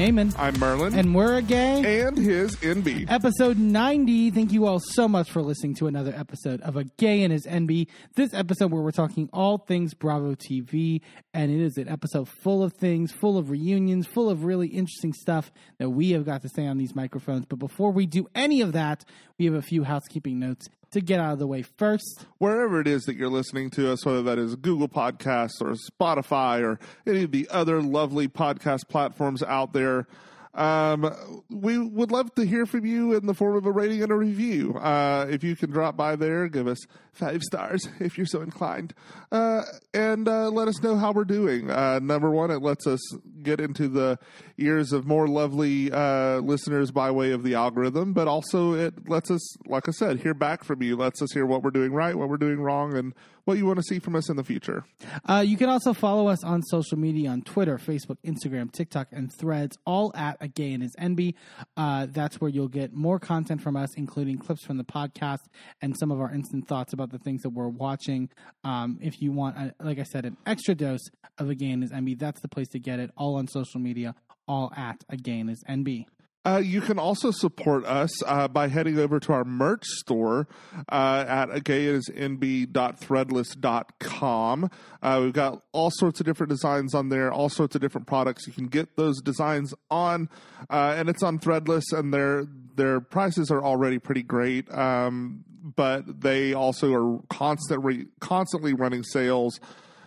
I'm Eamon. I'm Merlin. And we're a gay. And his Enby. Episode 90. Thank you all so much for listening to another episode of A Gay and His Enby. This episode where we're talking all things Bravo TV. And it is an episode full of things, full of reunions, full of really interesting stuff that we have got to say on these microphones. But before we do any of that, we have a few housekeeping notes to get out of the way first. Wherever it is that you're listening to us, whether that is Google Podcasts or Spotify or any of the other lovely podcast platforms out there, um, we would love to hear from you in the form of a rating and a review. Uh, if you can drop by there, give us five stars if you're so inclined, uh, and uh, let us know how we're doing. Uh, number one, it lets us get into the ears of more lovely uh, listeners by way of the algorithm, but also it lets us, like I said, hear back from you. Lets us hear what we're doing right, what we're doing wrong, and what you want to see from us in the future. Uh, you can also follow us on social media on Twitter, Facebook, Instagram, TikTok, and Threads, all at a gay and his Enby. Uh, that's where you'll get more content from us, including clips from the podcast and some of our instant thoughts about the things that we're watching. Um, if you want, a, like I said, an extra dose of a gay and his Enby, that's the place to get it. All on social media, all at a gay and his Enby. Uh, you can also support us uh, by heading over to our merch store uh, at gayisnb.threadless.com. Uh, we've got all sorts of different designs on there, all sorts of different products. You can get those designs on, uh, and it's on Threadless, and their their prices are already pretty great. Um, but they also are constantly constantly running sales,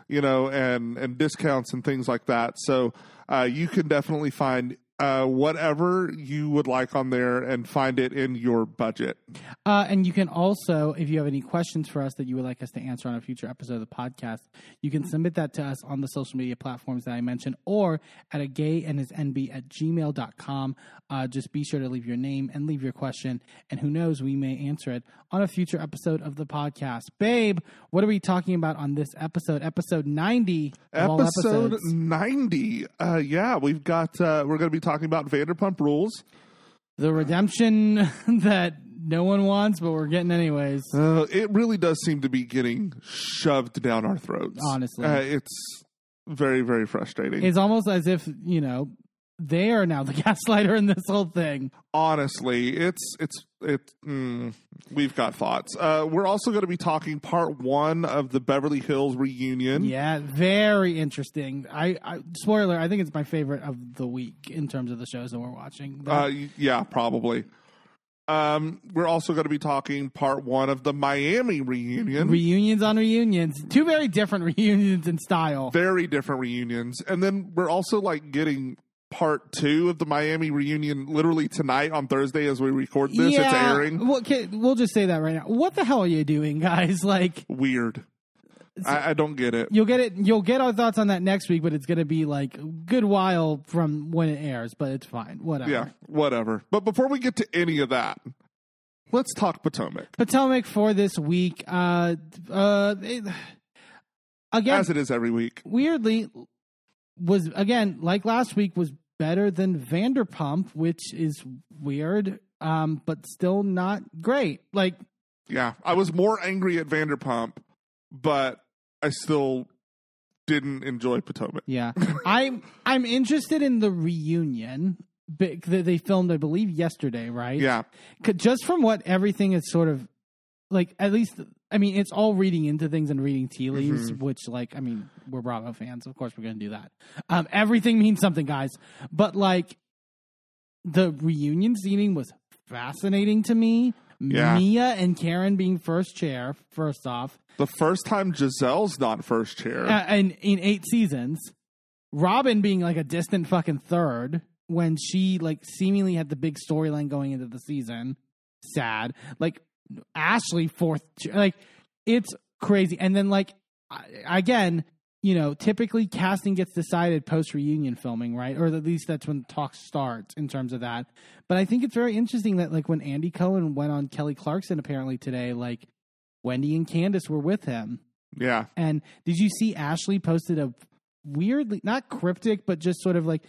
you know, and and discounts and things like that. So uh, you can definitely find uh, whatever you would like on there and find it in your budget. Uh, and you can also, if you have any questions for us that you would like us to answer on a future episode of the podcast, you can submit that to us on the social media platforms that I mentioned or at a gay and his NB at gmail.com. Uh, just be sure to leave your name and leave your question. And who knows, we may answer it on a future episode of the podcast. Babe, what are we talking about on this episode? Episode 90. Episode 90. Uh, yeah, we've got, uh, we're going to be talking about Vanderpump Rules. The redemption that no one wants, but we're getting anyways. Uh, it really does seem to be getting shoved down our throats. Honestly, uh, it's very, very frustrating. It's almost as if you know they are now the gaslighter in this whole thing. Honestly, it's it's it. Mm, we've got thoughts. Uh, we're also going to be talking part one of the Beverly Hills reunion. Yeah, very interesting. I, I spoiler. I think it's my favorite of the week in terms of the shows that we're watching. Uh, yeah, probably. Um, we're also going to be talking part one of the Miami reunion. Reunions on reunions. Two very different reunions in style. Very different reunions. And then we're also like getting part two of the Miami reunion literally tonight on Thursday as we record this. Yeah, it's airing. Well, okay, we'll just say that right now. What the hell are you doing, guys? Like weird. I, I, don't get it. You'll get it. You'll get our thoughts on that next week, but it's going to be like a good while from when it airs. But it's fine. Whatever. Yeah, whatever. But before we get to any of that, let's talk Potomac. Potomac for this week. Uh, uh, it, again, as it is every week. Weirdly, was again like last week was better than Vanderpump, which is weird, um, but still not great. Like, yeah, I was more angry at Vanderpump, but I still didn't enjoy Potomac. Yeah, I'm I'm interested in the reunion that they filmed, I believe, yesterday, right? Yeah, just from what everything is sort of like, at least I mean, it's all reading into things and reading tea leaves, mm-hmm. which, like, I mean, we're Bravo fans. Of course, we're going to do that. Um, everything means something, guys. But, like, the reunion seating was fascinating to me. Yeah. Mia and Karen being first chair, first off. The first time Giselle's not first chair. Uh, and in eight seasons. Robin being, like, a distant fucking third when she, like, seemingly had the big storyline going into the season. Sad. Like, Ashley fourth. Like it's crazy. And then like again, you know, typically casting gets decided post reunion filming, right? Or at least that's when talks start in terms of that. But I think it's very interesting that like when Andy Cohen went on Kelly Clarkson apparently today, like Wendy and Candace were with him. Yeah. And did you see Ashley posted a weirdly not cryptic, but just sort of like,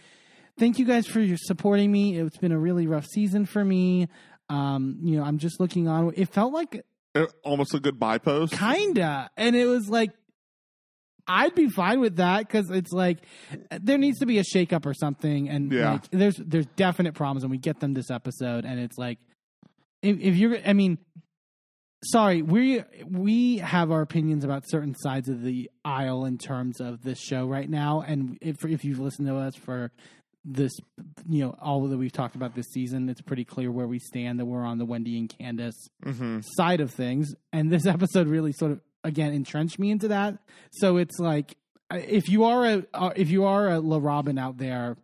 thank you guys for supporting me. It's been a really rough season for me. Um, you know, I'm just looking on. It felt like uh, almost a goodbye post, kinda, and it was like, I'd be fine with that because it's like there needs to be a shakeup or something, and Yeah. like there's there's definite problems, and we get them this episode, and it's like if, if you're, I mean, sorry, we we have our opinions about certain sides of the aisle in terms of this show right now, and if if you've listened to us for this, you know, all that we've talked about this season, it's pretty clear where we stand. That we're on the Wendy and Candace hmm side of things, and this episode really sort of again entrenched me into that. So it's like if you are a uh, if you are a La Robin out there,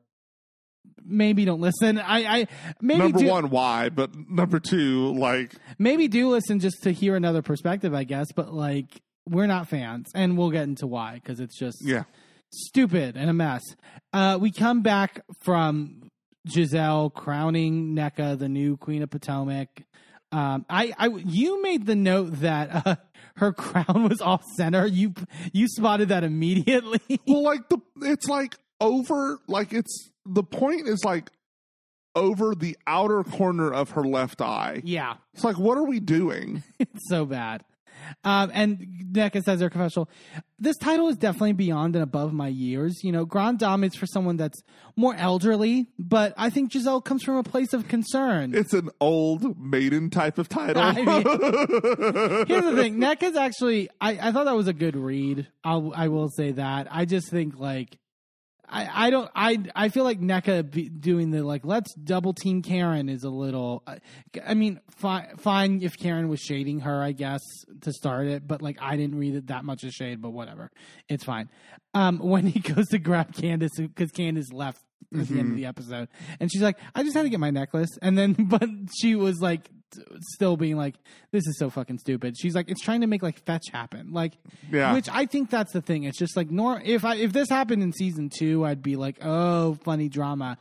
maybe don't listen. I, I maybe Number do, one, why? But number two, like, maybe do listen just to hear another perspective, I guess. But like we're not fans, and we'll get into why because it's just yeah, stupid and a mess. Uh, we come back from Giselle crowning Nneka the new Queen of Potomac. Um, I, I, you made the note that uh, her crown was off center. You, you spotted that immediately. well, like the it's like over, like it's the point is like over the outer corner of her left eye. yeah, It's like, what are we doing? it's so bad. Um, and Nneka says her confessional. This title is definitely beyond and above my years. You know, Grand Dame is for someone that's more elderly, but I think Giselle comes from a place of concern. It's an old maiden type of title. I Here's the thing, Neck is actually. I, I thought that was a good read. I'll, I will say that. I just think like. I, I don't I I feel like Nneka be doing the like let's double team Karen is a little I, I mean fine fine if Karen was shading her I guess to start it but like I didn't read it that much of shade but whatever. It's fine. Um when he goes to grab Candace because Candace left at the end of the episode and she's like I just had to get my necklace and then but she was like still being like this is so fucking stupid she's like it's trying to make like fetch happen like Yeah. which I think that's the thing. It's just like nor if I if this happened in season two, I'd be like, oh, funny drama.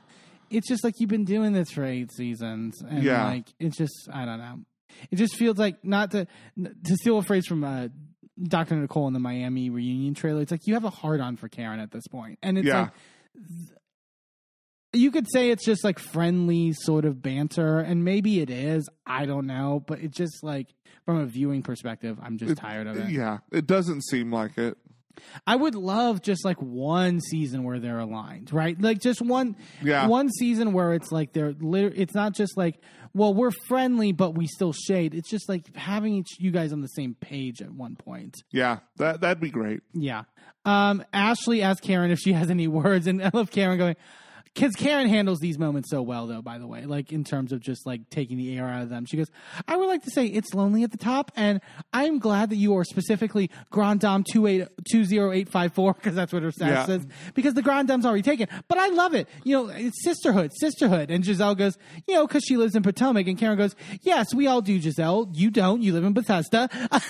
It's just like you've been doing this for eight seasons, and Yeah. like it's just I don't know. It just feels like not to to steal a phrase from uh, Dr. Nicole in the Miami reunion trailer. It's like you have a hard on for Karen at this point, and it's Yeah. like you could say it's just like friendly sort of banter, and maybe it is. I don't know, but it's just like from a viewing perspective, I'm just tired of it. Yeah, it doesn't seem like it. I would love just like one season where they're aligned, right? Like just one, Yeah. one season where it's like they're. Lit- it's not just like, well, we're friendly, but we still shade. It's just like having each you guys on the same page at one point. Yeah, that that'd be great. Yeah. Um, Ashley asked Karen if she has any words, and I love Karen going. Because Karen handles these moments so well, though. By the way, like in terms of just like taking the air out of them, she goes, "I would like to say it's lonely at the top, and I'm glad that you are specifically Grand Dame two eight two zero eight five four because that's what her stats Yeah. says. Because the Grand Dame's already taken, but I love it. You know, it's sisterhood, sisterhood." And Giselle goes, "You know, because she lives in Potomac," and Karen goes, "Yes, we all do, Giselle. You don't. You live in Bethesda."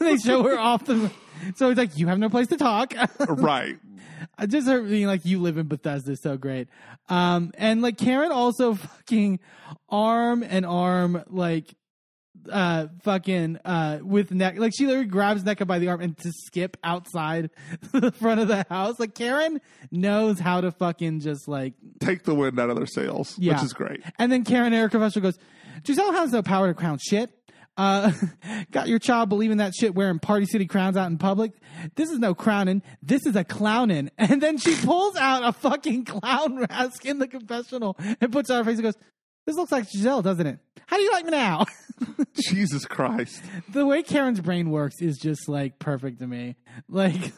they show her off the. So it's like you have no place to talk. right. I just her being like, "You live in Bethesda," so great. Um, and like Karen also fucking arm and arm like uh fucking uh with neck like she literally grabs Nneka by the arm and to skip outside the front of the house. Like Karen knows how to fucking just like Take the wind out of their sails, yeah. which is great. And then Karen Erica Professor goes, Giselle has no power to crown shit. Uh, got your child believing that shit wearing Party City crowns out in public. This is no crowning. This is a clowning. And then she pulls out a fucking clown mask in the confessional and puts it on her face and goes, This looks like Giselle, doesn't it? How do you like me now? Jesus Christ. the way Karen's brain works is just like perfect to me. Like,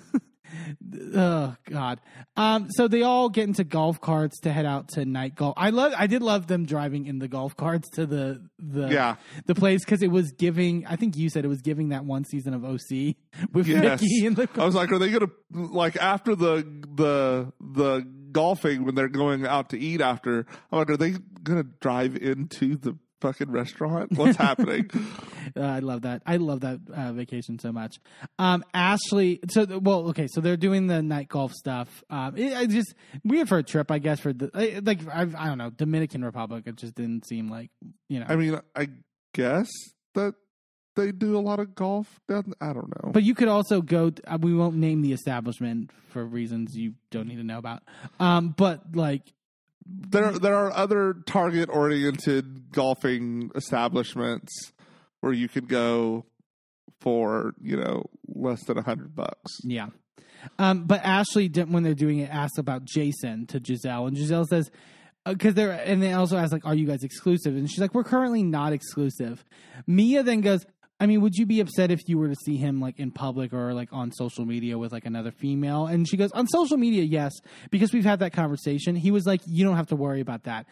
oh god. Um, so they all get into golf carts to head out to night golf. I love, I did love them driving in the golf carts to the the Yeah. the place because it was giving. I think you said it was giving that one season of OC with Yes. Vicki in the. Car I was like, are they gonna like after the the the golfing when they're going out to eat after? I'm like, are they gonna drive into the fucking restaurant? What's happening? Uh, I love that. I love that uh, vacation so much. Um, Ashley, so well, okay, so they're doing the night golf stuff. Um, it, I just weird for a trip, I guess. For the like, I, I don't know, Dominican Republic. It just didn't seem like you know. I mean, I guess that they do a lot of golf. Down, I don't know. but you could also go. Uh, we won't name the establishment for reasons you don't need to know about. Um, but like, there there are other target oriented golfing establishments where you could go for you know less than a hundred bucks. Yeah. Um, but Ashley, didn't when they're doing it, asks about Jason to Giselle, and Giselle says, because they're, and they also ask like, "Are you guys exclusive?" And she's like, "We're currently not exclusive." Mia then goes, "I mean, would you be upset if you were to see him like in public or like on social media with like another female?" And she goes, "On social media, yes, because we've had that conversation." He was like, "You don't have to worry about that."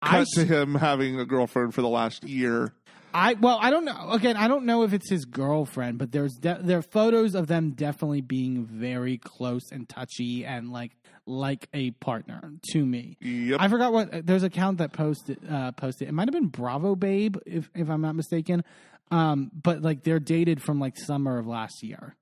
I Cut to him having a girlfriend for the last year. I well, I don't know. Again, I don't know if it's his girlfriend, but there's de- there are photos of them definitely being very close and touchy and like like a partner to me. Yep. I forgot what there's an account that posted uh, posted. It might have been Bravo Babe, if if I'm not mistaken. Um, but like they're dated from like summer of last year.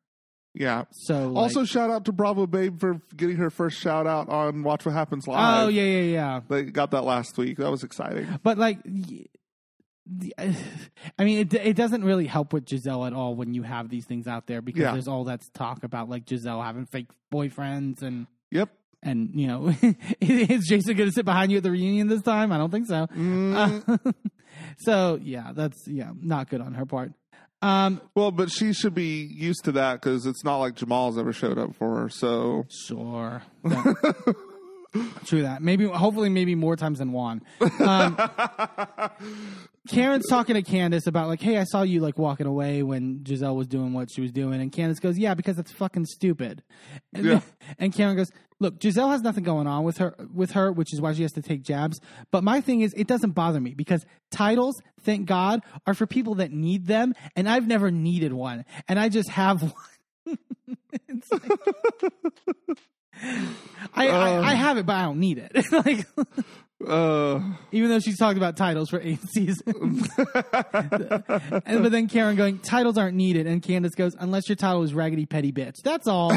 yeah. So like- Also, shout out to Bravo Babe for getting her first shout out on Watch What Happens Live. oh yeah yeah yeah. They got that last week. That was exciting. But like, I mean, it it doesn't really help with Giselle at all when you have these things out there because Yeah. there's all that talk about like Giselle having fake boyfriends and Yep. And you know, is Jason going to sit behind you at the reunion this time? I don't think so. Mm, Uh, so yeah, that's yeah, not good on her part. Um, well, but she should be used to that because it's not like Jamal's ever showed up for her. So Sure. True that. Maybe, hopefully, maybe more times than one. Um, Karen's talking to Candace about like, hey, I saw you like walking away when Giselle was doing what she was doing, and Candace goes, yeah, because that's fucking stupid. And, Yeah. and Karen goes, look, Giselle has nothing going on with her with her, which is why she has to take jabs. But my thing is, it doesn't bother me because titles, thank God, are for people that need them, and I've never needed one, and I just have one. It's like- I, I, I have it, but I don't need it. like, uh, even though she's talked about titles for eight seasons. and, but then Karen going, titles aren't needed. And Candace goes, unless your title is Raggedy Petty Bitch. That's all.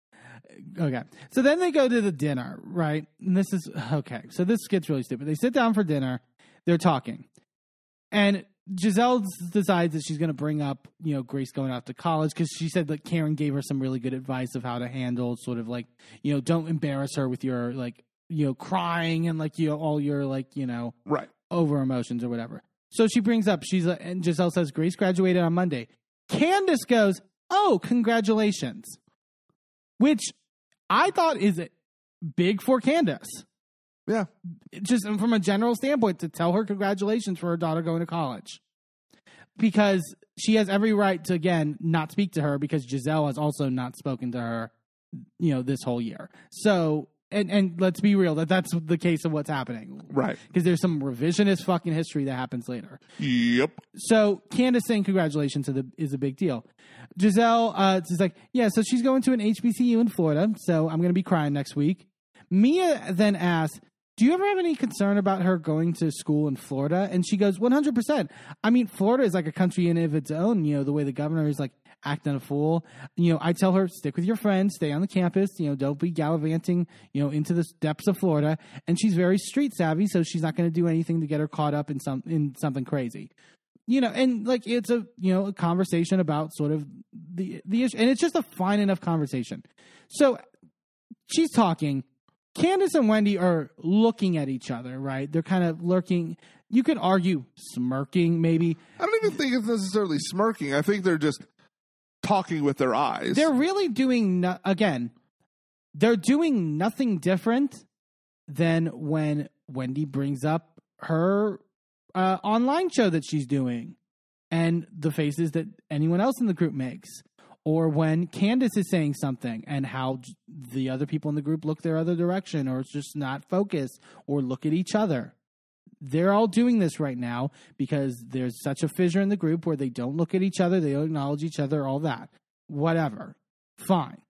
okay. So then they go to the dinner, right? And this is, okay. So this gets really stupid. They sit down for dinner. They're talking. And Giselle decides that she's going to bring up, you know, Grace going off to college because she said that Karen gave her some really good advice of how to handle sort of like, you know, don't embarrass her with your like, you know, crying and like, you know, all your like, you know, right. over emotions or whatever. So she brings up, she's like, and Giselle says, Grace graduated on Monday. Candace goes, Oh, congratulations. Which I thought is big for Candace. Yeah. Just from a general standpoint, to tell her congratulations for her daughter going to college. Because she has every right to, again, not speak to her because Giselle has also not spoken to her, you know, this whole year. So, and, and let's be real, that that's the case of what's happening Right. because there's some revisionist fucking history that happens later. Yep. So Candace saying congratulations is, the, is a big deal. Giselle uh, is like, yeah, so she's going to an HBCU in Florida, so I'm going to be crying next week. Mia then asks, do you ever have any concern about her going to school in Florida? And she goes, 100%. I mean, Florida is like a country in of its own, you know, the way the governor is like acting a fool. You know, I tell her, stick with your friends, stay on the campus, you know, don't be gallivanting, you know, into the depths of Florida. And she's very street savvy, so she's not going to do anything to get her caught up in some in something crazy. You know, and like it's a you know a conversation about sort of the the issue, and it's just a fine enough conversation. So she's talking. Candace and Wendy are looking at each other, right? They're kind of lurking. You could argue smirking, maybe. I don't even think it's necessarily smirking. I think they're just talking with their eyes. They're really doing no- again. They're doing nothing different than when Wendy brings up her uh, online show that she's doing, and the faces that anyone else in the group makes, or when Candace is saying something and how the other people in the group look their other direction, or it's just not focused, or look at each other. They're all doing this right now because there's such a fissure in the group where they don't look at each other, they don't acknowledge each other, all that. Whatever. Fine.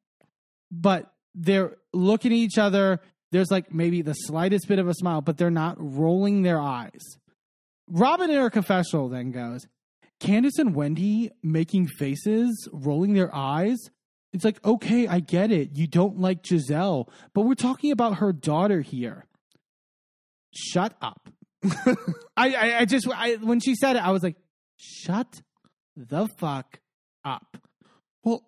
But they're looking at each other. There's like maybe the slightest bit of a smile, but they're not rolling their eyes. Robin in her confessional then goes, Candace and Wendy making faces, rolling their eyes. It's like, okay, I get it. You don't like Giselle, but we're talking about her daughter here. Shut up. I, I, I just, I, when she said it, I was like, shut the fuck up. Well,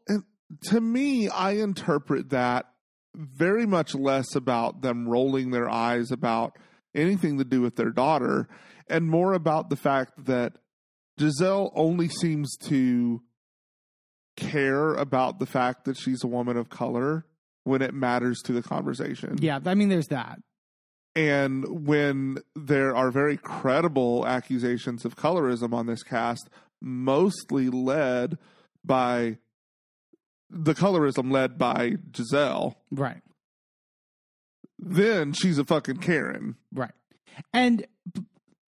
to me, I interpret that very much less about them rolling their eyes about anything to do with their daughter and more about the fact that Giselle only seems to care about the fact that she's a woman of color when it matters to the conversation. Yeah, I mean, there's that. And when there are very credible accusations of colorism on this cast, mostly led by the colorism led by Giselle, Right. then she's a fucking Karen. Right. And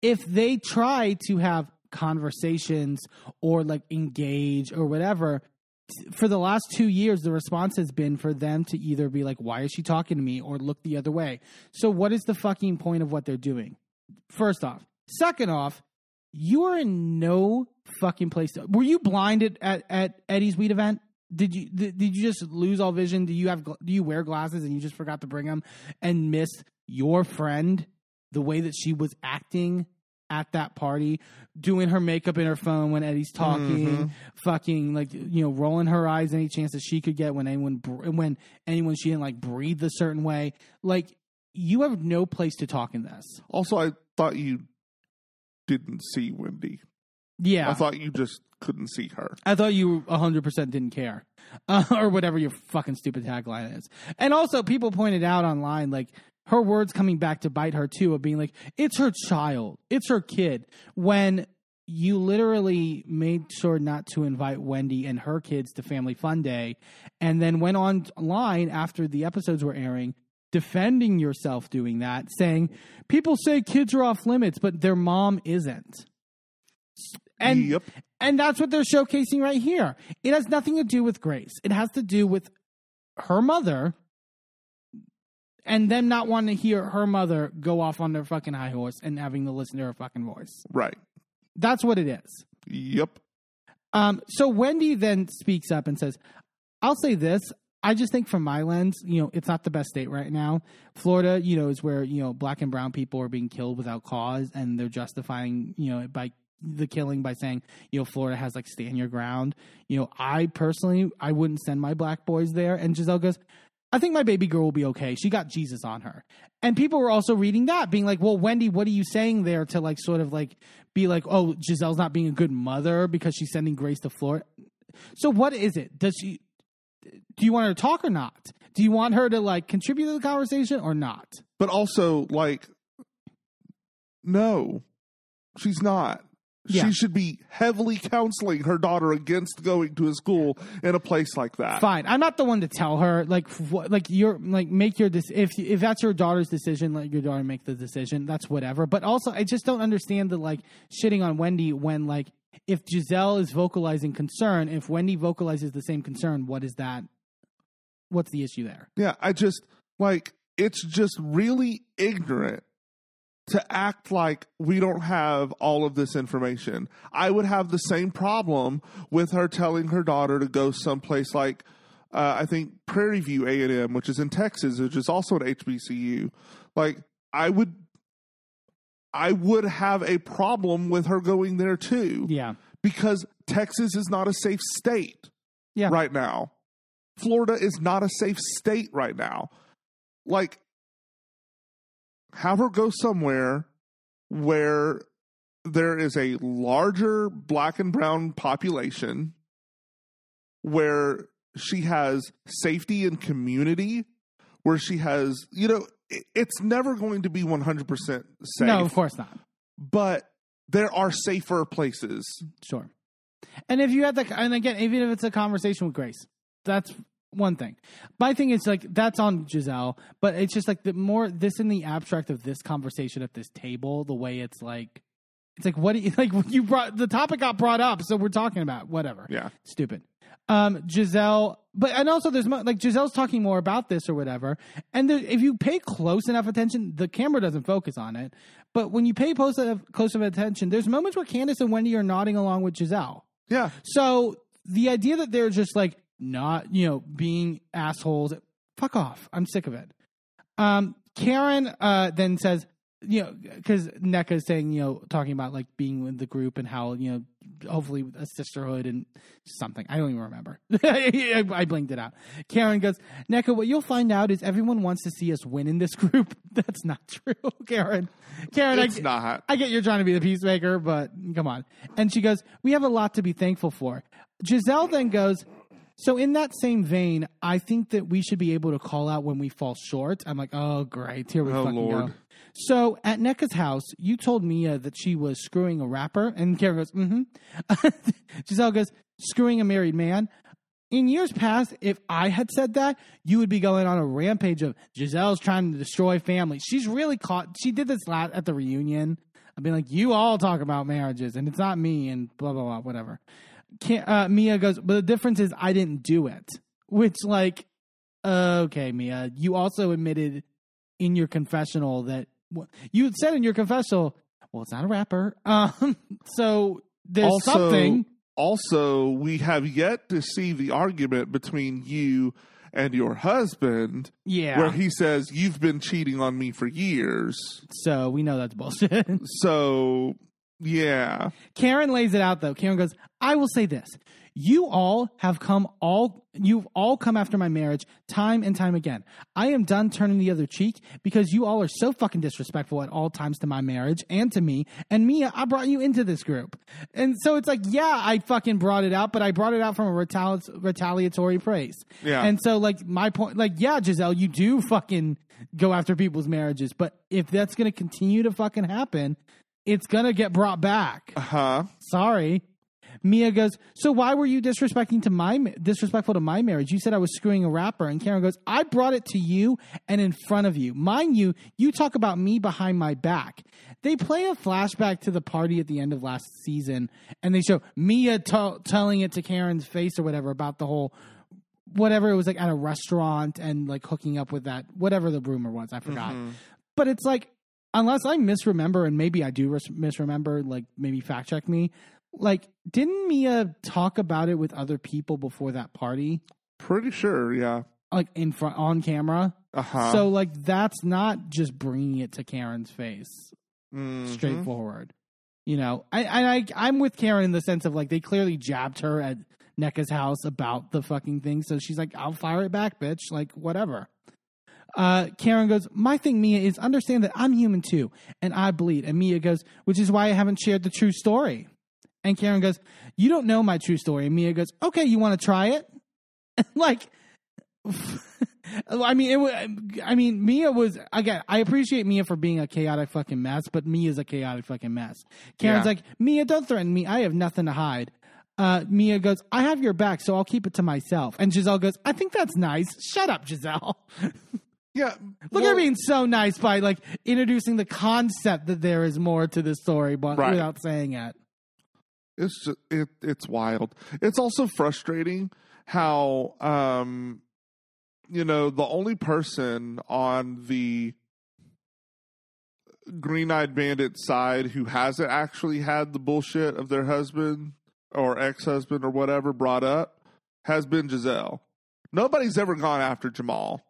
if they try to have conversations or like engage or whatever, for the last two years, the response has been for them to either be like, why is she talking to me? or look the other way. So, what is the fucking point of what they're doing? First off. Second off, you are in no fucking place. To, were you blinded at, at Eddie's weed event? Did you did, did you just lose all vision? Do you have do you wear glasses and you just forgot to bring them and miss your friend the way that she was acting at that party, doing her makeup in her phone when Eddie's talking, Mhm. fucking like you know rolling her eyes any chance that she could get when anyone br- when anyone she didn't like breathe a certain way. Like you have no place to talk in this. Also, I thought you didn't see Wendy. Yeah, I thought you just couldn't see her. I thought you 100% didn't care. Uh, or whatever your fucking stupid tagline is. And also, people pointed out online, like, her words coming back to bite her too, of being like, it's her child, it's her kid. When you literally made sure not to invite Wendy and her kids to Family Fun Day, and then went online after the episodes were airing, defending yourself doing that, saying, people say kids are off limits, but their mom isn't. And yep. and that's what they're showcasing right here. It has nothing to do with Grace. It has to do with her mother and them not wanting to hear her mother go off on their fucking high horse and having to listen to her fucking voice. Right. That's what it is. Yep. Um, so Wendy then speaks up and says, I'll say this. I just think from my lens, you know, it's not the best state right now. Florida, you know, is where, you know, black and brown people are being killed without cause and they're justifying, you know, it by the killing by saying, you know, Florida has like stand your ground. You know, I personally I wouldn't send my black boys there. And Giselle goes, I think my baby girl will be okay. She got Jesus on her. And people were also reading that, being like, well, Wendy, what are you saying there to like sort of like be like, oh, Giselle's not being a good mother because she's sending Grace to Florida. So what is it? Does she do you want her to talk or not? Do you want her to like contribute to the conversation or not? But also, like, no, she's not. Yeah. She should be heavily counseling her daughter against going to a school in a place like that. Fine. I'm not the one to tell her like what like you're like make your dec- if if that's your daughter's decision, let your daughter make the decision. That's whatever. But also, I just don't understand the like shitting on Wendy when like if Giselle is vocalizing concern, if Wendy vocalizes the same concern, what is that? What's the issue there? Yeah, I just like it's just really ignorant to act like we don't have all of this information. I would have the same problem with her telling her daughter to go someplace like uh, I think Prairie View A and M, which is in Texas, which is also an HBCU. Like I would, I would have a problem with her going there too Yeah. because Texas is not a safe state Yeah. right now. Florida is not a safe state right now. Like, have her go somewhere where there is a larger black and brown population, where she has safety and community, where she has, you know, it's never going to be 100% safe, No, of course not. but there are safer places. Sure. And if you had the, and again, even if it's a conversation with Grace, that's one thing. My thing is like that's on Giselle, but it's just like the more this in the abstract of this conversation at this table, the way it's like, it's like what do you like? You brought the topic got brought up, so we're talking about whatever. Yeah. stupid. Um, Giselle, but and also there's like Giselle's talking more about this or whatever, and there, if you pay close enough attention, the camera doesn't focus on it. But when you pay close enough, close enough attention, there's moments where Candace and Wendy are nodding along with Giselle. Yeah. So the idea that they're just like not, you know, being assholes, fuck off. I'm sick of it. Um, Karen uh, then says, you know, because Nneka is saying, you know, talking about like being with the group and how, you know, hopefully a sisterhood and something. I don't even remember. I, I blinked it out. Karen goes, Nneka, what you'll find out is everyone wants to see us win in this group. That's not true, Karen. Karen, It's I, not. I get you're trying to be the peacemaker, but come on. And she goes, We have a lot to be thankful for. Giselle then goes, So, in that same vein, I think that we should be able to call out when we fall short. I'm like, Oh, great. Here we Oh, fucking Lord. go. So, at Nneka's house, you told Mia that she was screwing a rapper, and Karen goes, Mm hmm. Giselle goes, Screwing a married man. In years past, if I had said that, you would be going on a rampage of Giselle's trying to destroy family. She's really caught. She did this last at the reunion. I've been like, you all talk about marriages, and it's not me, and blah blah blah, whatever. Can't, uh, Mia goes, but the difference is I didn't do it. Which, like, okay, Mia, you also admitted in your confessional that well, you said in your confessional, well, it's not a rapper. Um, so there's Also, something. also, we have yet to see the argument between you and your husband Yeah. where he says, You've been cheating on me for years. so we know that's bullshit. So, yeah. Karen lays it out though. Karen goes, I will say this. You all have come all you've all come after my marriage time and time again. I am done turning the other cheek because you all are so fucking disrespectful at all times to my marriage and to me. And Mia, I brought you into this group. And so it's like, yeah, I fucking brought it out, but I brought it out from a retali- retaliatory praise. Yeah. And so like my point like, yeah, Giselle, you do fucking go after people's marriages, but if that's gonna continue to fucking happen, it's gonna get brought back. Uh huh. Sorry. Mia goes, so why were you disrespecting to my disrespectful to my marriage? You said I was screwing a rapper, and Karen goes, I brought it to you and in front of you. Mind you, you talk about me behind my back. They play a flashback to the party at the end of last season, and they show Mia t- telling it to Karen's face or whatever about the whole whatever it was like at a restaurant and like hooking up with that whatever the rumor was. I forgot, but it's like unless I misremember, and maybe I do res- misremember, like maybe fact check me. Like, didn't Mia talk about it with other people before that party? Pretty sure, yeah. Like in front on camera. Uh huh. So like that's not just bringing it to Karen's face. Mm-hmm. Straightforward. You know, I, I I I'm with Karen in the sense of like they clearly jabbed her at Nneka's house about the fucking thing. So she's like, I'll fire it back, bitch. Like whatever. Uh, Karen goes, My thing, Mia, is understand that I'm human too, and I bleed. And Mia goes, Which is why I haven't shared the true story. And Karen goes, You don't know my true story. And Mia goes, Okay, you want to try it? like, I mean, it. I mean, Mia was again. I appreciate Mia for being a chaotic fucking mess, but Mia's a chaotic fucking mess. Karen's Yeah. like, Mia, don't threaten me. I have nothing to hide. Uh, Mia goes, I have your back, so I'll keep it to myself. And Giselle goes, I think that's nice. Shut up, Giselle. Yeah. Look at her being so nice by like introducing the concept that there is more to the story, but Right. without saying it. it's just it it's wild. It's also frustrating how um you know the only person on the green eyed bandit side who hasn't actually had the bullshit of their husband or ex husband or whatever brought up has been Giselle. Nobody's ever gone after Jamal.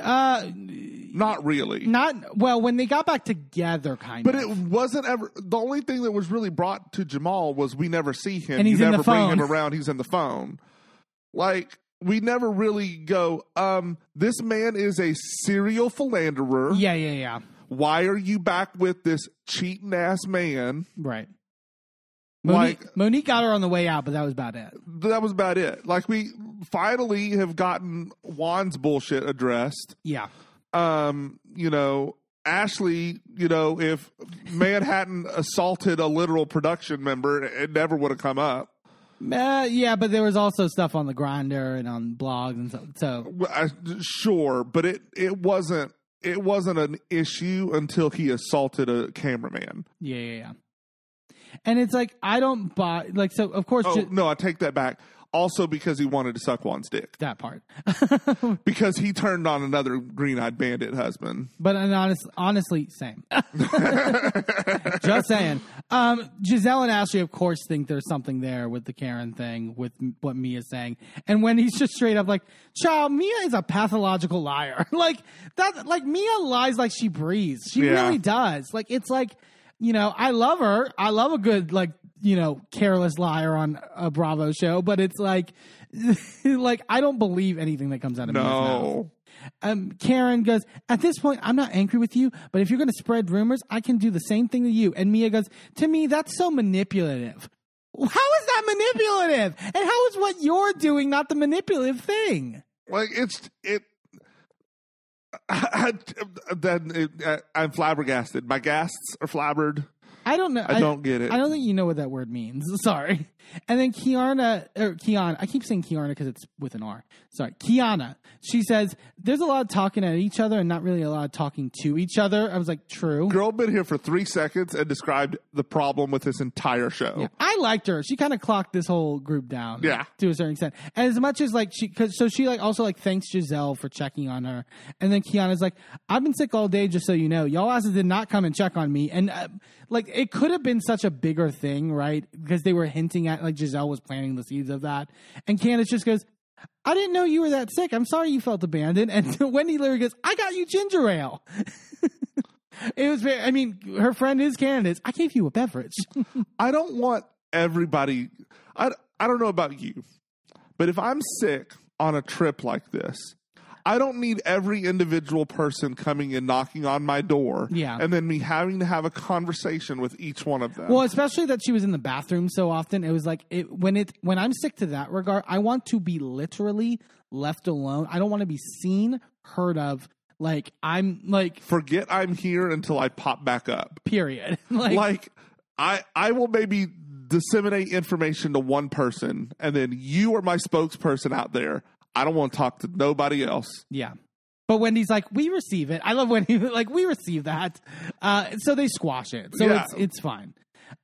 Uh, Not really. not well when they got back together, kind But of. But it wasn't ever the only thing that was really brought to Jamal was we never see him. And he's you in the never bring him around, he's in the phone. Like we never really go, um, this man is a serial philanderer. yeah, yeah, yeah. Why are you back with this cheating ass man? Right. Monique, Like- Monique got her on the way out, but that was about it. That was about it. Like we finally have gotten Juan's bullshit addressed. Yeah. um, you know, Ashley, you know, if Manhattan assaulted a literal production member, it never would have come up. Uh, yeah, but there was also stuff on the Grindr and on blogs and so. so I, sure, but it it wasn't it wasn't an issue until he assaulted a cameraman. yeah, yeah, yeah. And it's like I don't buy like so. Of course, Oh ju- no, I take that back. Also, because he wanted to suck Juan's dick, that part. because he turned on another green-eyed bandit husband. But an honest, honestly, same. Just saying. Um, Giselle and Ashley, of course, think there's something there with the Karen thing, with what Mia's saying. And when he's just straight up like, "Child, Mia is a pathological liar." like that. Like Mia lies like she breathes. She Yeah. really does. Like it's like, you know, I love her. I love a good like you know careless liar on a Bravo show, but it's like. like I don't believe anything that comes out of Mia's mouth um, Karen goes, At this point, I'm not angry with you, but if you're going to spread rumors, I can do the same thing to you. And Mia goes, To me, that's so manipulative. How is that manipulative? And how is what you're doing not the manipulative thing? Like it's it. then it, I'm flabbergasted. My gasts are flabbered. I don't know. I don't get it. I don't think you know what that word means. Sorry. And then Kiana or Kiana, I keep saying Kiana because it's with an R. Sorry, Kiana. She says there's a lot of talking at each other and not really a lot of talking to each other. I was like, true. Girl been here for three seconds and described the problem with this entire show. Yeah, I liked her. She kind of clocked this whole group down. Yeah. to a certain extent. And as much as like she, cause, so she like also like thanks Giselle for checking on her. And then Kiana's like, I've been sick all day, just so you know. Y'all asses did not come and check on me. And uh, like it could have been such a bigger thing, right? Because they were hinting at like Giselle was planting the seeds of that. And Candace just goes, I didn't know you were that sick. I'm sorry you felt abandoned. And Wendy literally goes, I got you ginger ale. it was very, I mean, her friend is Candace. I gave you a beverage. I don't want everybody. I, I don't know about you, but if I'm sick on a trip like this, I don't need every individual person coming and knocking on my door. Yeah. And then me having to have a conversation with each one of them. Well, especially that she was in the bathroom so often. It was like it, when it when I'm sick to that regard, I want to be literally left alone. I don't want to be seen, heard of. Like I'm like Forget I'm here until I pop back up. period. like, like I I will maybe disseminate information to one person and then you are my spokesperson out there. I don't want to talk to nobody else. yeah. But Wendy's like, we receive it. I love when he like we receive that. Uh, so they squash it. So Yeah. it's it's fine.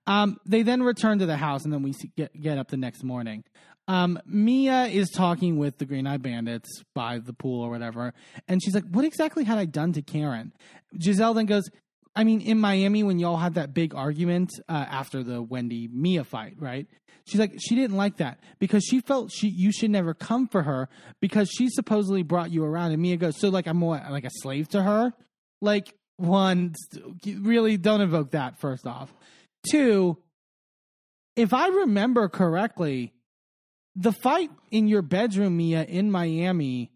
Um, they then return to the house, and then we see, get get up the next morning. Um, Mia is talking with the Green Eye Bandits by the pool or whatever, and she's like, "What exactly had I done to Karen?" Giselle then goes, "I mean, in Miami when y'all had that big argument uh, after the Wendy Mia fight, right?" She's like, she didn't like that because she felt she you should never come for her because she supposedly brought you around. And Mia goes, "So like I'm what, like a slave to her?" Like one, really don't invoke that. First off, two, if I remember correctly, the fight in your bedroom, Mia, in Miami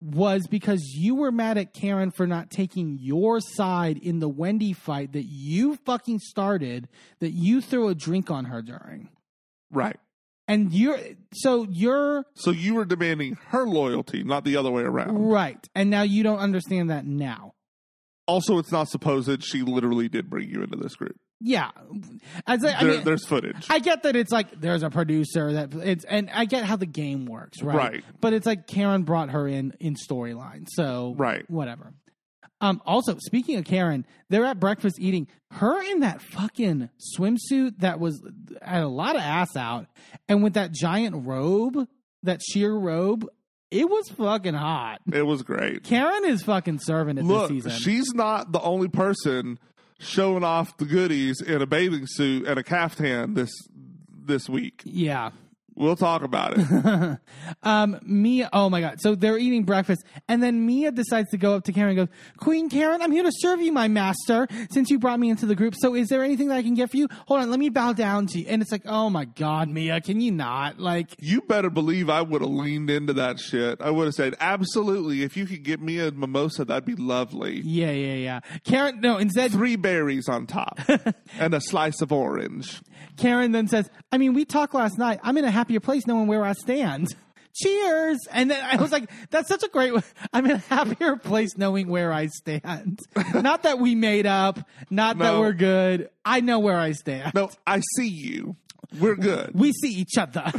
was because you were mad at Karen for not taking your side in the Wendy fight that you fucking started, that you threw a drink on her during. Right. And you're so you're So you were demanding her loyalty, not the other way around. right. And now you don't understand that now. Also, it's not supposed that she literally did bring you into this group. Yeah. As I, I There, mean, there's footage. I get that it's like there's a producer that it's and I get how the game works, right? Right. But it's like Karen brought her in in storyline, so Right. whatever. Um. Also, speaking of Karen, they're at breakfast eating. Her in that fucking swimsuit that was had a lot of ass out, and with that giant robe, that sheer robe, it was fucking hot. it was great. Karen is fucking serving it Look, this season. she's not the only person showing off the goodies in a bathing suit and a caftan this this week. yeah. We'll talk about it. um, Mia, oh my God. So they're eating breakfast, and then Mia decides to go up to Karen and goes, Queen Karen, I'm here to serve you, my master, since you brought me into the group. So is there anything that I can get for you? Hold on, let me bow down to you. And it's like, oh my God, Mia, can you not? Like, you better believe I would have leaned into that shit. I would have said, absolutely, if you could get me a mimosa, that'd be lovely. yeah, yeah, yeah. Karen, no, instead, Three berries on top and a slice of orange. Karen then says, I mean, we talked last night. I'm in a happier place knowing where I stand. Cheers. And then I was like, that's such a great, I'm in a happier place knowing where I stand. not that we made up, not that we're good. I know where I stand. No, I see you. We're good. We see each other.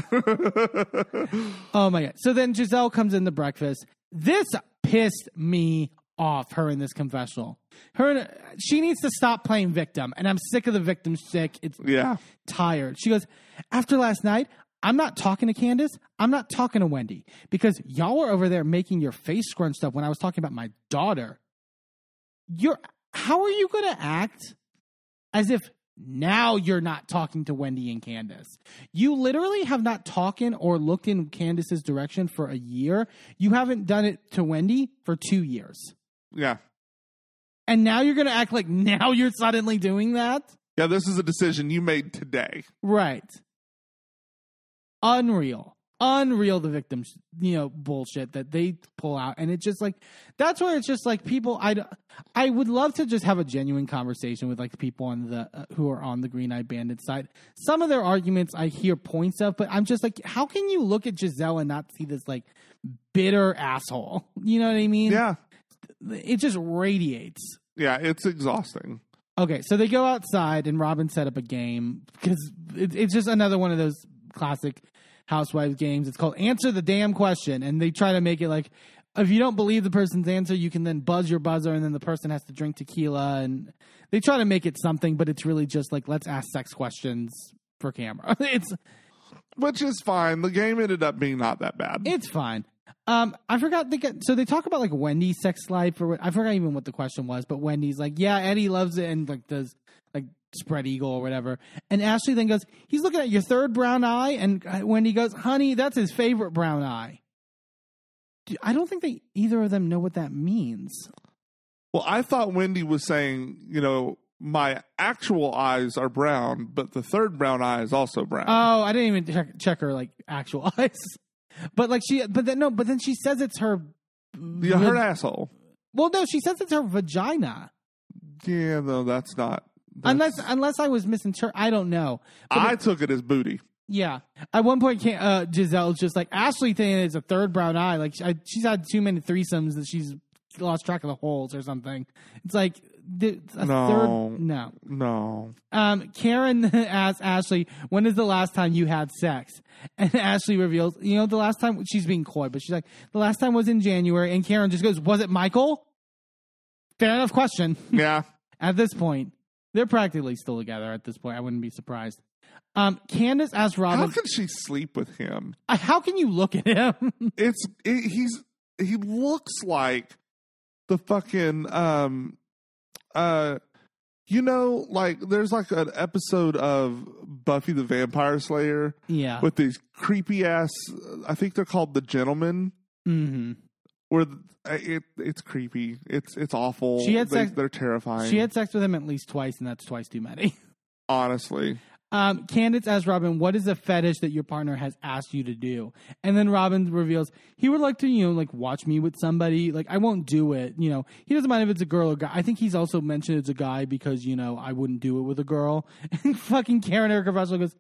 oh my God. So then Giselle comes in to breakfast. This pissed me off, her in this confessional. Her, she needs to stop playing victim. And I'm sick of the victim sick. It's Yeah. tired. She goes, After last night, I'm not talking to Candace. I'm not talking to Wendy because y'all were over there making your face scrunched up when I was talking about my daughter. You're, how are you going to act as if now you're not talking to Wendy and Candace? You literally have not talked in or looked in Candace's direction for a year. You haven't done it to Wendy for two years. Yeah. And now you're going to act like now you're suddenly doing that? Yeah, this is a decision you made today. Right. Unreal. unreal the victims you know bullshit that they pull out and it's just like that's where it's just like people i i would love to just have a genuine conversation with like people on the uh, who are on the green eye bandit side some of their arguments i hear points of but i'm just like how can you look at giselle and not see this like bitter asshole you know what i mean Yeah. it just radiates Yeah. It's exhausting. Okay, so they go outside and Robin set up a game because it, it's just another one of those classic housewives games. It's called Answer the Damn Question, and they try to make it like if you don't believe the person's answer, you can then buzz your buzzer, and then the person has to drink tequila, and they try to make it something, but it's really just like let's ask sex questions for camera. it's Which is fine. The game ended up being not that bad. it's fine. Um, I forgot they get so they talk about like Wendy's sex life or what, I forgot even what the question was, but Wendy's like, yeah, Eddie loves it and like does spread eagle or whatever. And Ashley then goes, he's looking at your third brown eye, and uh, Wendy goes, honey, that's his favorite brown eye. I don't think they either of them know what that means. Well, I thought Wendy was saying, you know, my actual eyes are brown, but the third brown eye is also brown. Oh, I didn't even check, check her like actual eyes. But like she, but then no, but then she says it's her. yeah, her asshole. Well, no, she says it's her vagina. Yeah, no, that's not. That's- Unless unless I was misinterpreting, I don't know. But I took it as booty. yeah, at one point, uh, Giselle's just like Ashley thinking it's a third brown eye. Like I, she's had too many threesomes that she's lost track of the holes or something. It's like the, No. third. No. No. Um, Karen asks Ashley, "When is the last time you had sex?" And Ashley reveals, "You know, the last time she's being coy, but she's like, the last time was in January." And Karen just goes, "Was it Michael?" Fair enough question. Yeah. At this point, they're practically still together. At this point, I wouldn't be surprised. Um, Candace asked Robin, How can she sleep with him? "Uh, "How can you look at him?" It's it, he's he looks like the fucking um uh you know like there's like an episode of Buffy the Vampire Slayer yeah. with these creepy ass I think they're called the gentlemen hmm where it it's creepy. It's it's awful. She had they, sex- they're terrifying. She had sex with him at least twice, and that's twice too many. honestly. Um, Candace asks Robin, "What is a fetish that your partner has asked you to do?" And then Robin reveals he would like to, you know, like watch me with somebody. Like I won't do it. You know, he doesn't mind if it's a girl or guy. I think he's also mentioned it's a guy because you know I wouldn't do it with a girl. And fucking Karen Erica Russell goes,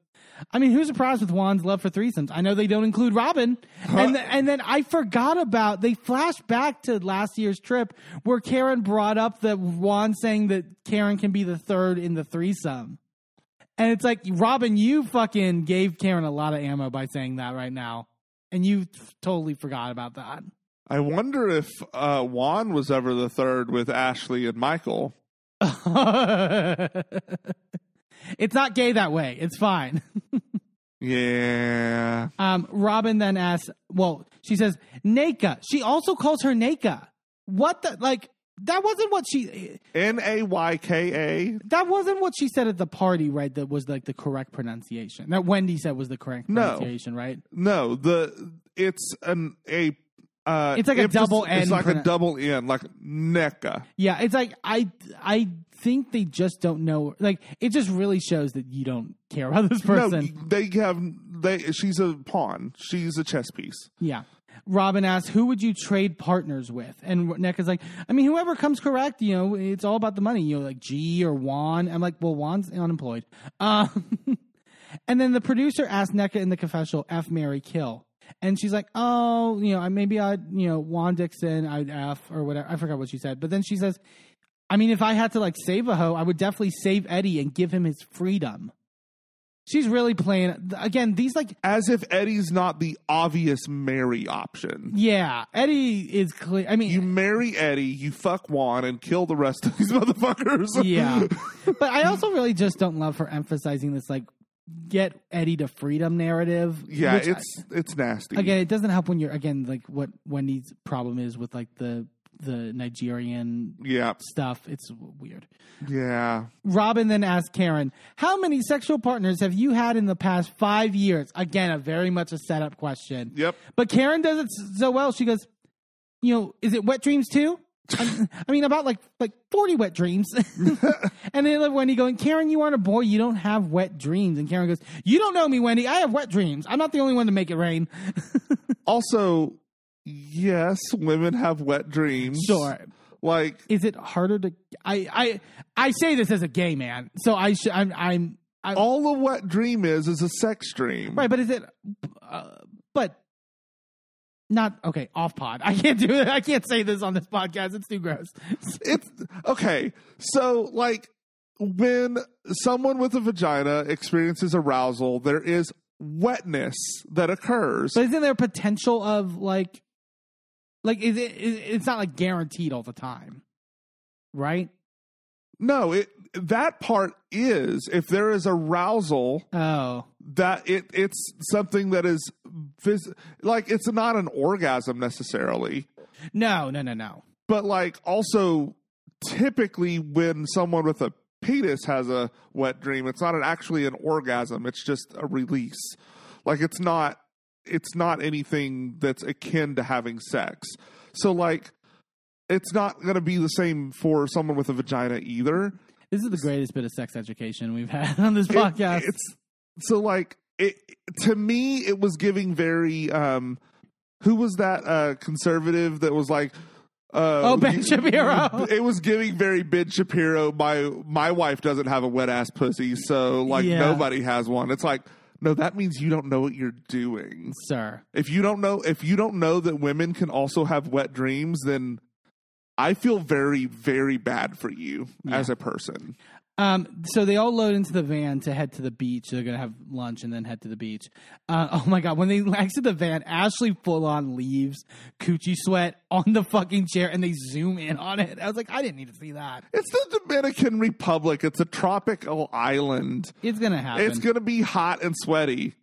"I mean, who's surprised with Juan's love for threesomes? I know they don't include Robin." And th- and then I forgot about they flashed back to last year's trip where Karen brought up that Juan saying that Karen can be the third in the threesome. And it's like, Robin, you fucking gave Karen a lot of ammo by saying that right now. And you totally forgot about that. I wonder if uh, Juan was ever the third with Ashley and Michael. it's not gay that way. It's fine. Yeah. Um, Robin then asks, well, she says, Naka. She also calls her Naka. What the, like, that wasn't what she, N A Y K A. that wasn't what she said at the party, right? That was like the correct pronunciation. That Wendy said was the correct No. pronunciation, right? No, the it's an a. Uh, It's like a double N It's like a double N, like Nneka. Yeah, it's like I I think they just don't know. Like it just really shows that you don't care about this person. No, they have they. She's a pawn. She's a chess piece. Yeah. Robin asks, "Who would you trade partners with?" And Nick is like, "I mean, whoever comes correct. You know, it's all about the money. You know, like G or Juan." I'm like, "Well, Juan's unemployed." Um, and then the producer asked Nneka in the confessional, "F Mary Kill," and she's like, "Oh, you know, I- maybe I'd, you know, Juan Dixon, I'd F or whatever." I forgot what she said, but then she says, "I mean, if I had to like save a hoe, I would definitely save Eddie and give him his freedom." She's really playing again. These like As if Eddie's not the obvious marry option. Yeah, Eddie is clear. I mean, You marry Eddie, you fuck Juan, and kill the rest of these motherfuckers. yeah, but I also really just don't love her emphasizing this like get Eddie to freedom narrative. yeah, which I- it's it's nasty. again, it doesn't help when you're again like what Wendy's problem is with like the the Nigerian yeah, stuff. It's weird. yeah. Robin then asked Karen, "How many sexual partners have you had in the past five years?" Again, a very much a setup question. Yep. But Karen does it so well. She goes, "You know, is it wet dreams too?" I, mean, about like like forty wet dreams, and then like Wendy going, Karen, you aren't a boy, you don't have wet dreams, and Karen goes, You don't know me, Wendy, I have wet dreams. I'm not the only one to make it rain. Also, yes, women have wet dreams. Sure. Like, Is it harder to? I I I say this as a gay man, so I should. I'm I'm. I, all a wet dream is is a sex dream. Right, but is it? Uh, but not okay. Off pod. I can't do it. I can't say this on this podcast. It's too gross. It's okay. So, like, when someone with a vagina experiences arousal, there is wetness that occurs. But isn't there potential of like, like is it? Is, it's not like guaranteed all the time, right? No, it that part is if there is arousal Oh, that it it's something that is phys- like it's not an orgasm necessarily, no, no, no, no. but like also typically when someone with a penis has a wet dream, it's not an, actually an orgasm, it's just a release. Like it's not it's not anything that's akin to having sex. So like it's not going to be the same for someone with a vagina either. This is the greatest bit of sex education we've had on this It- podcast. it's so like it to me it was giving very um who was that uh conservative that was like uh Oh, Ben Shapiro. It was giving very Ben Shapiro. My my wife doesn't have a wet ass pussy, so like Yeah. nobody has one. It's like no, that means you don't know what you're doing. Sir, If you don't know, if you don't know that women can also have wet dreams, then I feel very very bad for you as a person. Um, so they all load into the van to head to the beach. They're gonna have lunch and then head to the beach. Uh, oh my god! When they exit the van, Ashley full on leaves coochie sweat on the fucking chair, and they zoom in on it. I was like, I didn't need to see that. It's the Dominican Republic. It's a tropical island. It's gonna happen. It's going to be hot and sweaty.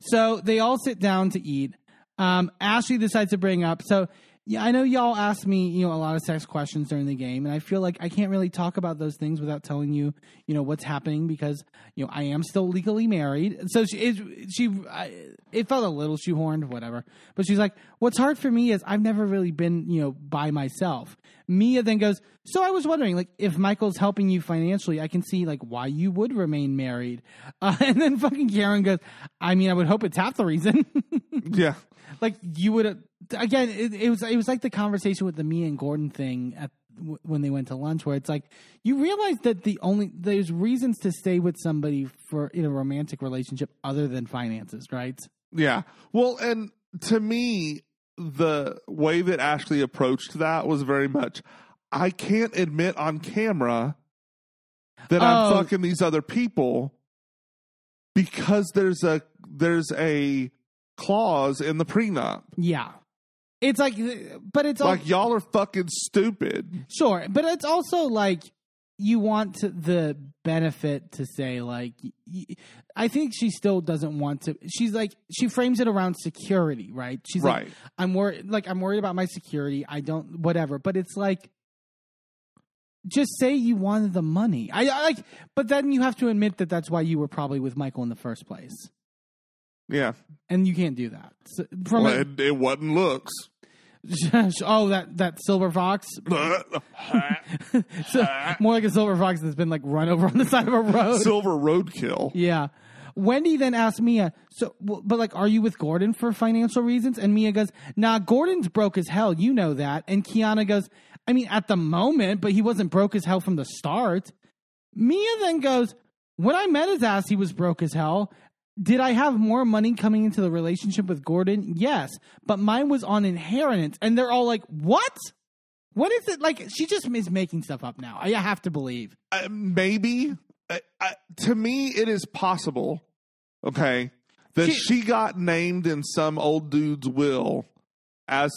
So they all sit down to eat. Um, Ashley decides to bring up. So yeah, I know y'all asked me, you know, a lot of sex questions during the game, and I feel like I can't really talk about those things without telling you, you know, what's happening because you know I am still legally married. So she, it, she, I, it felt a little shoehorned, whatever. But she's like, what's hard for me is I've never really been, you know, by myself. Mia then goes, so I was wondering, like, if Michael's helping you financially, I can see like why you would remain married. Uh, and then fucking Karen goes, I mean, I would hope it's half the reason. Yeah. like you would again it, it was it was like the conversation with the me and gordon thing at w- when they went to lunch where it's like you realize that the only there's reasons to stay with somebody for in a romantic relationship other than finances right Yeah. Well, and to me, the way that Ashley approached that was very much I can't admit on camera that I'm Oh. fucking these other people because there's a there's a clause in the prenup. yeah it's like but it's Like y'all are fucking stupid. sure but it's also like you want to, the benefit to say like i think she still doesn't want to she's like she frames it around security right she's like I'm worried like I'm worried about my security. I don't whatever. But it's like just say you wanted the money. I, I like but then you have to admit that that's why you were probably with Michael in the first place. Yeah. And you can't do that. So, from Well, a- it, it wasn't looks. oh that that silver fox so, more like a silver fox that's been like run over on the side of a road. Silver roadkill. Yeah. Wendy then asked Mia, so, but like, are you with Gordon for financial reasons? And Mia goes, nah, Gordon's broke as hell. You know that. And Kiana goes, I mean, at the moment, but he wasn't broke as hell from the start. Mia then goes, when I met his ass, he was broke as hell. Did I have more money coming into the relationship with Gordon? Yes, but mine was on inheritance. And they're all like, what? What is it? Like, she just is making stuff up now. I have to believe. Uh, maybe I, I, to me it is possible okay that She- she, got named in some old dude's will as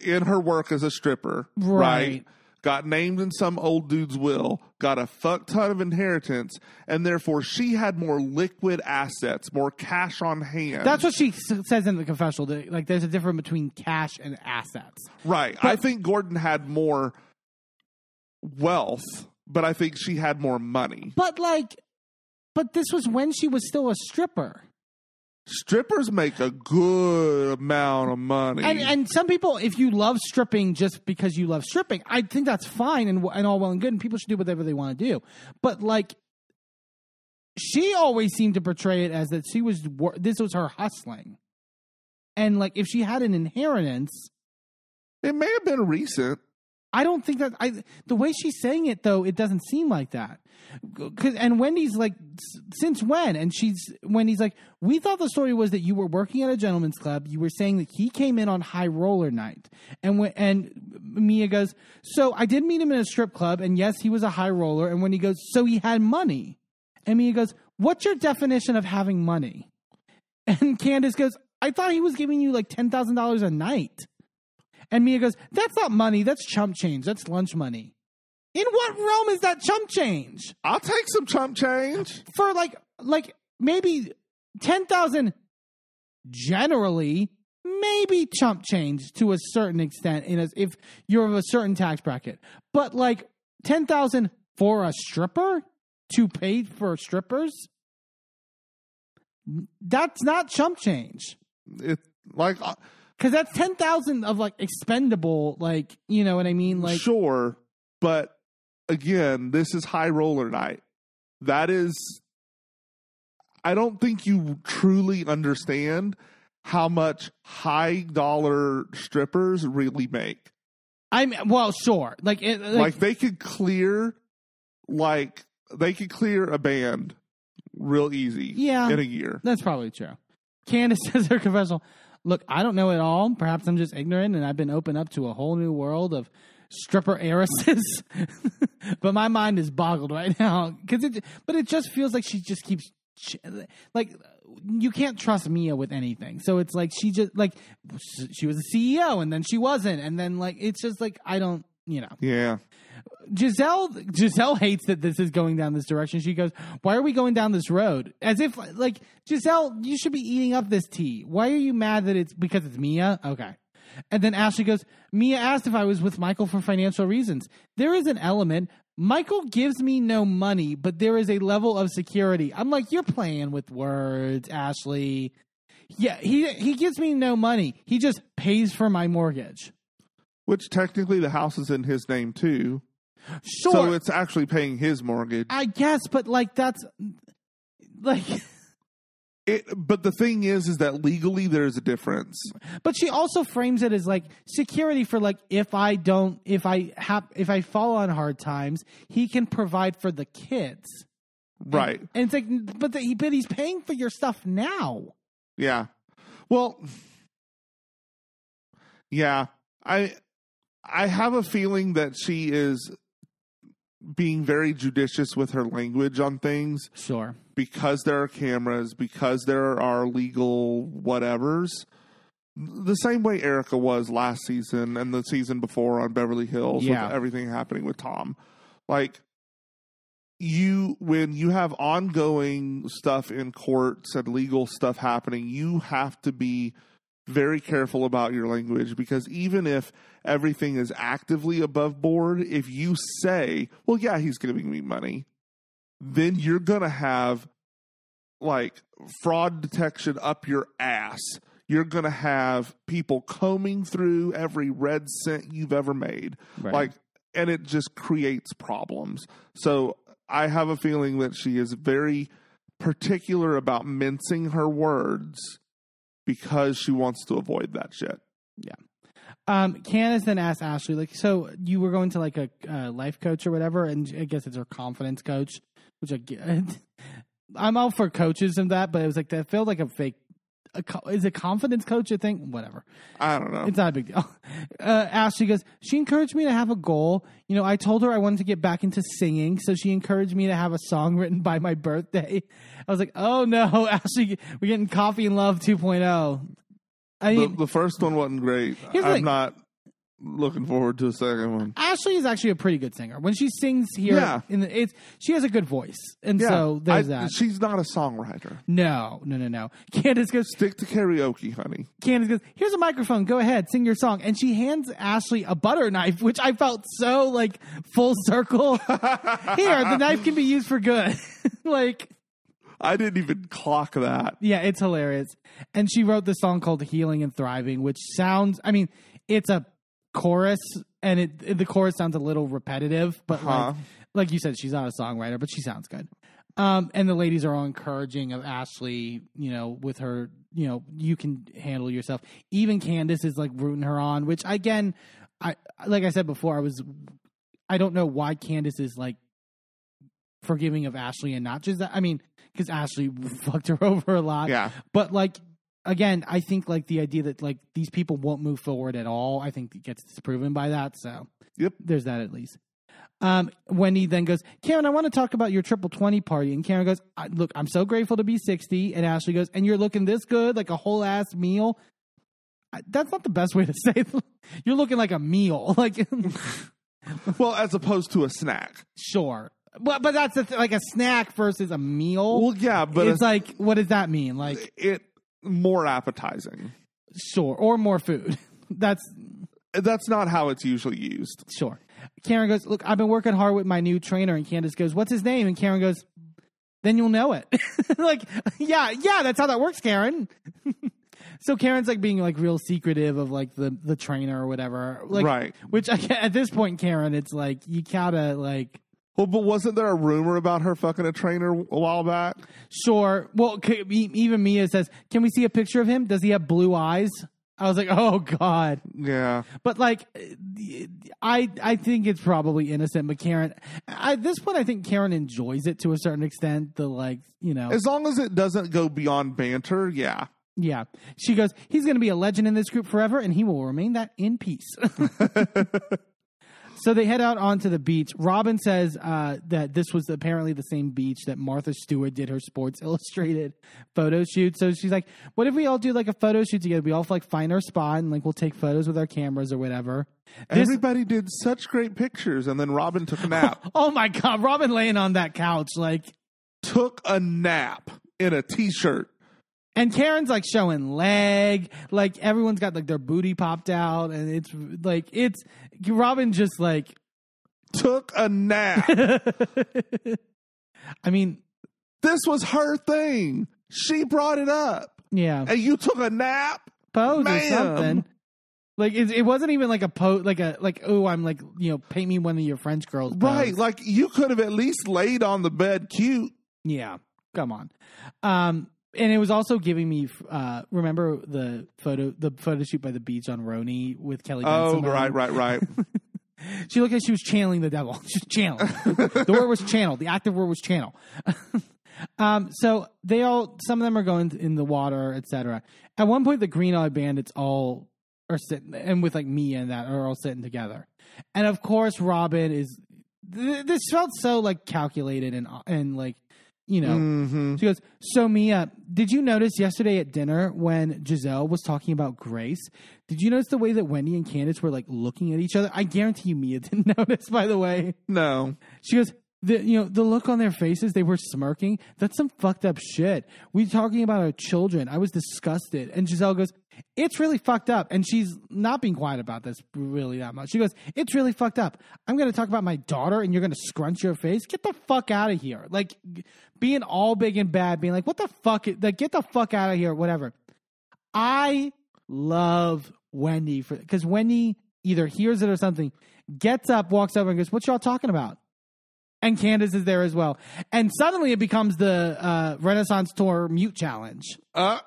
in her work as a stripper Right. right, got named in some old dude's will got a fuck ton of inheritance and therefore she had more liquid assets more cash on hand That's what she s- says in the confessional. That, like, there's a difference between cash and assets. right i think gordon had more wealth but i think she had more money But like, but this was when she was still a stripper. Strippers make a good amount of money. And and some people, if you love stripping just because you love stripping, I think that's fine and and all well and good, and people should do whatever they want to do. But like, she always seemed to portray it as that she was this was her hustling, and like if she had an inheritance, it may have been recent. I don't think that I the way she's saying it though, it doesn't seem like that. 'Cause- and Wendy's like, since when? And she's Wendy's like, we thought the story was that you were working at a gentleman's club. You were saying that he came in on high roller night, and when and Mia goes, so I did meet him in a strip club, and yes, he was a high roller. And when he goes, so he had money, and Mia goes, what's your definition of having money? And Candace goes, I thought he was giving you like ten thousand dollars a night. And Mia goes, That's not money. That's chump change. That's lunch money. In what realm is that chump change? I'll take some chump change. For like, like maybe 10,000 generally, maybe chump change to a certain extent in as if you're of a certain tax bracket. But like 10,000 for a stripper to pay for strippers? That's not chump change. It like uh, Cause that's ten thousand of like expendable, like you know what I mean. Like sure, but again, this is high roller night. That is, I don't think you truly understand how much high dollar strippers really make. I'm well, sure. Like, it, like, Like, they could clear, like they could clear a band real easy. Yeah. in a year. that's probably true. Candace says her confessional. Look, I don't know it all. Perhaps I'm just ignorant, and I've been opened up to a whole new world of stripper heiresses. but my mind is boggled right now because it. But it just feels like she just keeps ch- like you can't trust Mia with anything. So it's like she just like she was a CEO and then she wasn't, and then like it's just like I don't. You know, Yeah, Giselle Giselle hates that this is going down this direction. She goes, "Why are we going down this road?" As if like Giselle, you should be eating up this tea. Why are you mad that it's because it's Mia? Okay. And then Ashley goes, "Mia asked if I was with Michael for financial reasons. There is an element Michael gives me no money, but there is a level of security." I'm like, "You're playing with words, Ashley." Yeah, he he gives me no money. He just pays for my mortgage. which technically the house is in his name too. Sure. So it's actually paying his mortgage. I guess, but like that's like It, but the thing is, is that legally there's a difference. but she also frames it as like security for like if I don't if I have if I fall on hard times, he can provide for the kids. Right. And it's like but the, but he's paying for your stuff now. Yeah. Well, yeah. I I have a feeling that she is being very judicious with her language on things Sure. because there are cameras, because there are legal whatevers. The same way Erica was last season and the season before on Beverly Hills Yeah. with everything happening with Tom. Like you when you have ongoing stuff in courts and legal stuff happening, you have to be very careful about your language because even if everything is actively above board, if you say, "Well, yeah, he's giving me money," then you're going to have like fraud detection up your ass. You're going to have people combing through every red cent you've ever made. Right. Like and it just creates problems. So I have a feeling that she is very particular about mincing her words because she wants to avoid that shit. Yeah. Um, Candace then asked Ashley, like, so you were going to like a life coach or whatever, and I guess it's her confidence coach, which I get. I'm all for coaches and that, but it was like that felt like a fake. A, co- is a confidence coach a thing? Whatever. I don't know. It's not a big deal. Uh, Ashley goes, she encouraged me to have a goal. You know, I told her I wanted to get back into singing, so she encouraged me to have a song written by my birthday. I was like, oh no, Ashley, we're getting Coffee and Love 2.0. I the, mean, the first one wasn't great. I'm thing. not looking forward to a second one. Ashley is actually a pretty good singer. When she sings here, Yeah. in the, it's she has a good voice, and Yeah, so there's I- that. She's not a songwriter. no, no, no, no. Candace goes. Stick to karaoke, honey. Candace goes. Here's a microphone. Go ahead, sing your song. And she hands Ashley a butter knife, which I felt so like full circle. Here, the knife can be used for good. like I didn't even clock that. Yeah, it's hilarious. And she wrote this song called Healing and Thriving, which sounds, I mean, it's a chorus and it, it- the chorus sounds a little repetitive, but Huh. like like you said, she's not a songwriter, but she sounds good. Um, and the ladies are all encouraging of Ashley, you know, with her, you know, you can handle yourself. Even Candace is like rooting her on, which again, I like I said before, I was, I don't know why Candace is like forgiving of Ashley and not just that. I mean, because Ashley fucked her over a lot. Yeah. But like again, I think like the idea that like these people won't move forward at all, I think gets disproven by that. So Yep. there's that at least. Um, Wendy then goes, Karen, I want to talk about your triple twenty party. And Karen goes, I, Look, I'm so grateful to be sixty. And Ashley goes, And you're looking this good, like a whole ass meal. I, that's not the best way to say it. You're looking like a meal, like Well, as opposed to a snack. sure, but but that's th- like a snack versus a meal. Well, yeah, but it's like, what does that mean? Like, it more appetizing. sure, or more food. That's That's not how it's usually used. Sure. Karen goes, Look, I've been working hard with my new trainer. And Candace goes, What's his name? And Karen goes, Then you'll know it. like, yeah, yeah, that's how that works, Karen. so Karen's like being like real secretive of like the the trainer or whatever. Like, Right. Which I, at this point, Karen, it's like you gotta like. Well, but wasn't there a rumor about her fucking a trainer a while back? Sure. Well, c- even Mia says, "Can we see a picture of him? Does he have blue eyes?" I was like, "Oh God." Yeah. But like, uh, I I think it's probably innocent. But Karen, at this point, I think Karen enjoys it to a certain extent. The like, you know, As long as it doesn't go beyond banter, yeah. yeah. She goes, he's going to be a legend in this group forever, and he will remain that in peace. so they head out onto the beach. Robin says uh, that this was apparently the same beach that Martha Stewart did her Sports Illustrated photo shoot. So she's like, "What if we all do like a photo shoot together? We all like find our spot and like we'll take photos with our cameras or whatever." This- Everybody did such great pictures, and then Robin took a nap. Oh my god, Robin laying on that couch like took a nap in a t-shirt. and Karen's like showing leg, like everyone's got like their booty popped out and it's like it's Robin just like Took a nap. I mean, this was her thing. She brought it up, yeah, and you took a nap. pose or something. Like it, it wasn't even like a pose, like a like oh I'm like you know paint me one of your French girls, pose. Right, like you could have at least laid on the bed cute. Yeah, come on. Um, and it was also giving me. Uh, remember the photo, the photo shoot by the beach on RHONY with Kelly. Oh, Bensimon? right, right, right. She looked like she was channeling the devil. She was channeling. the word was channel. The active word was channel. um, so they all, some of them are going in the water, etc. At one point, the Green Eyed Bandits all are sitting, and with like me and that are all sitting together. And of course, Robin is. th- This felt so like calculated and and like you know. hmm She goes, So, Mia, did you notice yesterday at dinner when Giselle was talking about Grace? Did you notice the way that Wendy and Candace were like looking at each other? I guarantee you, Mia didn't notice, by the way. No, She goes, the, you know, the look on their faces, they were smirking. That's some fucked up shit. We talking about our children. I was disgusted. And Giselle goes, it's really fucked up. And she's not being quiet about this really that much. She goes, it's really fucked up. I'm going to talk about my daughter and you're going to scrunch your face. Get the fuck out of here. Like being all big and bad, being like, what the fuck? Like, get the fuck out of here, whatever. I love Wendy for because Wendy either hears it or something, gets up, walks over, and goes, "What y'all talking about?" And Candace is there as well, and suddenly it becomes the uh, Renaissance Tour mute challenge. uh,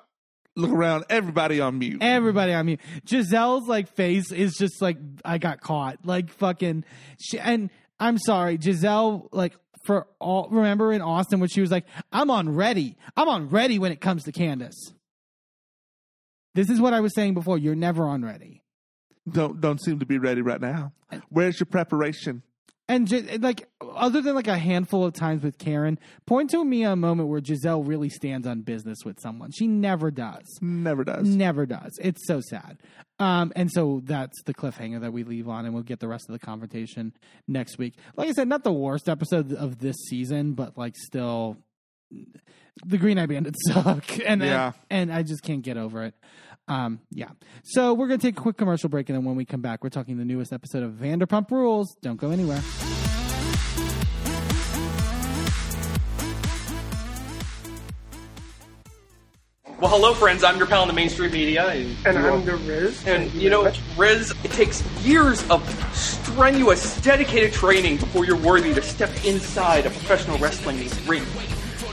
look around. Everybody on mute. Everybody on mute. Giselle's like face is just like I got caught, like fucking. She, and I'm sorry, Giselle. Like for all, remember in Austin when she was like, "I'm on ready. I'm on ready when it comes to Candace." This is what I was saying before. You're never on ready. don't don't seem to be ready right now. Where's your preparation? And like, other than like a handful of times with Karen, point to me a moment where Giselle really stands on business with someone. She never does. Never does. Never does. It's so sad. Um, and so that's the cliffhanger that we leave on, and we'll get the rest of the confrontation next week. Like I said, not the worst episode of this season, but like still, the Green Eye Bandits suck, and Yeah. and I just can't get over it. Um, yeah. So we're gonna take a quick commercial break, and then when we come back, we're talking the newest episode of Vanderpump Rules. Don't go anywhere. Well, hello, friends. I'm your pal in the mainstream media. And, And I'm the Riz. And, Thank you know, very. Riz, it takes years of strenuous, dedicated training before you're worthy to step inside a professional wrestling ring.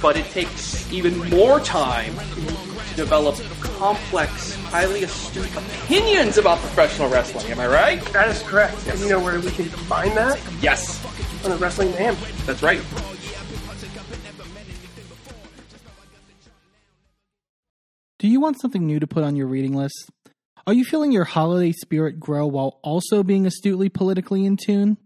But it takes even more time to develop complex, highly astute opinions about professional wrestling. Am I right? that is correct. And you know where we can find that? Yes, On the Wrestling Man. that's right. Do you want something new to put on your reading list? Are you feeling your holiday spirit grow while also being astutely politically in tune?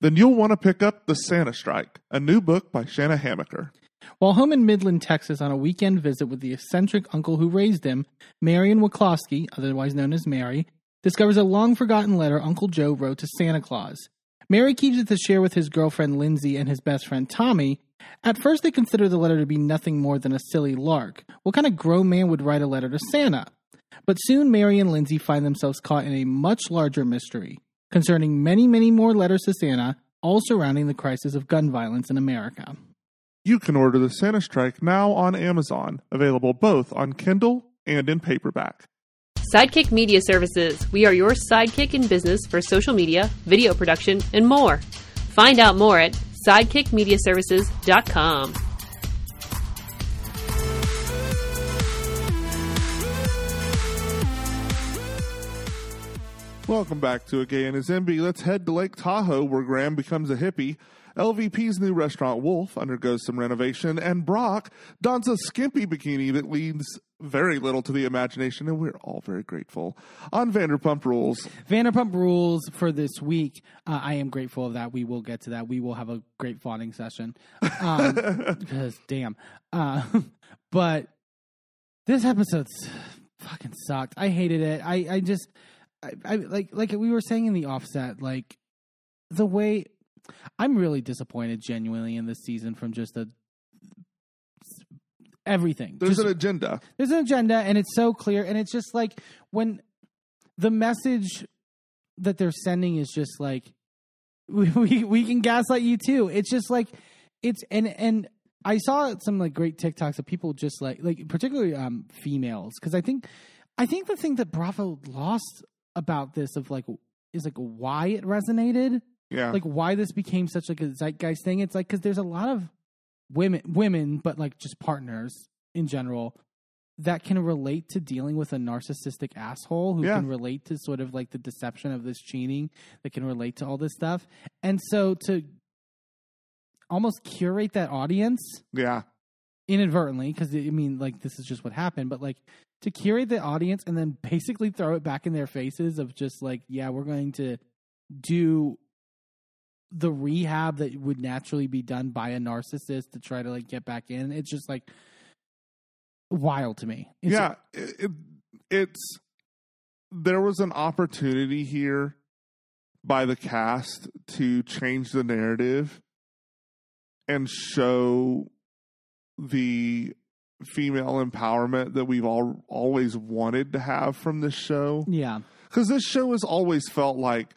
Then you'll want to pick up The Santa Strike, a new book by Shanna Hamaker. While home in Midland, Texas, on a weekend visit with the eccentric uncle who raised him, Marion Waclowski, otherwise known as Mary, discovers a long forgotten letter Uncle Joe wrote to Santa Claus. Mary keeps it to share with his girlfriend Lindsay and his best friend Tommy. At first, they consider the letter to be nothing more than a silly lark. What kind of grown man would write a letter to Santa? But soon, Mary and Lindsay find themselves caught in a much larger mystery concerning many, many more letters to Santa, all surrounding the crisis of gun violence in America. You can order The Santa Strike now on Amazon, available both on Kindle and in paperback. Sidekick Media Services. We are your sidekick in business for social media, video production, and more. Find out more at sidekickmediaservices.com. Welcome back to A Gay and His Enby. Let's head to Lake Tahoe, where Graham becomes a hippie. LVP's new restaurant, Wolf, undergoes some renovation, and Brock dons a skimpy bikini that leaves very little to the imagination, and we're all very grateful. On Vanderpump Rules, Vanderpump Rules for this week. Uh, I am grateful of that. We will get to that. We will have a great fawning session. Um, because damn. Uh, but this episode's fucking sucked. I hated it. I, I just, I, I like, like we were saying in the offset, like the way I'm really disappointed genuinely in this season from just a everything. there's Just- an agenda. there's an agenda and it's so clear and it's just like when the message that they're sending is just like we, we we can gaslight you too it's just like it's and and i saw some like great tiktoks of people just like like particularly um females because i think i think the thing that bravo lost about this of like is like why it resonated Yeah. like why this became such like a zeitgeist thing. It's like because there's a lot of women, women, but like just partners in general that can relate to dealing with a narcissistic asshole who Yeah. can relate to sort of like the deception of this cheating that can relate to all this stuff. And so to almost curate that audience yeah. inadvertently because I mean, like this is just what happened. But like to curate the audience and then basically throw it back in their faces of just like, yeah, we're going to do the rehab that would naturally be done by a narcissist to try to like get back in. It's just like wild to me. It's, yeah. It, it, it's, there was an opportunity here by the cast to change the narrative and show the female empowerment that we've all always wanted to have from this show. Yeah, because this show has always felt like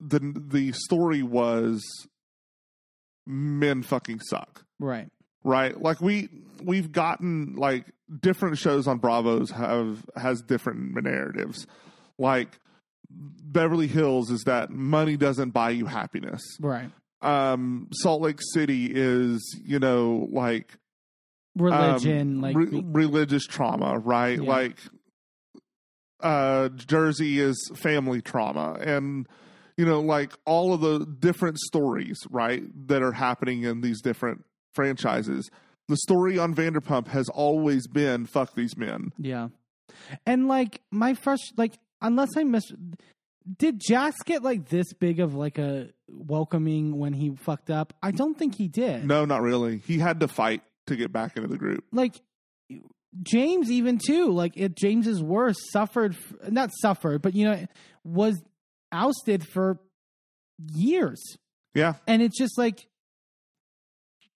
the the story was men fucking suck. Right. right? Like we we've gotten like different shows on bravos have has different narratives. Like beverly hills is that money doesn't buy you happiness. Right. um salt lake city is you know like um, Religion, like re- religious trauma, right? Yeah. Like uh Jersey is family trauma and you know like all of the different stories, right, that are happening in these different franchises. The story on Vanderpump has always been fuck these men. yeah. And like my first, like unless I missed, did Jax get like this big of like a welcoming when he fucked up? I don't think he did. No, not really. He had to fight to get back into the group. like James even too like it James's worst suffered not suffered but you know was ousted for years Yeah. and it's just like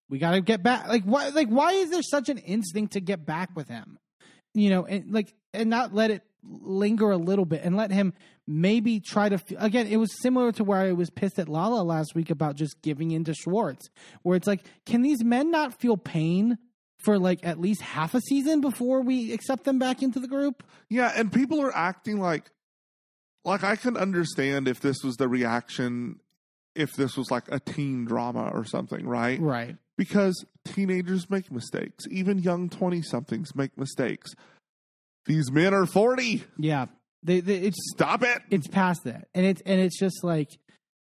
we got to get back like why like why is there such an instinct to get back with him you know and like and not let it linger a little bit and let him maybe try to again it was similar to where i was pissed at lala last week about just giving in to schwartz where it's like can these men not feel pain for like at least half a season before we accept them back into the group. Yeah, and people are acting like like I can understand if this was the reaction if this was like a teen drama or something, right? Right. Because teenagers make mistakes. Even young 20 somethings make mistakes. These men are 40. Yeah. They, they it's Stop it. it's past that and it's and it's just like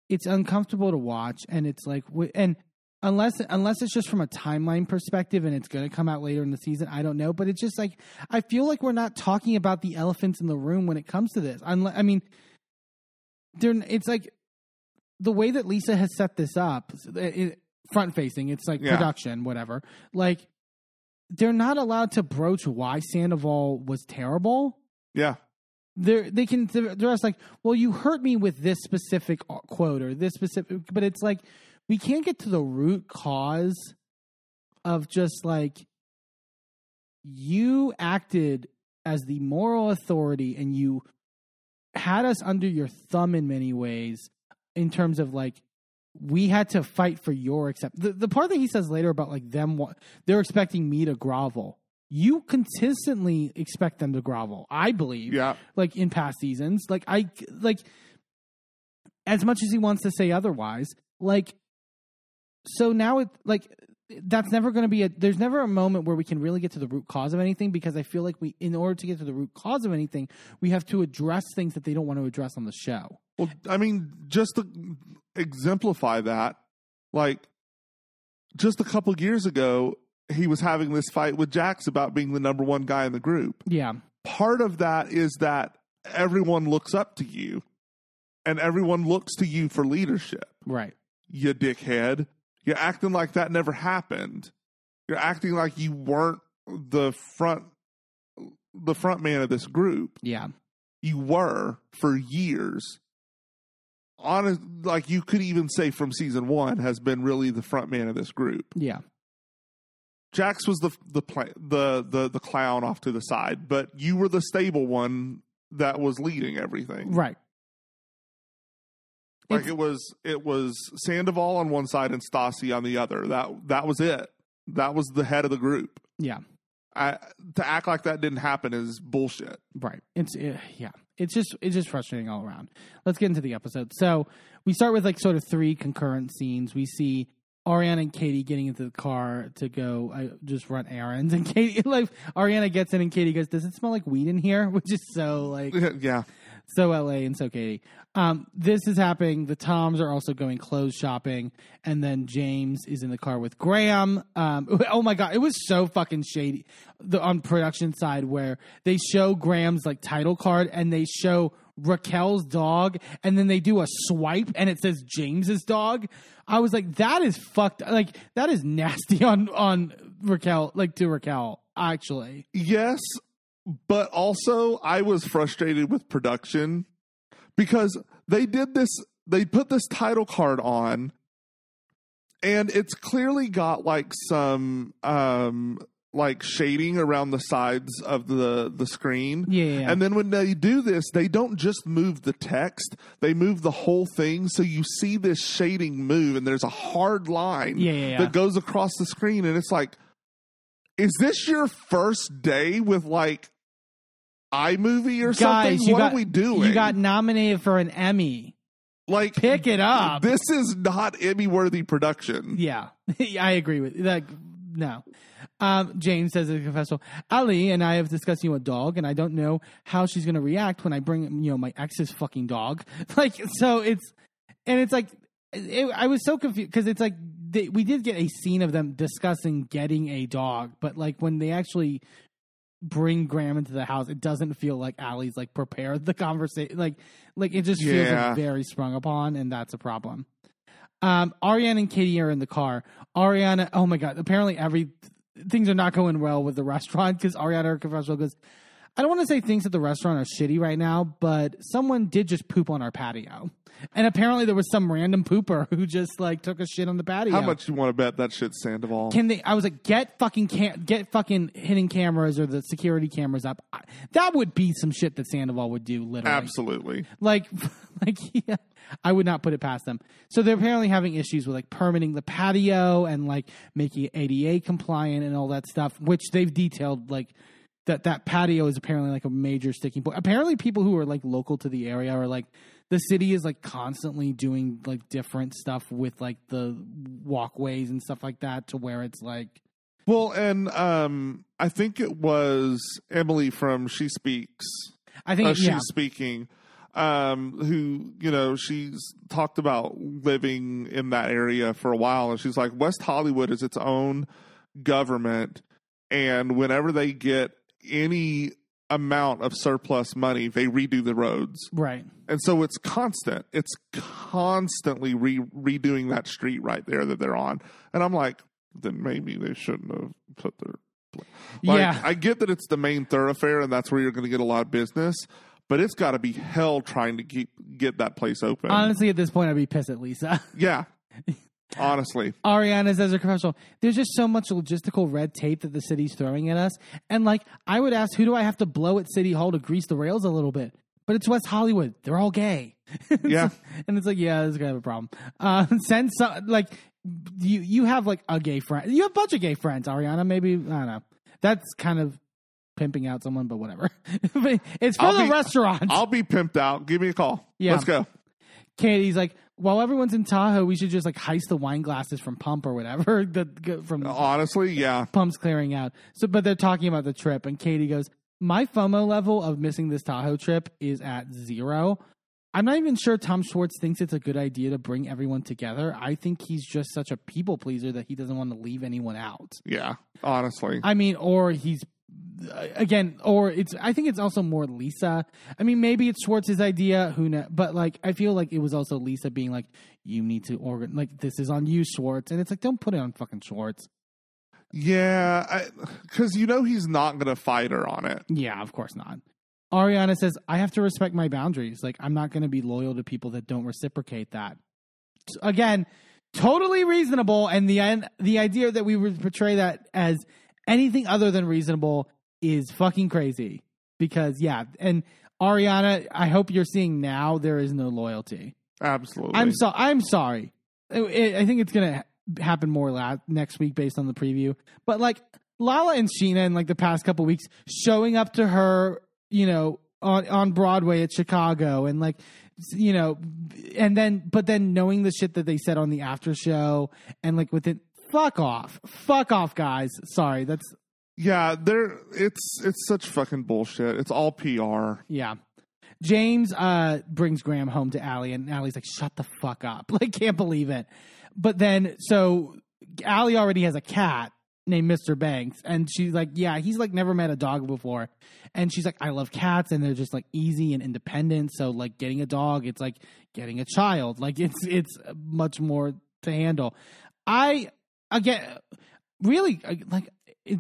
it's uncomfortable to watch and it's like and unless unless it's just from a timeline perspective and it's going to come out later in the season i don't know but it's just like i feel like we're not talking about the elephants in the room when it comes to this i mean it's like the way that lisa has set this up front facing it's like Yeah. production whatever like they're not allowed to broach why sandoval was terrible Yeah. They can just like well you hurt me with this specific uh, quote or this specific but it's like we can't get to the root cause of just like you acted as the moral authority and you had us under your thumb in many ways in terms of like we had to fight for your accept the, the part that he says later about like them they're expecting me to grovel you consistently expect them to grovel i believe Yeah. like in past seasons. Like I like as much as he wants to say otherwise, like so now it like that's never going to be a there's never a moment where we can really get to the root cause of anything because I feel like we in order to get to the root cause of anything, we have to address things that they don't want to address on the show. Well, I mean, just to exemplify that, like just a couple years ago, he was having this fight with Jax about being the number one guy in the group. Yeah. Part of that is that everyone looks up to you and everyone looks to you for leadership. Right. You dickhead. You're acting like that never happened. You're acting like you weren't the front the front man of this group Yeah. you were for years. Honest, like you could even say from season one has been really the front man of this group. Yeah. Jax was the the the the the clown off to the side, but you were the stable one that was leading everything. Right. Like It's- it was it was Sandoval on one side and Stassi on the other. That that was it. That was the head of the group. Yeah. I, to act like that didn't happen is bullshit. Right. It's uh, yeah. It's just it's just frustrating all around. Let's get into the episode. So we start with like sort of three concurrent scenes. We see Ariana and Katie getting into the car to go I just run errands, and Katie like Ariana gets in, and Katie goes, "Does it smell like weed in here?" Which is so like yeah, so LA and so Katie. Um, this is happening. The Toms are also going clothes shopping, and then James is in the car with Graham. Um, oh my god, it was so fucking shady. The on production side where they show Graham's like title card and they show Raquel's dog, and then they do a swipe and it says James's dog. I was like, that is fucked. Like that is nasty on on Raquel, like to Raquel. Actually, Yes, but also I was frustrated with production because they did this, they put this title card on and it's clearly got like some um like shading around the sides of the the screen. Yeah. And then when they do this, they don't just move the text, they move the whole thing so you see this shading move and there's a hard line Yeah, yeah, yeah. that goes across the screen and it's like is this your first day with like iMovie or guys, something? what got are we doing? You got nominated for an Emmy. like Pick it up. This is not Emmy worthy production. Yeah, I agree with like no. Um, James says at the festival, Ali and I have discussed you a dog, and I don't know how she's going to react when I bring you know my ex's fucking dog. Like so, it's and it's like it, I was so confused because it's like they, we did get a scene of them discussing getting a dog, but like when they actually bring Graham into the house, it doesn't feel like Allie's like prepared the conversation. Like like it just feels Yeah. like very sprung upon, and that's a problem. Um, Ariana and Katie are in the car. Ariana, oh my god! Apparently, every things are not going well with the restaurant because Ariana, her professional, goes. I don't want to say things at the restaurant are shitty right now, but someone did just poop on our patio. And apparently there was some random pooper who just like took a shit on the patio. How much you want to bet that shit's Sandoval? Can they? I was like, get fucking cam- get fucking hidden cameras or the security cameras up. I, that would be some shit that Sandoval would do. Literally, Absolutely. like like yeah, I would not put it past them. So they're apparently having issues with like permitting the patio and like making it ADA compliant and all that stuff, which they've detailed like that that patio is apparently like a major sticking point. Apparently people who are like local to the area are like the city is like constantly doing like different stuff with like the walkways and stuff like that to where it's like Well, and um, I think it was Emily from She Speaks. I think uh, she's yeah. speaking um who you know she's talked about living in that area for a while and she's like west hollywood is its own government and whenever they get any amount of surplus money they redo the roads right. and so it's constant it's constantly re- redoing that street right there that they're on and i'm like then maybe they shouldn't have put their like, yeah. I get that it's the main thoroughfare and that's where you're going to get a lot of business, but it's got to be hell trying to keep get that place open. Honestly, at this point, I'd be pissed at Lisa. yeah, honestly, Ariana says her confessional. There's just so much logistical red tape that the city's throwing at us, and like I would ask, who do I have to blow at City Hall to grease the rails a little bit? But it's West Hollywood. They're all gay. Yeah. and it's like, yeah, this is gonna have a problem. Uh, send some like you you have like a gay friend. You have a bunch of gay friends, Ariana. Maybe I don't know. That's kind of pimping out someone, but whatever. It's for I'll the be- restaurant. I'll be pimped out. Give me a call. Yeah. let's go. Katie's like, while everyone's in Tahoe, we should just like heist the wine glasses from Pump or whatever. The, from Honestly, yeah, Pump's clearing out. So, but they're talking about the trip, and Katie goes, "My FOMO level of missing this Tahoe trip is at zero. I'm not even sure Tom Schwartz thinks it's a good idea to bring everyone together. I think he's just such a people pleaser that he doesn't want to leave anyone out. yeah. Honestly, I mean, or he's Uh, again, or it's. I think it's also more Lisa. I mean, maybe it's Schwartz's idea. Who knows? But like, I feel like it was also Lisa being like, "You need to organ. Like, this is on you, Schwartz." And it's like, don't put it on fucking Schwartz. yeah, because you know he's not going to fight her on it. Yeah, of course not. Ariana says, I have to respect my boundaries. Like, I'm not going to be loyal to people that don't reciprocate that. Again, totally reasonable. And the, the idea that we would portray that as anything other than reasonable is fucking crazy. Because, yeah. And Ariana, I hope you're seeing now there is no loyalty. Absolutely. I'm so I'm sorry. I- I I think it's gonna happen more la- next week based on the preview. But like Lala and Scheana in like the past couple weeks showing up to her, you know, on on Broadway at Chicago and like you know, and then but then knowing the shit that they said on the after show and like with it, fuck off, fuck off, guys. Sorry, that's yeah, there. It's it's such fucking bullshit. It's all PR. Yeah. James uh, brings Graham home to Allie, and Allie's like, shut the fuck up. Like, can't believe it. But then, so Allie already has a cat named Mr. Banks, and she's like, yeah, he's like never met a dog before. And she's like, I love cats, and they're just like easy and independent. So, like, getting a dog, it's like getting a child. Like, it's, it's much more to handle. I, again, really, like, it,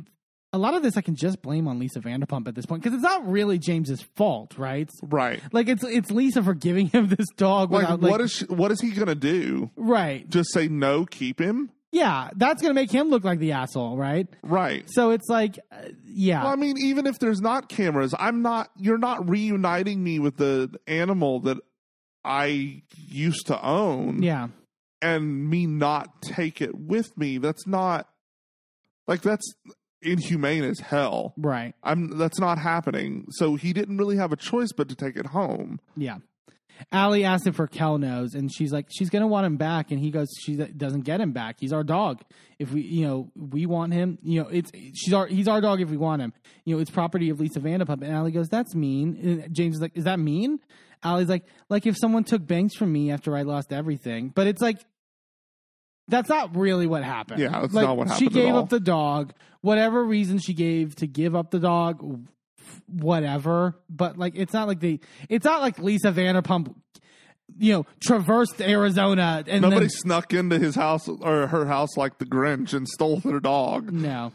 a lot of this I can just blame on Lisa Vanderpump at this point because it's not really James's fault, right? Right. Like it's it's Lisa for giving him this dog Like, without like, what is she, what is he gonna do? right? Just say no, keep him? Yeah, that's gonna make him look like the asshole, right? Right. So it's like, uh, yeah, Well, I mean, even if there's not cameras, I'm not. You're not reuniting me with the animal that I used to own, yeah, and me not take it with me. That's not like that's inhumane as hell. right, I'm. That's not happening. So he didn't really have a choice but to take it home. yeah. Allie asked if Raquel knows, and she's like, she's gonna want him back, and he goes, she doesn't get him back. He's our dog. If we, you know, we want him, you know, it's she's our he's our dog if we want him. You know, it's property of Lisa Vanderpump. And Allie goes, that's mean. And James is like, is that mean? Allie's like, like if someone took Banks from me after I lost everything, but it's like. That's not really what happened. Yeah, that's Like, not what She happened at gave up the dog, whatever reason she gave to give up the dog, whatever. But like, it's not like they, it's not like Lisa Vanderpump, you know, traversed Arizona and Nobody then, snuck into his house or her house like the Grinch and stole their dog. no.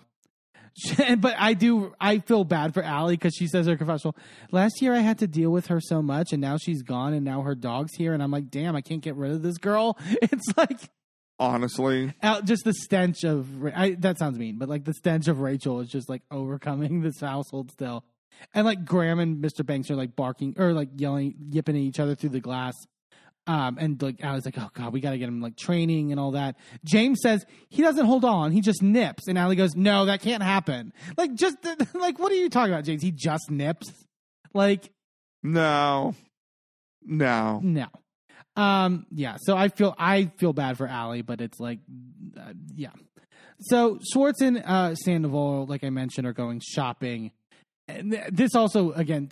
but I do. I feel bad for Allie because she says her confessional, "Last year I had to deal with her so much, and now she's gone, and now her dog's here, and I'm like, damn, I can't get rid of this girl." It's like Honestly, out just the stench of Ra- I, that sounds mean, but like the stench of Rachel is just like overcoming this household still, and like Graham and Mr. Banks are like barking or like yelling, yipping at each other through the glass. Um, and like Allie's like, oh god, we got to get him like training and all that. James says he doesn't hold on, he just nips, and Allie goes, no, that can't happen. Like just like what are you talking about, James? He just nips, like no, no. no. Um, yeah. So I feel I feel bad for Allie, but it's like, uh, yeah. So Schwartz and uh, Sandoval, like I mentioned, are going shopping. And th- this also, again,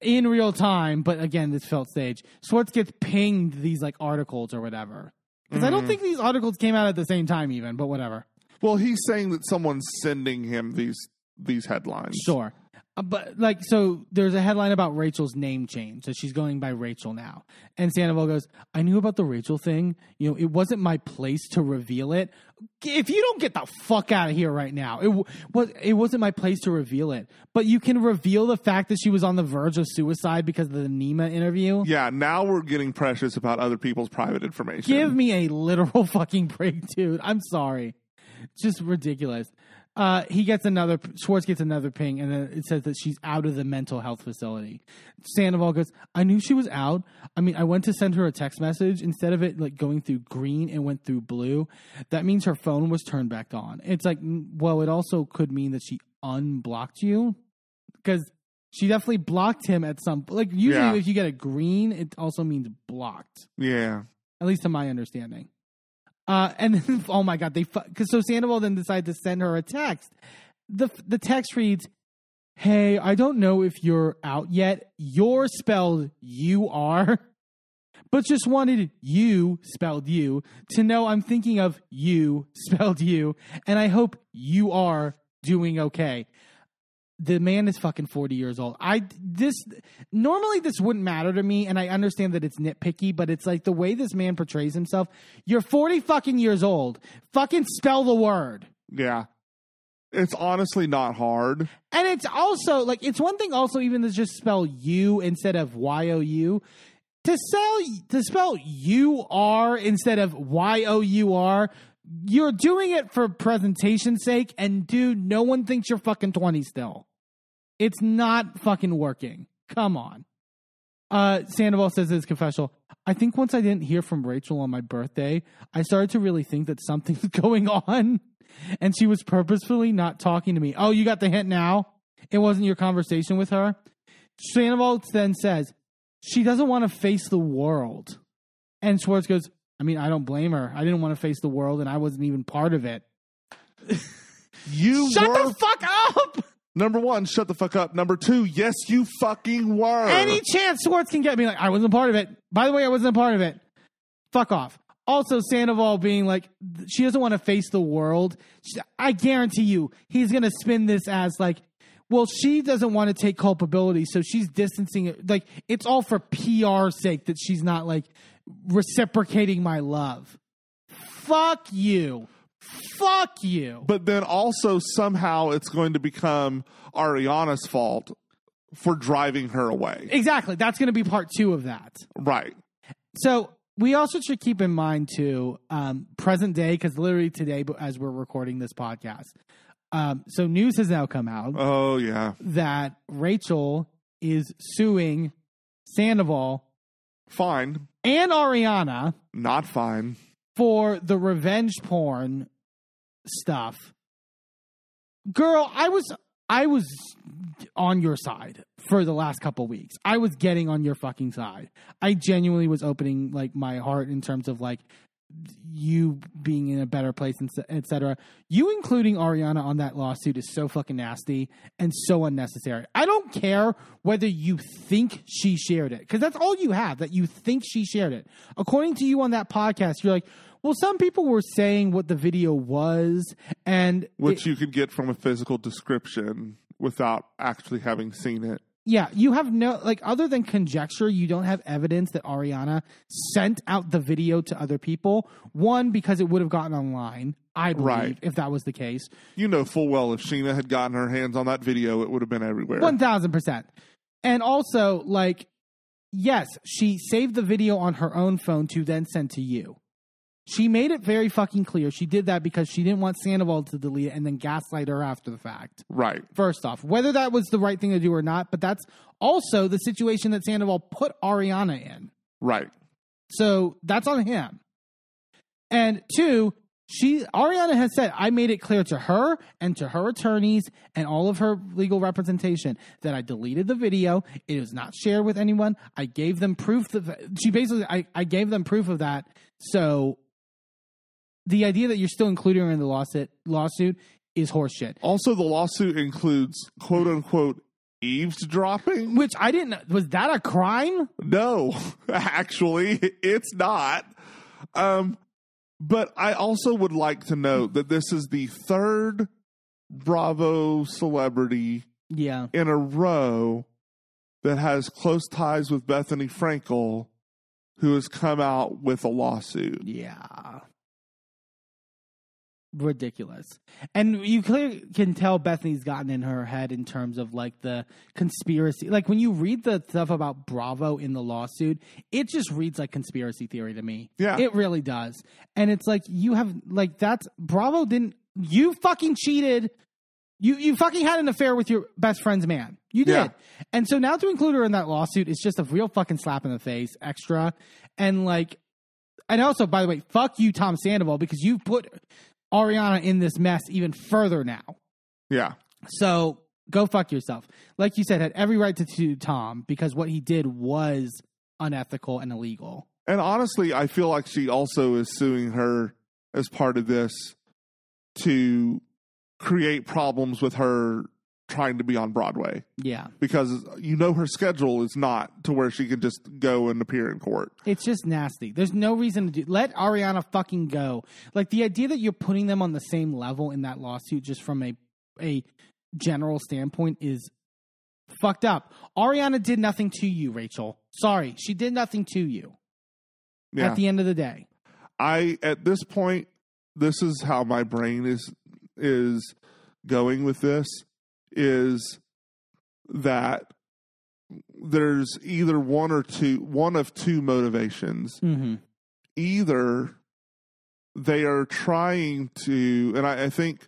in real time, but again, this felt stage. Schwartz gets pinged these like articles or whatever. Because I don't think these articles came out at the same time, even. But whatever. Well, he's saying that someone's sending him these these headlines. Sure. Uh, But like, so there's a headline about Rachel's name change. So she's going by Rachel now. And Sandoval goes, I knew about the Rachel thing. You know, it wasn't my place to reveal it. If you don't get the fuck out of here right now, it was it wasn't my place to reveal it. But you can reveal the fact that she was on the verge of suicide because of the Nima interview. Yeah, now we're getting precious about other people's private information. Give me a literal fucking break, dude. I'm sorry. Just ridiculous. Uh, he gets another, Schwartz gets another ping, and then it says that she's out of the mental health facility. Sandoval goes, I knew she was out. I mean, I went to send her a text message. Instead of it like going through green, it went through blue. That means her phone was turned back on. It's like, well, it also could mean that she unblocked you because she definitely blocked him at some, like, usually Yeah. if you get a green, it also means blocked yeah. at least to my understanding. Uh, and then, oh my god, they because so Sandoval then decided to send her a text. the The text reads, "Hey, I don't know if you're out yet. You're spelled you are, but just wanted you spelled you to know I'm thinking of you spelled you, and I hope you are doing okay." The man is fucking 40 years old. I this normally this wouldn't matter to me and I understand that it's nitpicky, but it's like the way this man portrays himself. You're 40 fucking years old. Fucking spell the word. Yeah. It's honestly not hard. And it's also like it's one thing also even to just spell you instead of Y O U. To sell to spell U R instead of Y O U R, you're doing it for presentation sake, and dude, no one thinks you're fucking 20 still. It's not fucking working. Come on. Uh, Sandoval says in his confessional, I think once I didn't hear from Rachel on my birthday, I started to really think that something's going on. And she was purposefully not talking to me. Oh, you got the hint now? It wasn't your conversation with her? Sandoval then says, she doesn't want to face the world. And Schwartz goes, I mean, I don't blame her. I didn't want to face the world and I wasn't even part of it. You Shut were the fuck up! Number one, shut the fuck up. Number two, yes, you fucking were. Any chance Schwartz can get me like, I wasn't a part of it. By the way, I wasn't a part of it. Fuck off. Also, Sandoval being like, she doesn't want to face the world. She- I guarantee you, he's going to spin this as like, well, she doesn't want to take culpability, so she's distancing it. Like, it's all for PR sake that she's not like reciprocating my love. Fuck you. Fuck you. but then also somehow it's going to become Ariana's fault for driving her away. Exactly. That's going to be part two of that. Right. So we also should keep in mind too, um, present day, because literally today, as we're recording this podcast, um, so news has now come out Oh, yeah. that Rachel is suing Sandoval Fine. and Ariana Not fine. for the revenge porn stuff. Girl, I was I was on your side for the last couple weeks. I was getting on your fucking side. I genuinely was opening like my heart in terms of like you being in a better place and etc. You including Ariana on that lawsuit is so fucking nasty and so unnecessary. I don't care whether you think she shared it because that's all you have that you think she shared it. According to you on that podcast, you're like, well, some people were saying what the video was, and Which it- you could get from a physical description without actually having seen it. Yeah, you have no like other than conjecture, you don't have evidence that Ariana sent out the video to other people. One, because it would have gotten online, I believe, Right. if that was the case. You know full well if Scheana had gotten her hands on that video, it would have been everywhere. One thousand percent. And also, like, yes, she saved the video on her own phone to then send to you. She made it very fucking clear she did that because she didn't want Sandoval to delete it and then gaslight her after the fact. Right. First off, whether that was the right thing to do or not, but that's also the situation that Sandoval put Ariana in. Right. So that's on him. And two, she Ariana has said I made it clear to her and to her attorneys and all of her legal representation that I deleted the video. It was not shared with anyone. I gave them proof that she basically I, I gave them proof of that. So the idea that you're still including her in the lawsuit lawsuit is horseshit. Also, the lawsuit includes quote unquote eavesdropping. Which I didn't was that a crime? No, actually, it's not. Um, but I also would like to note that this is the third Bravo celebrity Yeah. in a row that has close ties with Bethenny Frankel, who has come out with a lawsuit. Yeah. Ridiculous. And you clearly can tell Bethenny's gotten in her head in terms of like the conspiracy. Like when you read the stuff about Bravo in the lawsuit, it just reads like conspiracy theory to me. Yeah. It really does. And it's like you have like that's Bravo didn't you fucking cheated. You you fucking had an affair with your best friend's man. You did. Yeah. And so now to include her in that lawsuit is just a real fucking slap in the face, extra. And like and also, by the way, fuck you, Tom Sandoval, because you put Ariana in this mess even further now. Yeah. So go fuck yourself. Like you said, had every right to sue Tom because what he did was unethical and illegal. And honestly, I feel like she also is suing her as part of this to create problems with her trying to be on Broadway Yeah. because you know her schedule is not to where she can just go and appear in court. It's just nasty. There's no reason to do let Ariana fucking go. Like the idea that you're putting them on the same level in that lawsuit just from a a general standpoint is fucked up. Ariana did nothing to you, Rachel. Sorry, she did nothing to you Yeah. at the end of the day. I at this point this is how my brain is is going with this is that there's either one or two one of two motivations Mm-hmm. either they are trying to and I, I think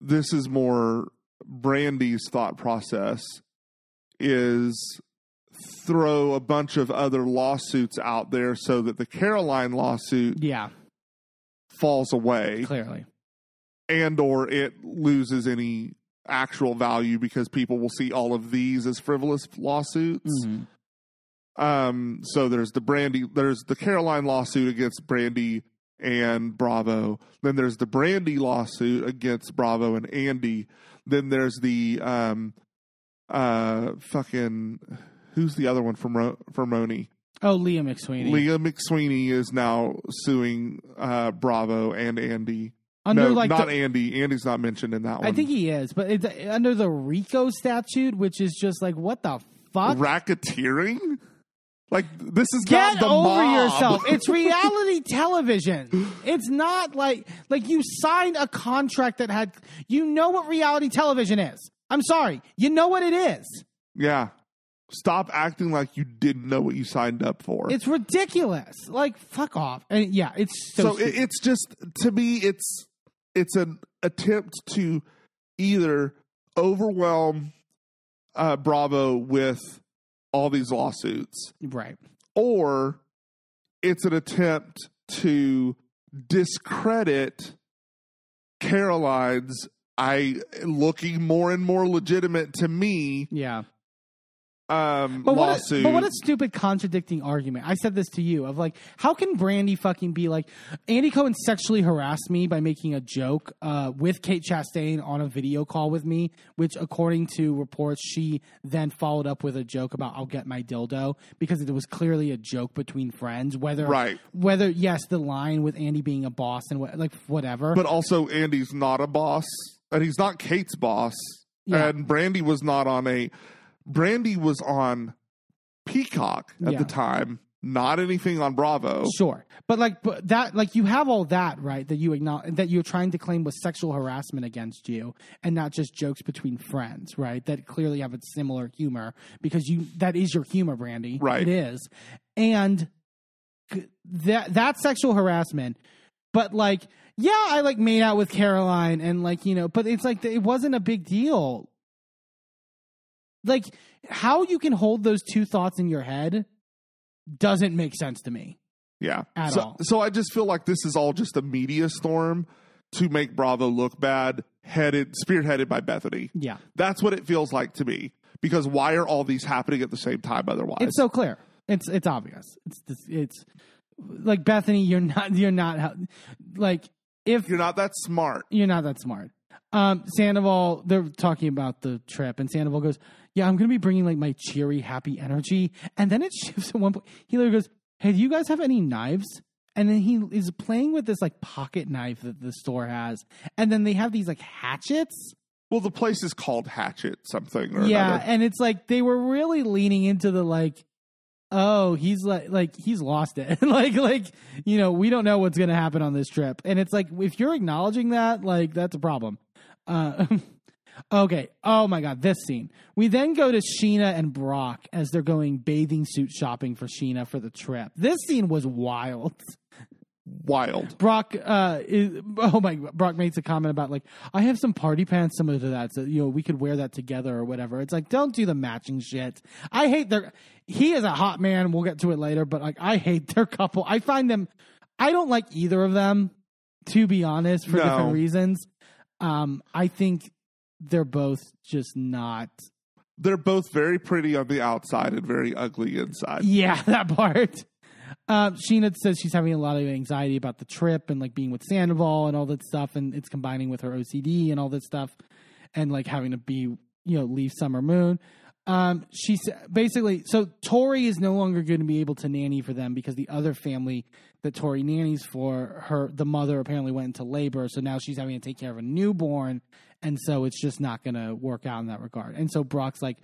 this is more brandi's thought process is throw a bunch of other lawsuits out there so that the caroline lawsuit Yeah, falls away clearly. and or it loses any actual value because people will see all of these as frivolous lawsuits Mhm. um so there's the brandi there's the caroline lawsuit against brandi and bravo then there's the brandi lawsuit against bravo and andy then there's the um uh fucking who's the other one from Ro- from Moni? Oh, Leah McSweeney. Leah McSweeney is now suing uh bravo and andy under no like not the, andy andy's not mentioned in that one I think he is, but it's uh, under the RICO statute, which is just like what the fuck. racketeering like this is Get not the over mob. yourself. It's reality television. It's not like like you signed a contract that had you know what reality television is. I'm sorry. You know what it is. Yeah. Stop acting like you didn't know what you signed up for. It's ridiculous. Like fuck off. And yeah, it's so, so it, it's just to me it's it's an attempt to either overwhelm uh, Bravo with all these lawsuits right. or it's an attempt to discredit Caroline's I looking more and more legitimate to me Yeah. Um But what, a, but what a stupid contradicting argument. I said this to you of like, how can Brandi fucking be like, Andy Cohen sexually harassed me by making a joke uh, with Kate Chastain on a video call with me, which according to reports, she then followed up with a joke about I'll get my dildo because it was clearly a joke between friends. Whether Right. whether yes, the line with Andy being a boss and what, like whatever. but also Andy's not a boss, and he's not Kate's boss, Yeah. and Brandi was not on a. Brandi was on Peacock at Yeah. the time, not anything on Bravo. Sure, but like but that, like you have all that right that you acknowledge that you're trying to claim was sexual harassment against you, and not just jokes between friends, right? That clearly have a similar humor because you that is your humor, Brandi. Right. it is, and that that's sexual harassment. But like, yeah, I like made out with Caroline, and like you know, but it's like it wasn't a big deal. Like how you can hold those two thoughts in your head doesn't make sense to me. Yeah. At so, all. so I just feel like this is all just a media storm to make Bravo look bad, headed spearheaded by Bethenny. Yeah. That's what it feels like to me. Because why are all these happening at the same time otherwise? It's so clear. It's it's obvious. It's it's, it's like Bethenny. You're not. You're not. Like if You're not that smart. you're not that smart. Um, Sandoval, they're talking about the trip, and Sandoval goes, "Yeah, I'm going to be bringing like my cheery, happy energy." And then it shifts at one point. He literally goes, "Hey, do you guys have any knives?" And then he is playing with this like pocket knife that the store has, and then they have these like hatchets. Well, the place is called Hatchet something or yeah another. and it's like they were really leaning into the like oh he's like like he's lost it like like you know we don't know what's gonna happen on this trip and it's like if you're acknowledging that like that's a problem uh okay oh my god this scene we then go to scheana and brock as they're going bathing suit shopping for scheana for the trip this scene was wild Wild. Brock, uh, is, oh my, Brock makes a comment about like, I have some party pants similar to that, so you know we could wear that together or whatever. It's like, don't do the matching shit. I hate their. He is a hot man. We'll get to it later, but like, I hate their couple. I find them. I don't like either of them, to be honest, for No. different reasons. Um, I think they're both just not. They're both very pretty on the outside and very ugly inside. Yeah, that part. Um, Scheana says she's having a lot of anxiety about the trip and like being with Sandoval and all that stuff, and it's combining with her OCD and all that stuff, and like having to be you know leave Summer Moon. Um, she's basically so Tori is no longer going to be able to nanny for them because the other family that Tori nannies for her, the mother apparently went into labor, so now she's having to take care of a newborn, and so it's just not going to work out in that regard. And so Brock's like,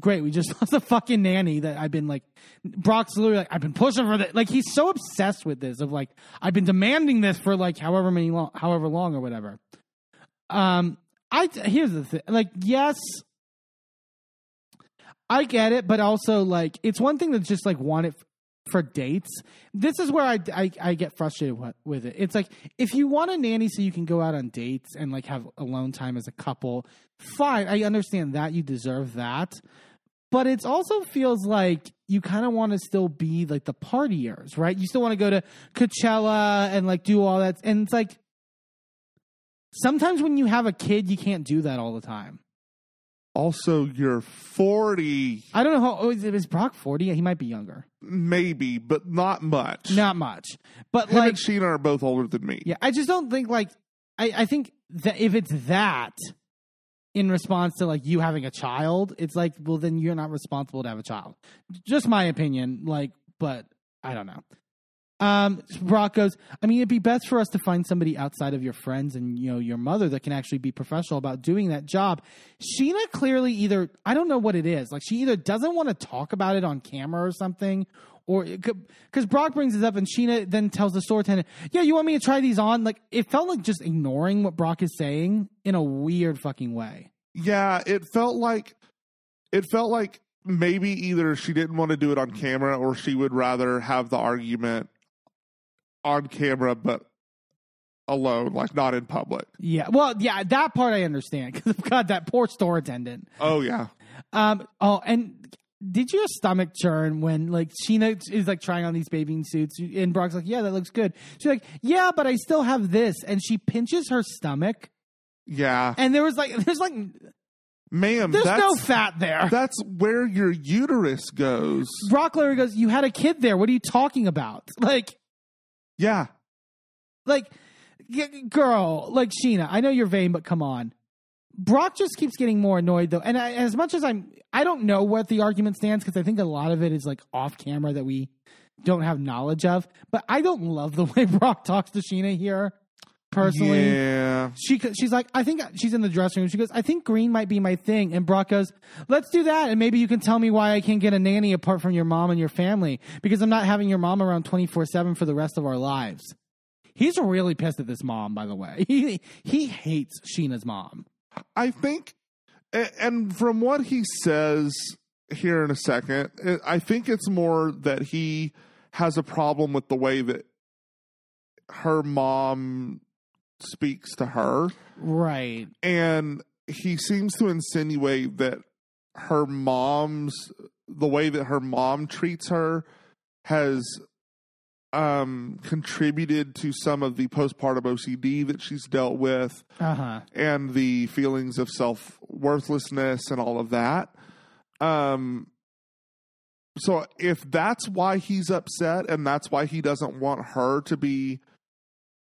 great, we just lost a fucking nanny that I've been like, Brock's literally like, I've been pushing for that. Like, he's so obsessed with this of like, I've been demanding this for like however many long, however long or whatever. Um, I, here's the thing, like, yes, I get it, but also like, it's one thing to just like want it for dates. This is where I, I, I get frustrated with, with it. It's like, if you want a nanny so you can go out on dates and like have alone time as a couple, fine. I understand that. You deserve that. But it also feels like you kind of want to still be like the partiers, right? You still want to go to Coachella and like do all that. And it's like, sometimes when you have a kid, you can't do that all the time. Also, you're 40, I don't know how, oh, is, is Brock 40? He might be younger. maybe, but not much. Not much. But Him like, and Scheana are both older than me. Yeah, I just don't think like I, I think that if it's that in response to like you having a child, it's like, well then you're not responsible to have a child. Just my opinion, like, but I don't know. Um Brock goes, I mean it'd be best for us to find somebody outside of your friends and you know your mother that can actually be professional about doing that job. Scheana clearly either I don't know what it is. Like she either doesn't want to talk about it on camera or something or because Brock brings this up and Scheana then tells the store attendant, "Yeah, you want me to try these on?" Like it felt like just ignoring what Brock is saying in a weird fucking way. Yeah, it felt like it felt like maybe either she didn't want to do it on camera or she would rather have the argument on camera but alone, like not in public. Yeah, well, yeah, that part I understand because God, that poor store attendant. Oh yeah. Um, oh, and did your stomach churn when like Scheana is like trying on these bathing suits and Brock's like, "Yeah, that looks good." She's like, "Yeah, but I still have this," and she pinches her stomach, Yeah. and there was like, there's like, Ma'am, there's no fat there. that's where your uterus goes. Brock Larry goes, "You had a kid there. What are you talking about?" Like, Yeah. like, girl, like Scheana. I know you're vain, but come on. Brock just keeps getting more annoyed though, and I, as much as I'm, I don't know what the argument stands because I think a lot of it is like off camera that we don't have knowledge of. But I don't love the way Brock talks to Scheana here. Personally. Yeah. She she's like, I think she's in the dressing room. She goes, I think green might be my thing. And Brock goes, Let's do that, and maybe you can tell me why I can't get a nanny apart from your mom and your family because I'm not having your mom around twenty four seven for the rest of our lives. He's really pissed at this mom, by the way. He he hates Scheana's mom. I think, and from what he says here in a second, I think it's more that he has a problem with the way that her mom speaks to her. Right. And he seems to insinuate that her mom's, the way that her mom treats her has um contributed to some of the postpartum OCD that she's dealt with Uh huh. and the feelings of self worthlessness and all of that. Um, so if that's why he's upset and that's why he doesn't want her to be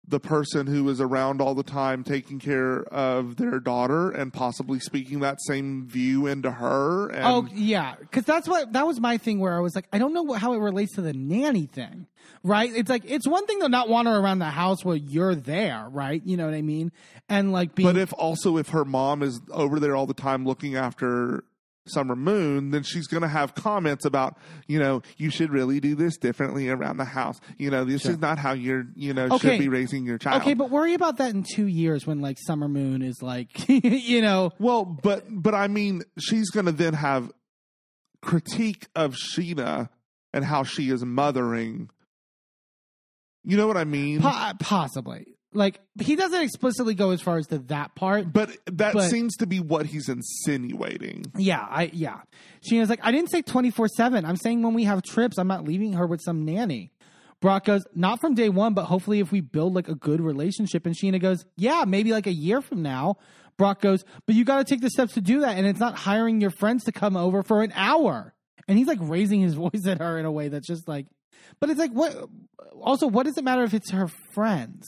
the person who is around all the time taking care of their daughter and possibly speaking that same view into her and oh yeah, because that's what that was my thing where I was like, I don't know how it relates to the nanny thing, right? It's like it's one thing to not want her around the house while you're there, right? You know what I mean? And like being but if also if her mom is over there all the time looking after Summer Moon, then she's going to have comments about, you know, you should really do this differently around the house. You know, this is not how you're, you know, Okay. should be raising your child. okay, but worry about that in two years when like Summer Moon is like, you know, well, but but I mean, she's going to then have critique of Scheana and how she is mothering. You know what I mean? po- possibly. Like he doesn't explicitly go as far as to that part, but that but- seems to be what he's insinuating. Yeah, I yeah. Scheana's like, I didn't say twenty four seven. I'm saying when we have trips, I'm not leaving her with some nanny. Brock goes, not from day one, but hopefully if we build like a good relationship. And Scheana goes, yeah, maybe like a year from now. Brock goes, but you got to take the steps to do that, and it's not hiring your friends to come over for an hour. And he's like raising his voice at her in a way that's just like, but it's like what? Also, what does it matter if it's her friends?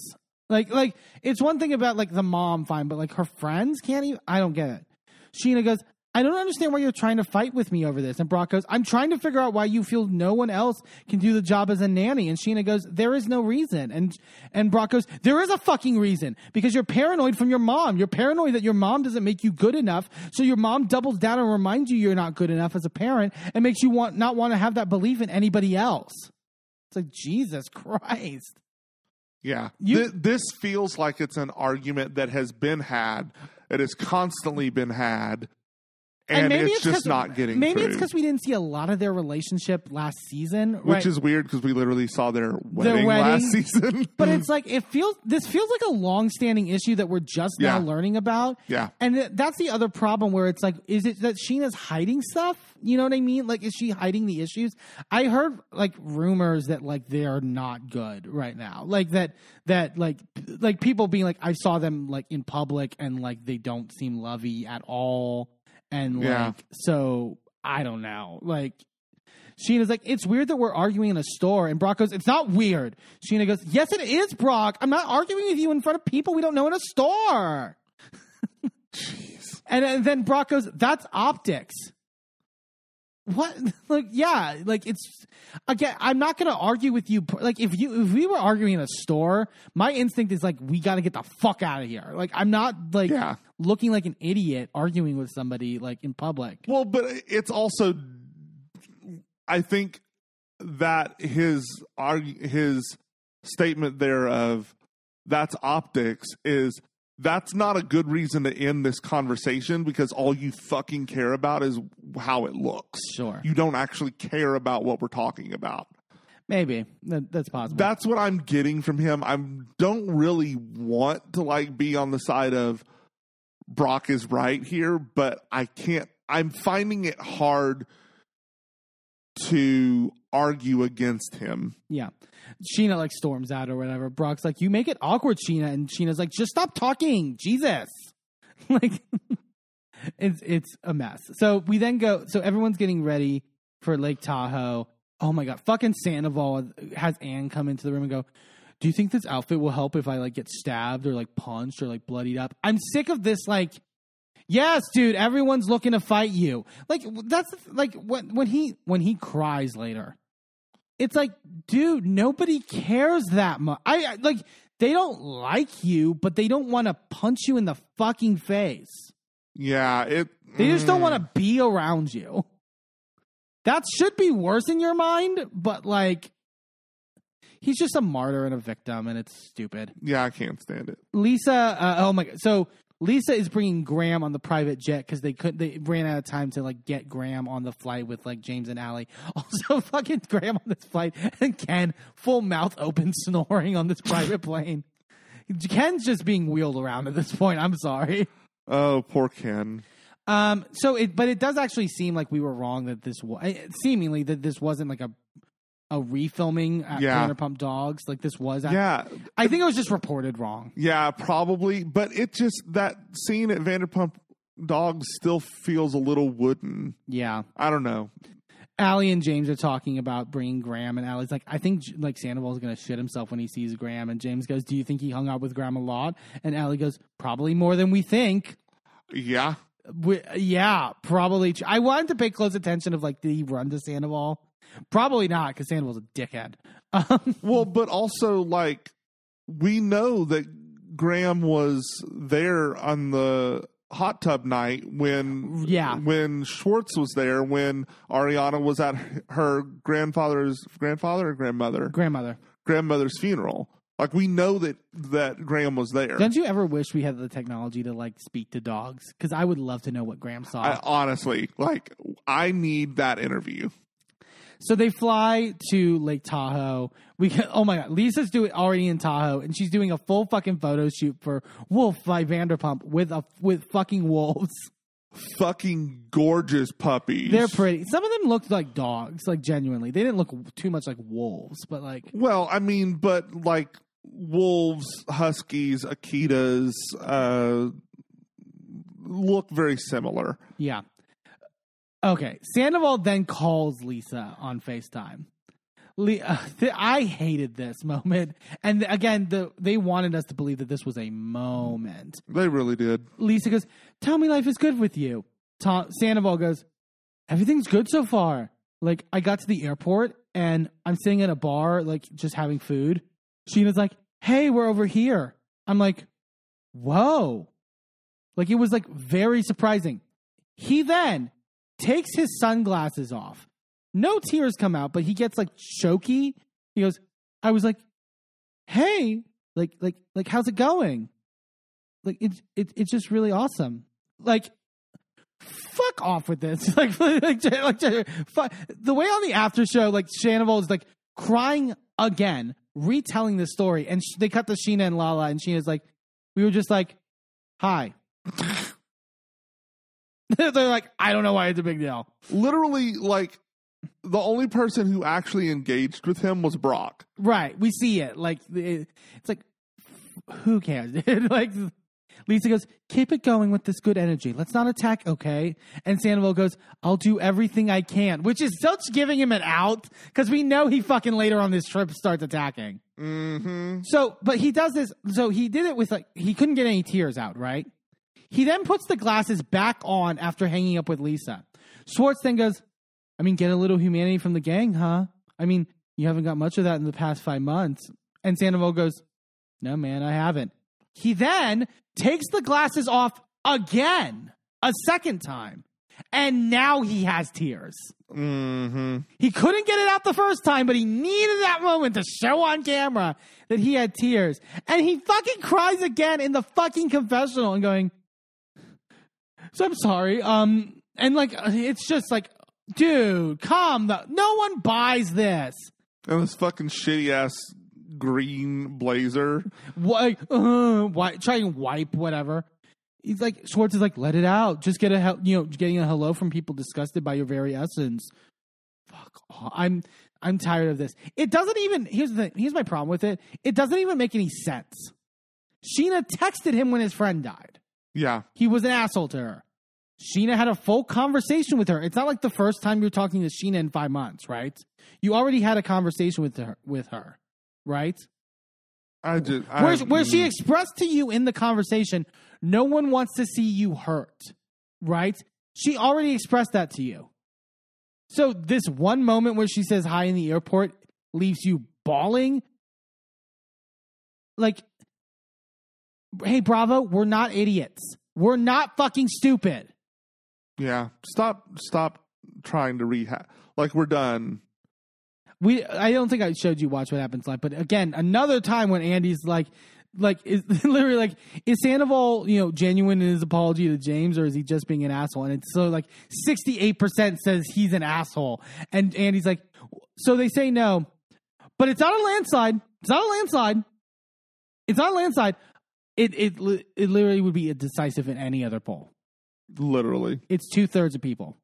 Like, like it's one thing about like the mom, fine, but like her friends can't even. I don't get it. Scheana goes, I don't understand why you're trying to fight with me over this. And Brock goes, I'm trying to figure out why you feel no one else can do the job as a nanny. And Scheana goes, There is no reason. And and Brock goes, There is a fucking reason because you're paranoid from your mom. You're paranoid that your mom doesn't make you good enough. So your mom doubles down and reminds you you're not good enough as a parent and makes you want not want to have that belief in anybody else. It's like Jesus Christ. Yeah. You- Thi- this feels like it's an argument that has been had, it has constantly been had, and, maybe it's, just not getting Maybe through. it's because we didn't see a lot of their relationship last season, Which is weird because we literally saw their wedding, wedding. last season. But it's like it feels. This feels like a long-standing issue that we're just now learning about. Yeah. and th- that's the other problem where it's like, is it that Scheana's hiding stuff? You know what I mean? Like, is she hiding the issues? I heard like rumors that like they're not good right now. Like that that like like people being like, I saw them like in public and like they don't seem lovey at all, and like Yeah. so I don't know, like. Scheana's like, it's weird that we're arguing in a store. And Brock goes, it's not weird. Scheana goes, yes, it is, Brock. I'm not arguing with you in front of people we don't know in a store. Jeez. And, and then Brock goes, that's optics. What? Like, yeah, like it's again. I'm not going to argue with you. Like, if you if we were arguing in a store, my instinct is like, we got to get the fuck out of here. Like, I'm not like Yeah. looking like an idiot arguing with somebody like in public. Well, but it's also, I think that his arg- his statement there of that's optics is that's not a good reason to end this conversation because all you fucking care about is how it looks. Sure. You don't actually care about what we're talking about. Maybe that, that's possible. That's what I'm getting from him. I don't really want to like be on the side of Brock is right here, but I can't. I'm finding it hard to argue against him. Yeah. Scheana like storms out or whatever. Brock's like, You make it awkward, Scheana. And Scheana's like, Just stop talking. Jesus. like it's it's a mess. So we then go so everyone's getting ready for Lake Tahoe. Oh my god, fucking Sandoval has Anne come into the room and go, Do you think this outfit will help if I like get stabbed or like punched or like bloodied up? I'm sick of this like Yes, dude, everyone's looking to fight you. Like that's like when when he when he cries later it's like, dude, nobody cares that much. I I- like they don't like you, but they don't want to punch you in the fucking face. Yeah, it. They just don't mm, want to be around you. That should be worse in your mind, but like, he's just a martyr and a victim, and it's stupid. Yeah, I can't stand it. Lisa, uh, oh my god, so Lisa is bringing Graham on the private jet because they could they ran out of time to like get Graham on the flight with like James and Allie. Also, fucking Graham on this flight and Ken full mouth open snoring on this private plane. Ken's just being wheeled around at this point. I'm sorry. Oh, poor Ken. Um. So it, but it does actually seem like we were wrong that this was seemingly that this wasn't like a a refilming at Yeah. Vanderpump Dogs. Like this was. Yeah, I think it was just reported wrong. yeah, probably. But it just that scene at Vanderpump Dogs still feels a little wooden. Yeah. I don't know. Allie and James are talking about bringing Graham, and Allie's like, I think like Sandoval's gonna shit himself when he sees Graham. And James goes, Do you think he hung out with Graham a lot? And Allie goes, Probably more than we think. Yeah, We, yeah, probably. I wanted to pay close attention of like, did he run to Sandoval? Probably not, because Sandoval's a dickhead. Um, Well, but also like we know that Graham was there on the hot tub night when Yeah. when Schwartz was there when Ariana was at her grandfather's grandfather or grandmother grandmother, grandmother's funeral. Like we know that that Graham was there. don't you ever wish we had the technology to like speak to dogs? Because I would love to know what Graham saw. I, honestly, like I need that interview. So they fly to Lake Tahoe. We oh my god, Lisa's doing already in Tahoe, and she's doing a full fucking photo shoot for Wolf by Vanderpump with a with fucking wolves. Fucking gorgeous puppies. They're pretty. Some of them looked like dogs, like genuinely. They didn't look too much like wolves, but like Well, I mean, but like wolves, huskies, akitas, uh, look very similar. yeah. Okay, Sandoval then calls Lisa on Facetime. Le- uh, th- I hated this moment, and again, the they wanted us to believe that this was a moment. They really did. Lisa goes, "Tell me life is good with you." Tom Sandoval goes, "Everything's good so far. Like I got to the airport and I'm sitting at a bar, like just having food." Scheana's like, "Hey, we're over here." I'm like, "Whoa!" Like it was like very surprising. He then takes his sunglasses off. No tears come out, but he gets like choky. He goes, "I was like, hey, like, like, like, how's it going?" like it's it, it's just really awesome. Like, fuck off with this. like, like, like, like fu- the way on the after show, like Sandoval is like crying again, retelling the story, and sh- they cut to Scheana and Lala, and Scheana's like, we were just like, hi. They're like, I don't know why it's a big deal. Literally, like the only person who actually engaged with him was Brock. Right. We see it. Like it, it's like who cares? like Lisa goes, keep it going with this good energy. Let's not attack, okay? And Sandoval goes, I'll do everything I can, which is such giving him an out because we know he fucking later on this trip starts attacking. Mm-hmm. So, but he does this. So he did it with like he couldn't get any tears out, right? He then puts the glasses back on after hanging up with Lisa. Schwartz then goes, I mean, get a little humanity from the gang, huh? I mean, you haven't got much of that in the past five months. And Sandoval goes, No, man, I haven't. He then takes the glasses off again, a second time. And now he has tears. Mm-hmm. He couldn't get it out the first time, but he needed that moment to show on camera that he had tears. And he fucking cries again in the fucking confessional and going, So I'm sorry. Um, and like, it's just like, dude, calm the, no one buys this. And this fucking shitty ass green blazer. Why, uh, why, try and wipe whatever. He's like, Schwartz is like, let it out. Just get a, you know, getting a hello from people disgusted by your very essence. Fuck off. I'm, I'm tired of this. It doesn't even, here's the thing, here's my problem with it. It doesn't even make any sense. Scheana texted him when his friend died. Yeah. He was an asshole to her. Scheana had a full conversation with her. It's not like the first time you're talking to Scheana in five months, right? You already had a conversation with her, with her, right? I just I, where, where she mm. expressed to you in the conversation, no one wants to see you hurt, right? She already expressed that to you. So this one moment where she says hi in the airport leaves you bawling. Like hey, Bravo, we're not idiots. We're not fucking stupid. Yeah. Stop stop trying to rehab. Like we're done. We I don't think I showed you watch what happens live, but again, another time when Andy's like like is literally like is Sandoval, you know, genuine in his apology to James or is he just being an asshole? And it's so like 68% says he's an asshole. And Andy's like so they say no. But it's not a landslide. It's not a landslide. It's not a landslide. It it it literally would be a decisive in any other poll. Literally. It's two thirds of people.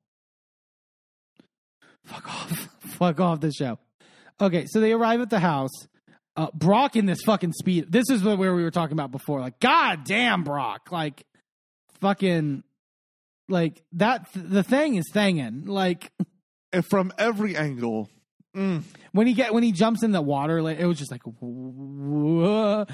Fuck off. Fuck off the show. Okay, so they arrive at the house. Uh, Brock in this fucking speed. This is where we were talking about before. Like, god damn, Brock. Like, fucking, like that. The thing is thangin'. Like And from every angle. Mm. when he get when he jumps in the water, like it was just like. whoa.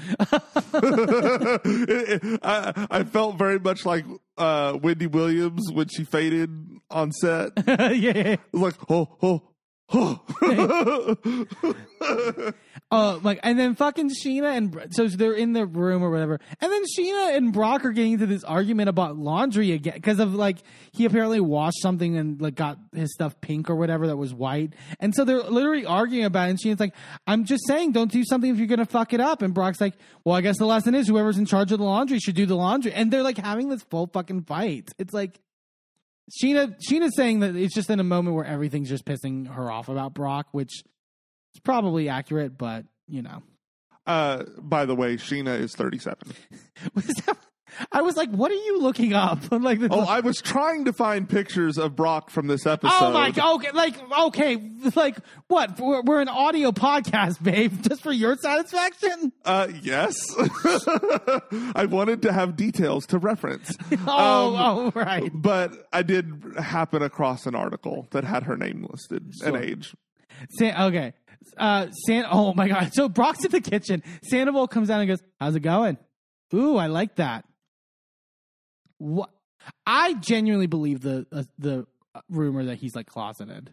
It- it- I, I felt very much like uh, Wendy Williams when she faded on set. Yeah, yeah. was like, oh, oh. Uh, like, and then fucking Scheana and so they're in the room or whatever, and then Scheana and Brock are getting into this argument about laundry again because of like he apparently washed something and like got his stuff pink or whatever that was white, and so they're literally arguing about it. And Scheana's like, "I'm just saying, don't do something if you're gonna fuck it up." And Brock's like, "Well, I guess the lesson is whoever's in charge of the laundry should do the laundry," and they're like having this full fucking fight. It's like. Scheana Scheana's saying that it's just in a moment where everything's just pissing her off about Brock, which is probably accurate, but you know. uh, by the way, Scheana is 37. Was that- I was like, "What are you looking up?" like, Oh, I was trying to find pictures of Brock from this episode. oh my god! Okay, like, okay, like what? We're, we're an audio podcast, babe, just for your satisfaction. Uh, yes. I wanted to have details to reference. Oh, Um, oh, right. But I did happen across an article that had her name listed Sure. and age. San, okay, uh, San. Oh my god! So Brock's in the kitchen. Sandoval comes down and goes, "How's it going?" Ooh, I like that. What? I genuinely believe the uh, the rumor that he's like closeted.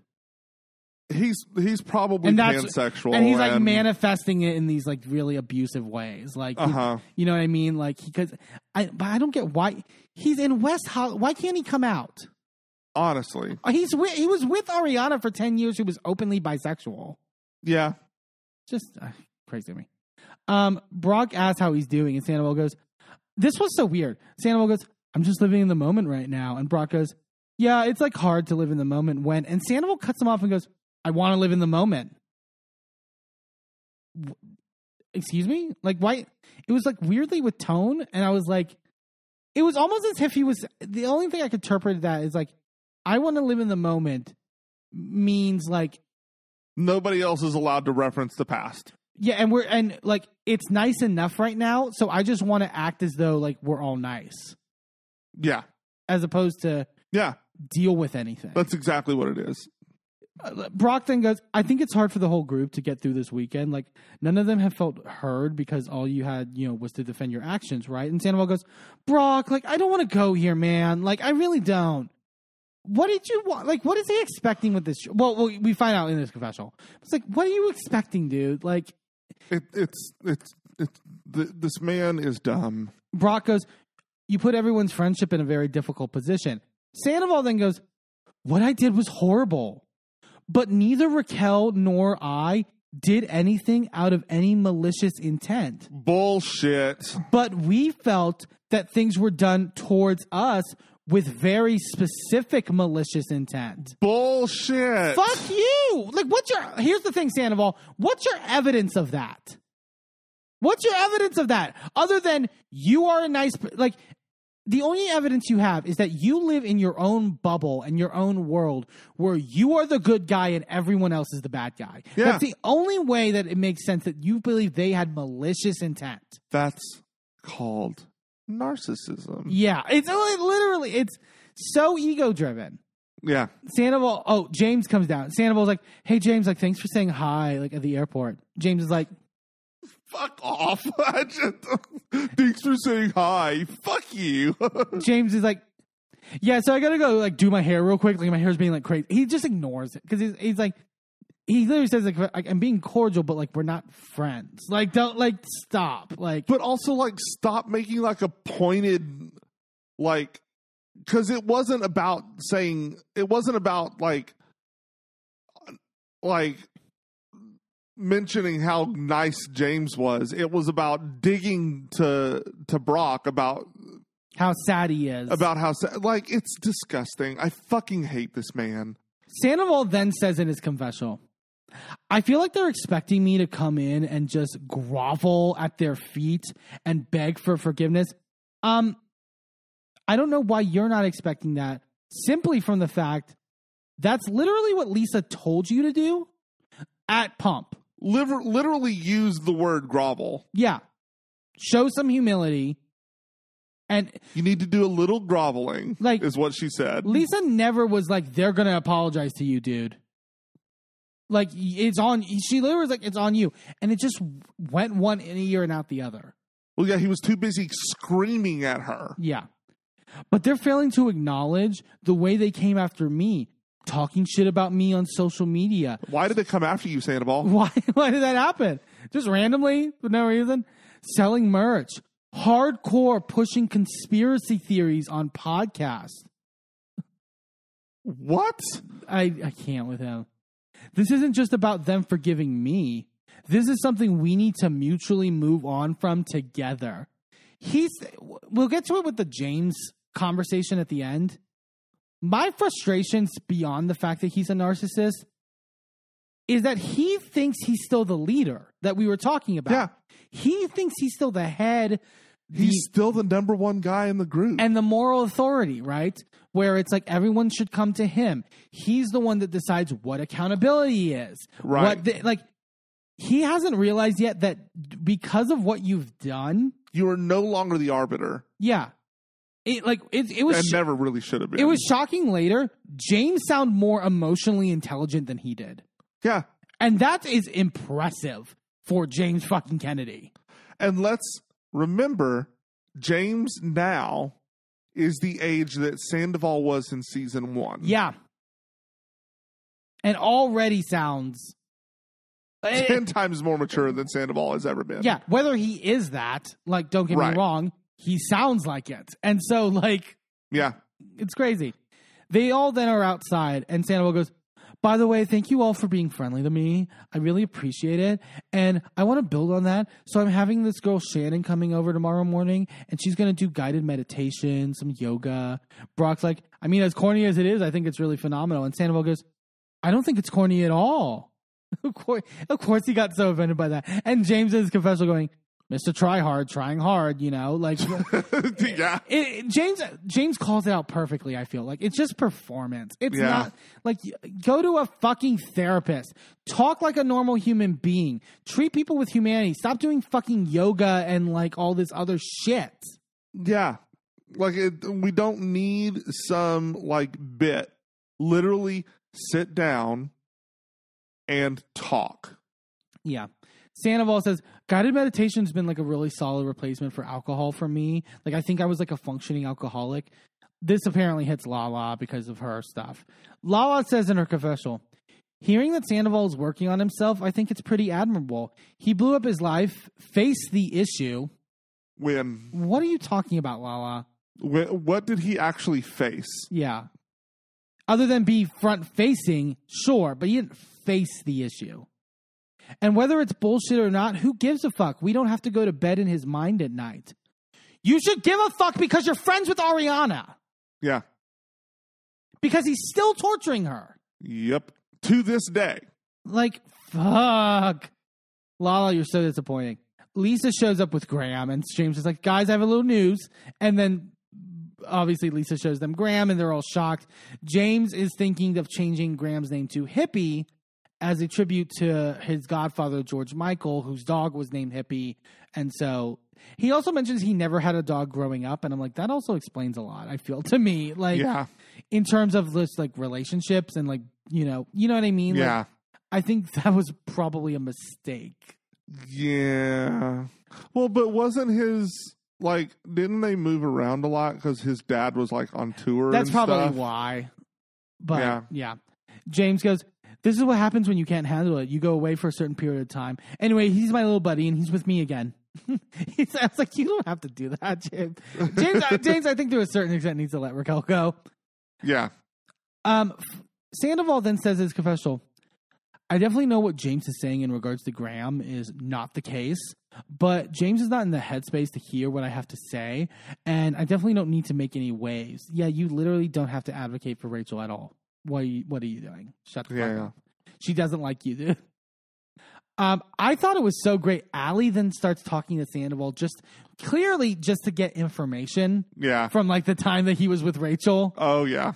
He's he's probably And pansexual, and he's like manifesting it in these like really abusive ways like Uh huh. you know what i mean like because i but i don't get why he's in west Hol- why can't he come out Honestly, Uh, he's with, he was with ariana for 10 years who was openly bisexual yeah. just uh, crazy to me um brock asks how he's doing and sandoval goes this was so weird sandoval goes i'm just living in the moment right now. And brock goes yeah it's like hard to live in the moment when and sandoval cuts him off and goes i want to live in the moment. Excuse me? Like why it was like weirdly with tone and i was like it was almost as if he was the only thing i could interpret that is like i want to live in the moment means like Nobody else is allowed to reference the past. yeah, and we're and like it's nice enough right now, so I just want to act as though like we're all nice, Yeah. as opposed to Yeah. deal with anything. That's exactly what it is. Uh, Brock then goes, I think it's hard for the whole group to get through this weekend. Like none of them have felt heard because all you had, you know, was to defend your actions, right? And Sandoval goes, Brock, like I don't want to go here, man. Like I really don't. What did you want? Like, what is he expecting with this? Show? Well, well, we find out in this confessional. It's like, what are you expecting, dude? Like, It, it's it's it's th- this man is dumb. Brock goes, You put everyone's friendship in a very difficult position. Sandoval then goes, What I did was horrible. But neither Raquel nor I did anything out of any malicious intent. Bullshit. But we felt that things were done towards us with very specific malicious intent. Bullshit. Fuck you! Like, what's your. Here's the thing, Sandoval. What's your evidence of that? What's your evidence of that? Other than you are a nice. Like, the only evidence you have is that you live in your own bubble and your own world where you are the good guy and everyone else is the bad guy. Yeah. That's the only way that it makes sense that you believe they had malicious intent. That's called narcissism. Yeah, it's literally it's so ego driven. Yeah. Sandoval, oh, James comes down. Sandoval's like, "Hey, James, like, thanks for saying hi, like at the airport." James is like, Fuck off. Just, thanks for saying hi. Fuck you. James is like, "Yeah, so I gotta go like do my hair real quick. Like my hair's being like crazy." He just ignores it because he's, he's like, he literally says like, like I'm being cordial, but like we're not friends. Like don't like stop. Like but also like stop making like a pointed like because it wasn't about saying it wasn't about like like mentioning how nice James was. It was about digging to to Brock about how sad he is. about how sa- like it's disgusting. I fucking hate this man. Sandoval then says in his confessional, I feel like they're expecting me to come in and just grovel at their feet and beg for forgiveness. Um, I don't know why you're not expecting that simply from the fact that's literally what Lisa told you to do at Pump. Liver- literally use the word grovel. Yeah. Show some humility. And You need to do a little groveling, Like- is what she said. Lisa never was like, they're going to apologize to you, dude. Like, it's on, she literally was like, it's on you. And it just went one in a ear and out the other. Well, yeah, he was too busy screaming at her. Yeah. But they're failing to acknowledge the way they came after me, talking shit about me on social media. Why did they come after you, Sandoval? Why, why did that happen? Just randomly, for no reason? Selling merch, hardcore pushing conspiracy theories on podcasts. What? I, I can't with him. This isn't just about them forgiving me. This is something we need to mutually move on from together. He's we'll get to it with the James conversation at the end. My frustrations beyond the fact that he's a narcissist is that he thinks he's still the leader that we were talking about. Yeah. He thinks he's still the head, the, He's still the number one guy in the group. and the moral authority, right? Where it's like everyone should come to him. He's the one that decides what accountability is. Right. What the, like he hasn't realized yet that because of what you've done, you are no longer the arbiter, yeah. It like it it was and never really should have been. it was shocking later. James sound more emotionally intelligent than he did. yeah. And that is impressive for James fucking Kennedy. And let's remember, James now is the age that Sandoval was in season one. Yeah. And already sounds eh, ten times more mature than Sandoval has ever been. Yeah, whether he is that, like, don't get Right. me wrong, he sounds like it. And so, like, yeah. it's crazy. They all then are outside, and Sandoval goes, By the way, thank you all for being friendly to me. I really appreciate it. And I want to build on that. So I'm having this girl, Shannon, coming over tomorrow morning, and she's going to do guided meditation, some yoga. Brock's like, I mean, as corny as it is, I think it's really phenomenal. And Sandoval goes, I don't think it's corny at all. of, course, of course, he got so offended by that. And James in his confessional going, Mr. Try Hard, trying hard, you know, like yeah. it, it- James James calls it out perfectly. I feel like it's just performance. It's Yeah. not like go to a fucking therapist. Talk like a normal human being. Treat people with humanity. Stop doing fucking yoga and like all this other shit. Yeah. Like it, we don't need some like bit. Literally sit down and talk. Yeah. Sandoval says guided meditation's been like a really solid replacement for alcohol for me. Like I think I was like a functioning alcoholic. This apparently hits Lala because of her stuff. Lala says in her confessional, hearing that Sandoval is working on himself, I think it's pretty admirable. He blew up his life, faced the issue. When, What are you talking about, Lala? when what did he actually face? Yeah. Other than be front facing, sure, but he didn't face the issue. And whether it's bullshit or not, who gives a fuck? We don't have to go to bed in his mind at night. You should give a fuck because you're friends with Ariana. Yeah. Because he's still torturing her. Yep. To this day. Like, fuck. Lala, you're so disappointing. Lisa shows up with Graham, and James is like, guys, I have a little news. And then obviously Lisa shows them Graham, and they're all shocked. James is thinking of changing Graham's name to Hippie as a tribute to his godfather, George Michael, whose dog was named Hippie. And so he also mentions he never had a dog growing up. And I'm like, that also explains a lot, I feel to me. Like, Yeah. in terms of just like relationships and like, you know, you know what I mean? Like, Yeah. I think that was probably a mistake. Yeah. Well, but wasn't his like? Didn't they move around a lot because his dad was like on tour? That's probably stuff? why. But yeah. Yeah. James goes, This is what happens when you can't handle it. You go away for a certain period of time. Anyway, he's my little buddy, and he's with me again. he's, I was like, you don't have to do that, James. James, uh, James, I think to a certain extent needs to let Raquel go. Yeah. Um, Sandoval then says his confessional, I definitely know what James is saying in regards to Graham is not the case, but James is not in the headspace to hear what I have to say, and I definitely don't need to make any waves. Yeah, you literally don't have to advocate for Rachel at all. What are you, what are you doing? Shut the Yeah, fuck up. She doesn't like you, dude. Um, I thought it was so great. Ally then starts talking to Sandoval just clearly just to get information Yeah. from like the time that he was with Rachel Oh yeah.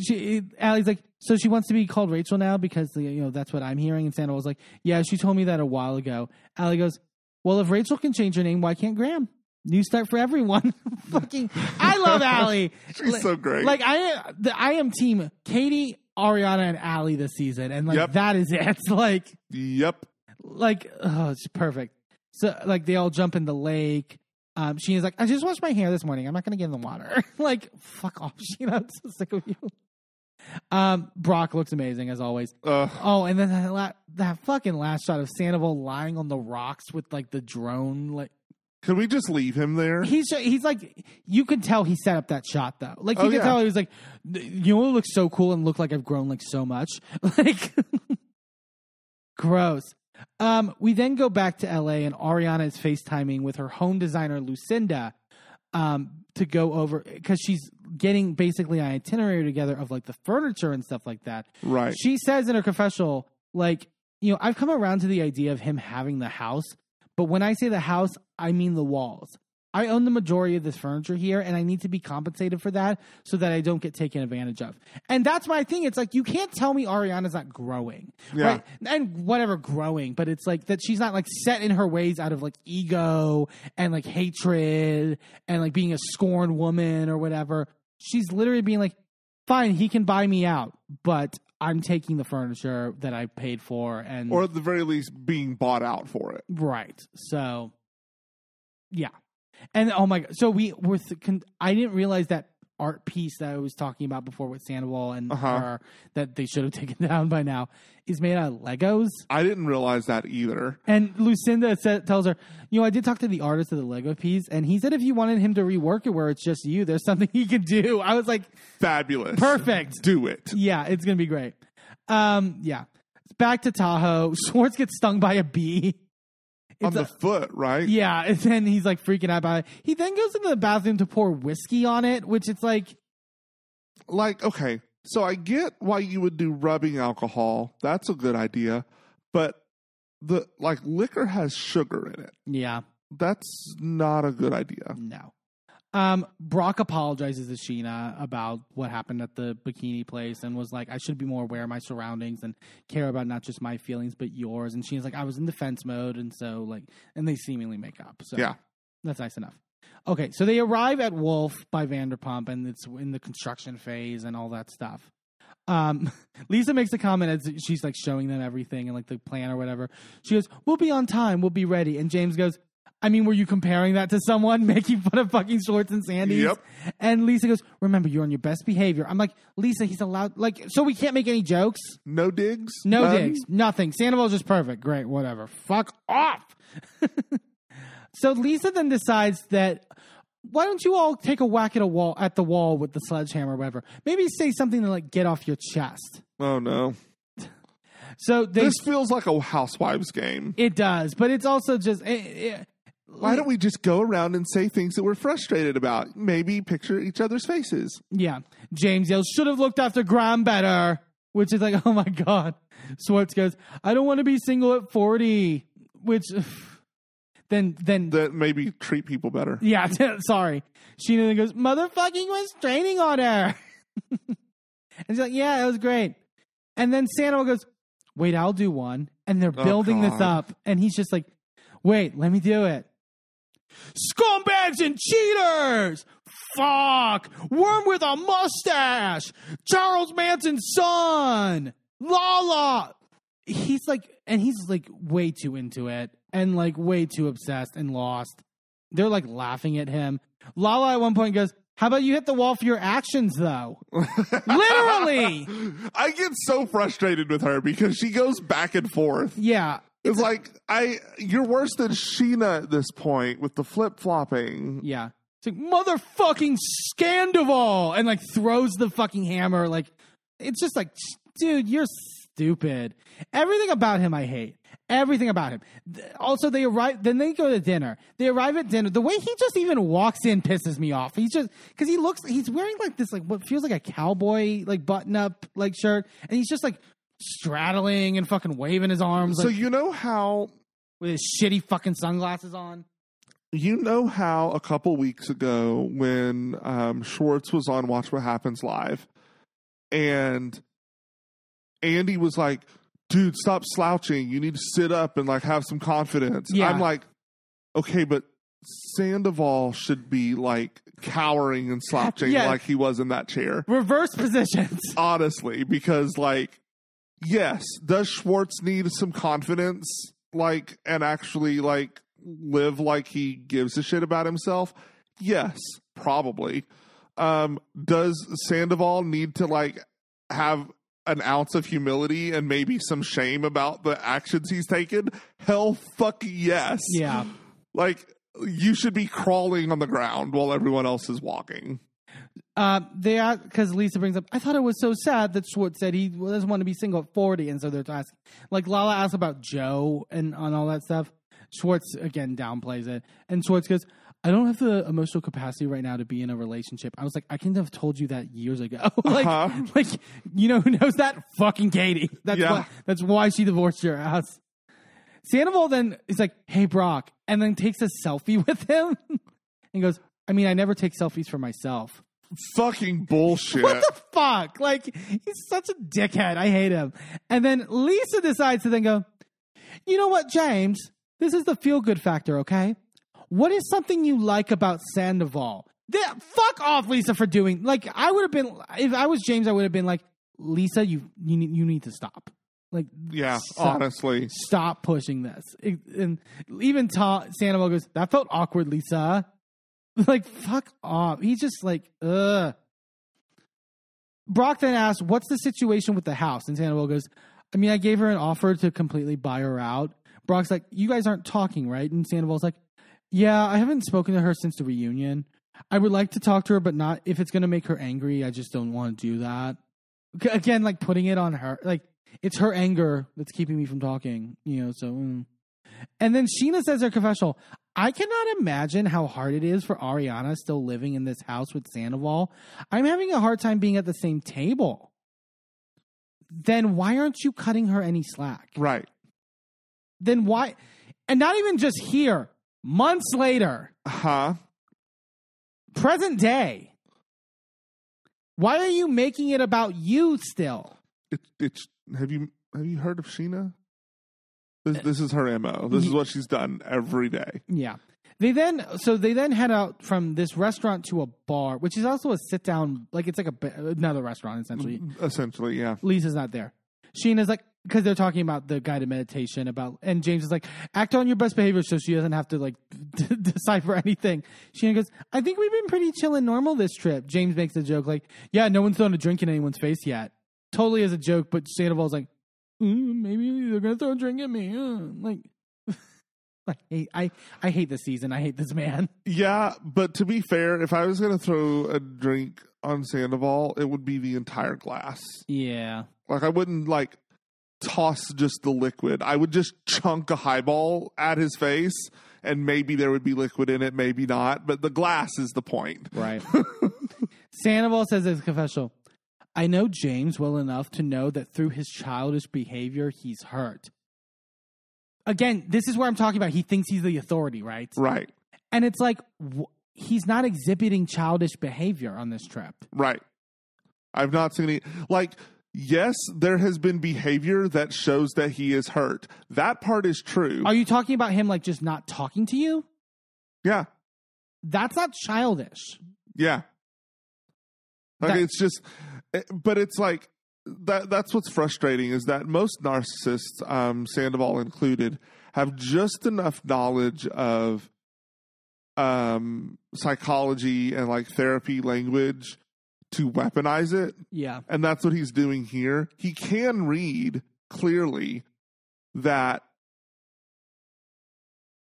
she Ally's like, so she wants to be called Rachel now because you know that's what I'm hearing. And Sandoval's like, yeah, she told me that a while ago. Ally goes, well, if Rachel can change her name, why can't Graham? New start for everyone. Fucking, I love Ally. She's Like- so great. Like I, the, I am team Katie, Ariana, and Ally this season, and like Yep. that is it. It's like, Yep. like, oh, it's perfect. So like they all jump in the lake. Um, she is like, I just washed my hair this morning. I'm not gonna get in the water. like, fuck off, Scheana. I'm so sick of you. Um, Brock looks amazing as always. Uh, Oh, and then that, la- that fucking last shot of Sandoval lying on the rocks with like the drone. Like can we just leave him there? he's he's like you can tell he set up that shot though. Like you Oh, can yeah. tell he was like, you know, it looks so cool and look like I've grown like so much. Like gross. Um, we then go back to LA and Ariana is FaceTiming with her home designer Lucinda um, to go over because she's getting basically an itinerary together of like the furniture and stuff like that. Right. She says in her confessional, like, you know, I've come around to the idea of him having the house, but when I say the house, I mean the walls. I own the majority of this furniture here, and I need to be compensated for that so that I don't get taken advantage of. And that's my thing. It's like you can't tell me Ariana's not growing, Yeah. right? And whatever growing, but it's like that she's not like set in her ways out of like ego and like hatred and like being a scorned woman or whatever. She's literally being like, fine, he can buy me out, but I'm taking the furniture that I paid for and or at the very least being bought out for it. right. So yeah. And oh my god, so we were th- con- I didn't realize that art piece that I was talking about before with Sandoval and Uh-huh. her that they should have taken down by now is made out of Legos. I didn't realize that either. And Lucinda said, tells her, you know, I did talk to the artist of the Lego piece, and he said if you wanted him to rework it where it's just you, there's something he could do. I was like, Fabulous. perfect. Do it. Yeah, it's gonna be great. Um, yeah. Back to Tahoe. Schwartz gets stung by a bee. On the a- foot, right? yeah, and then he's like freaking out about it. He then goes into the bathroom to pour whiskey on it, which it's like, Like, okay, so I get why you would do rubbing alcohol. That's a good idea. But the like liquor has sugar in it. yeah, That's not a good idea. no. Um, Brock apologizes to Scheana about what happened at the bikini place and was like, I should be more aware of my surroundings and care about not just my feelings but yours. And Scheana's like, I was in defense mode, and so like, and they seemingly make up. So Yeah. That's nice enough. Okay, so they arrive at Wolf by Vanderpump, and it's in the construction phase and all that stuff. Um, Lisa makes a comment as she's like showing them everything and like the plan or whatever. She goes, "We'll be on time. We'll be ready." And James goes, "I mean, were you comparing that to someone making fun of fucking Schwartz and Sandy's?" Yep. And Lisa goes, "Remember, you're on your best behavior." I'm like, "Lisa, he's allowed. Like, so we can't make any jokes." No digs? No None? digs, nothing. Sandoval's just perfect. Great, whatever. Fuck off. so Lisa then decides that why don't you all take a whack at a wall at the wall with the sledgehammer or whatever? Maybe say something to like get off your chest. Oh no. So they, This feels like a housewives game. it does, but it's also just it, it, Why don't we just go around and say things that we're frustrated about? Maybe picture each other's faces. yeah. James yells, "Should have looked after Graham better," which is like, oh my god. Schwartz goes, "I don't want to be single at 40," which then then That maybe treat people better. Yeah, sorry. Scheana then goes, motherfucking was training on her. and she's like, yeah, it was great. And then Sandoval goes, wait, I'll do one. And they're Oh, building this up. And he's just like, wait, let me do it. Scumbags and cheaters! Fuck! Worm with a mustache! Charles Manson's son! Lala! He's like, and he's like way too into it and like way too obsessed and lost. They're like laughing at him. Lala at one point goes, How about you hit the wall for your actions, though? Literally. I get so frustrated with her because she goes back and forth. Yeah. It's like I you're worse than Scheana at this point with the flip flopping. Yeah. It's like, motherfucking Scandoval! And like throws the fucking hammer. Like, it's just like, dude, you're stupid. Everything about him I hate. Everything about him. Also, they arrive, then they go to dinner. They arrive at dinner. The way he just even walks in pisses me off. He's just, cause he looks, he's wearing like this, like what feels like a cowboy, like button up, like shirt. And he's just like straddling and fucking waving his arms So like, you know how with his shitty fucking sunglasses on. you know how a couple weeks ago when um, Schwartz was on Watch What Happens Live and Andy was like, dude, stop slouching. You need to sit up and like have some confidence. Yeah. I'm like, okay, but Sandoval should be like cowering and slouching like he was in that chair. Reverse positions. honestly, because like, yes, does Schwartz need some confidence, like, and actually like live like he gives a shit about himself? Yes, probably. Um, does Sandoval need to like have an ounce of humility and maybe some shame about the actions he's taken? Hell, fuck yes. Yeah. Like, you should be crawling on the ground while everyone else is walking. Uh, they because Lisa brings up. I thought it was so sad that Schwartz said he doesn't want to be single at forty, and so they're asking. Like Lala asks about Joe and on all that stuff. Schwartz again downplays it, and Schwartz goes, "I don't have the emotional capacity right now to be in a relationship." I was like, "I couldn't have told you that years ago." like, Uh-huh. like you know who knows that? Fucking Katie. That's Yeah. why. That's why she divorced your ass. Sandoval then is like, "Hey Brock," and then takes a selfie with him, and goes, "I mean, I never take selfies for myself." Fucking bullshit. What the fuck? Like, he's such a dickhead. I hate him. And then Lisa decides to then go, you know what, James? This is the feel good factor, okay? What is something you like about Sandoval? That, fuck off, Lisa, for doing. Like, I would have been, if I was James, I would have been like, Lisa, you, you, need- you need to stop. Like, yeah, stop, honestly. stop pushing this. It- and even Tom, Sandoval goes, that felt awkward, Lisa. Like, fuck off. He's just like, ugh. Brock then asks, What's the situation with the house? And Sandoval goes, I mean, I gave her an offer to completely buy her out. Brock's like, You guys aren't talking, right? And Sandoval's like, Yeah, I haven't spoken to her since the reunion. I would like to talk to her, but not if it's going to make her angry. I just don't want to do that. Again, like putting it on her. Like, it's her anger that's keeping me from talking, you know, so. mm. And then Scheana says her confessional. I cannot imagine how hard it is for Ariana still living in this house with Sandoval. I'm having a hard time being at the same table. Then why aren't you cutting her any slack? Right. Then why? And not even just here, months later, Huh? present day. Why are you making it about you still? It, it's have you have you heard of Scheana? This, this is her mo. This is what she's done every day. Yeah. They then so they then head out from this restaurant to a bar, which is also a sit down, like it's like a another restaurant essentially. Mm-hmm. Essentially, yeah. Lisa's not there. Scheana's like because they're talking about the guided meditation about, and James is like act on your best behavior so she doesn't have to like decipher anything. Scheana goes, I think we've been pretty chill and normal this trip. James makes a joke like, yeah, no one's thrown a drink in anyone's face yet. Totally as a joke, but Sandoval's like, maybe they're gonna throw a drink at me. Uh, like. I hate, I, I hate this season. I hate this man. Yeah, but to be fair, if I was going to throw a drink on Sandoval, it would be the entire glass. Yeah. Like I wouldn't like toss just the liquid. I would just chunk a highball at his face and maybe there would be liquid in it, maybe not, but the glass is the point. Right. Sandoval says his confessional, I know James well enough to know that through his childish behavior, he's hurt. Again, this is where I'm talking about. He thinks he's the authority, right? Right. And it's like, wh- he's not exhibiting childish behavior on this trip. Right. I've not seen any like yes, there has been behavior that shows that he is hurt. That part is true. Are you talking about him like just not talking to you? yeah. That's not childish. Yeah. Like That- it's just but it's like that that's what's frustrating is that most narcissists, um, Sandoval included, have just enough knowledge of um, psychology and like therapy language to weaponize it. Yeah. And that's what he's doing here. He can read clearly that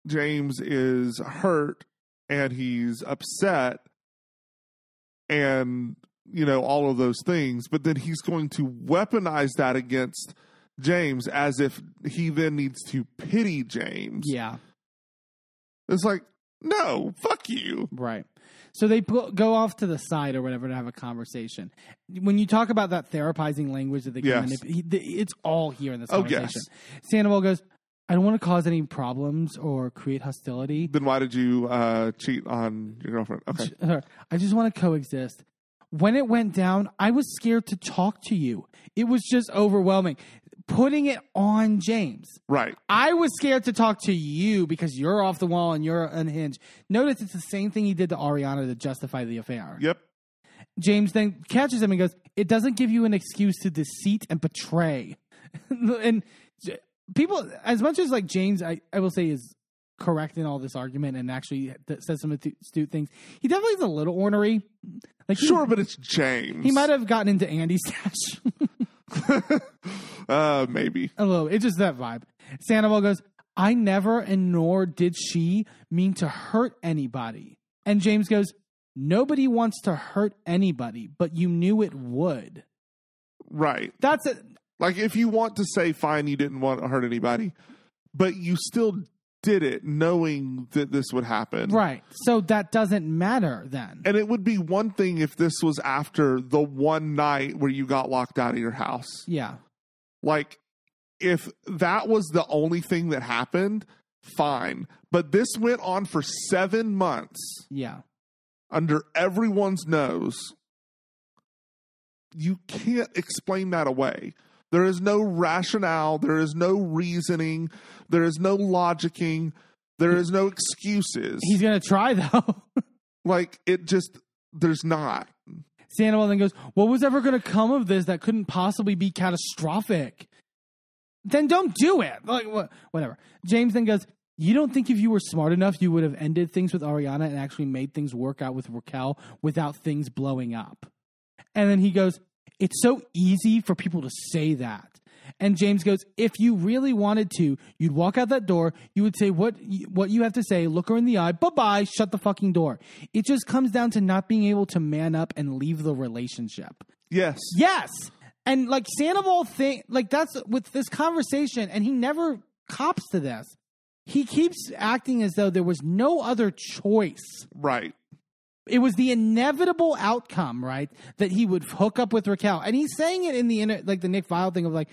James is hurt and he's upset and you know all of those things but then he's going to weaponize that against James as if he then needs to pity James. Yeah. It's like no, fuck you. Right. So they go off to the side or whatever to have a conversation. When you talk about that therapizing language that they Yes. manip- it's all here in this Oh, conversation. yes. Sandoval goes, I don't want to cause any problems or create hostility. Then why did you uh, cheat on your girlfriend? Okay. I just want to coexist. When it went down, I was scared to talk to you. It was just overwhelming. Putting it on James. Right. I was scared to talk to you because you're off the wall and you're unhinged. Notice it's the same thing he did to Ariana to justify the affair. Yep. James then catches him and goes, It doesn't give you an excuse to deceit and betray. and people, as much as like James, I, I will say, is correct in all this argument and actually th- says some astute things, he definitely is a little ornery. Like he- Sure, but it's James. he might have gotten into Andy's stash. uh, maybe. a little. It's just that vibe. Sandoval goes, I never and nor did she mean to hurt anybody. And James goes, Nobody wants to hurt anybody, but you knew it would. Right. That's it. Like if you want to say fine, you didn't want to hurt anybody, but you still did it knowing that this would happen. Right. So that doesn't matter then. And it would be one thing if this was after the one night where you got locked out of your house. Yeah. Like if that was the only thing that happened, fine. But this went on for 7 months Yeah. under everyone's nose. You can't explain that away. There is no rationale, there is no reasoning, there is no logicking, there is no excuses. He's going to try though. like it just there's not. Sandoval then goes, What was ever going to come of this that couldn't possibly be catastrophic? Then don't do it. Like, wha- whatever. James then goes, You don't think if you were smart enough, you would have ended things with Ariana and actually made things work out with Raquel without things blowing up? And then he goes, It's so easy for people to say that. And James goes, If you really wanted to, you'd walk out that door, you would say what what you have to say, look her in the eye, bye bye, shut the fucking door. It just comes down to not being able to man up and leave the relationship. Yes. Yes. And like Sandoval thing like that's with this conversation, and he never cops to this. He keeps acting as though there was no other choice Right. It was the inevitable outcome, right? That he would hook up with Raquel, and he's saying it in the inter- like the Nick Vile thing of like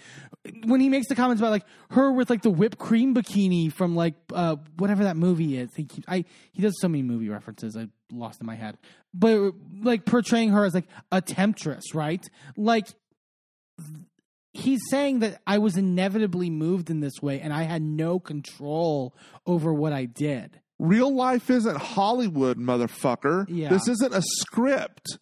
when he makes the comments about like her with like the whipped cream bikini from like uh whatever that movie is. He keeps, I he does so many movie references I lost in my head, but like portraying her as like a temptress, right? Like he's saying that I was inevitably moved in this way, and I had no control over what I did. Real life isn't Hollywood, motherfucker. Yeah. This isn't a script.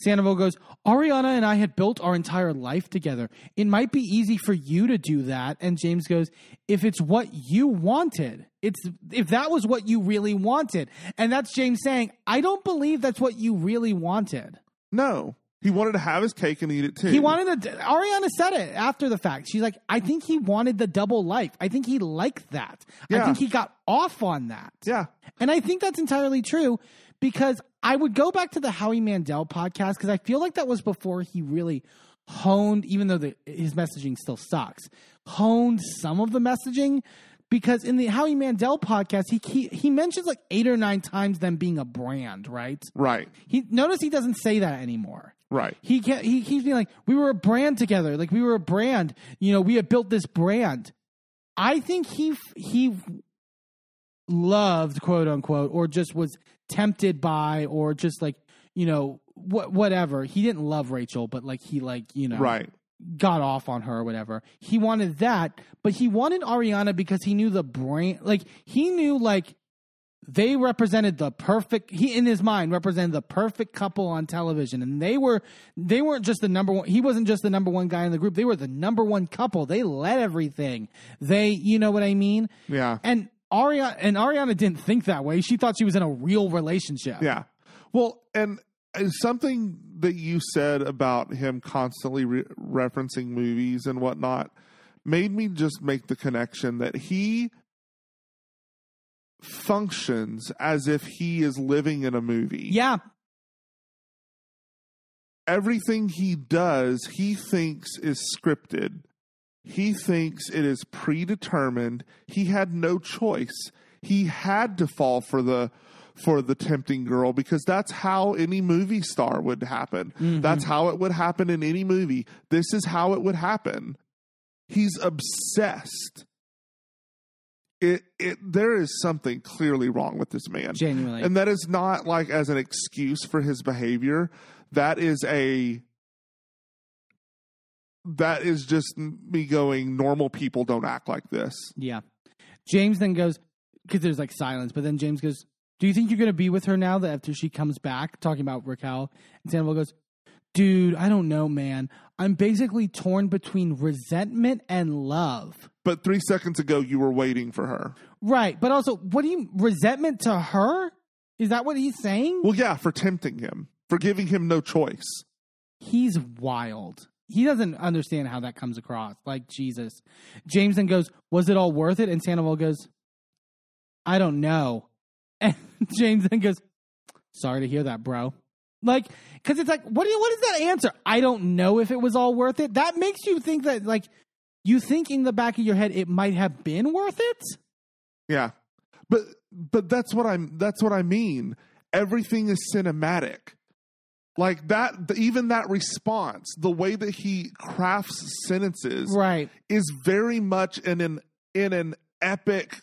Sandoval goes, Ariana and I had built our entire life together. It might be easy for you to do that. And James goes, if it's what you wanted, it's if that was what you really wanted. And that's James saying, I don't believe that's what you really wanted. No. He wanted to have his cake and eat it too. He wanted to Ariana said it after the fact. She's like, I think he wanted the double life. I think he liked that. Yeah. I think he got off on that. Yeah. And I think that's entirely true because I would go back to the Howie Mandel podcast because I feel like that was before he really honed, even though the, his messaging still sucks, honed some of the messaging. Because in the Howie Mandel podcast, he, he he mentions like eight or nine times them being a brand, right? Right. He notice he doesn't say that anymore. Right. He can't, he keeps being like, we were a brand together, like we were a brand. You know, we had built this brand. I think he he loved quote unquote, or just was tempted by, or just like you know what whatever. He didn't love Rachel, but like he like you know Right. got off on her or whatever. He wanted that, but he wanted Ariana because he knew the brain, like he knew like they represented the perfect he in his mind represented the perfect couple on television and they were they weren't just the number one he wasn't just the number one guy in the group they were the number one couple they led everything they you know what i mean Yeah. and Ariana and Ariana didn't think that way. She thought she was in a real relationship. Yeah. Well, and something that you said about him constantly re- referencing movies and whatnot made me just make the connection that he functions as if he is living in a movie. Yeah. Everything he does, he thinks is scripted. He thinks it is predetermined. He had no choice. He had to fall for the for the tempting girl because that's how any movie star would happen. Mm-hmm. That's how it would happen in any movie. This is how it would happen. He's obsessed. It it there is something clearly wrong with this man. Genuinely. And that is not like as an excuse for his behavior. That is a that is just me going normal people don't act like this. Yeah. James then goes, because there's like silence, but then James goes, Do you think you're going to be with her now that after she comes back, talking about Raquel? And Sandoval goes, Dude, I don't know, man. I'm basically torn between resentment and love. But 3 seconds ago you were waiting for her. Right. But also, what do you, resentment to her? Is that what he's saying? Well, yeah, for tempting him, for giving him no choice. He's wild. He doesn't understand how that comes across. Like, Jesus. James then goes, Was it all worth it? And Sandoval goes, I don't know. And James then goes, Sorry to hear that, bro. Like, because it's like, what, do you, what is that answer? I don't know if it was all worth it. That makes you think that, like, you think in the back of your head it might have been worth it. Yeah. But but that's what I'm that's what I mean. Everything is cinematic. Like that even that response, the way that he crafts sentences Right. is very much in an in an epic,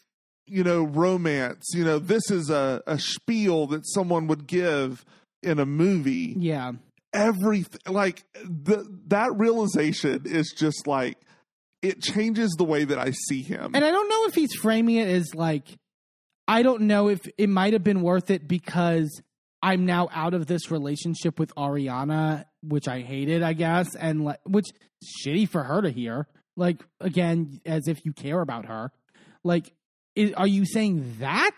you know, romance. You know, this is a, a spiel that someone would give in a movie. Yeah. Everything like the that realization is just like it changes the way that I see him. And I don't know if he's framing it as like, I don't know if it might have been worth it because I'm now out of this relationship with Ariana, which I hated, I guess, and like, which shitty for her to hear. Like again, as if you care about her. Like, is, are you saying that,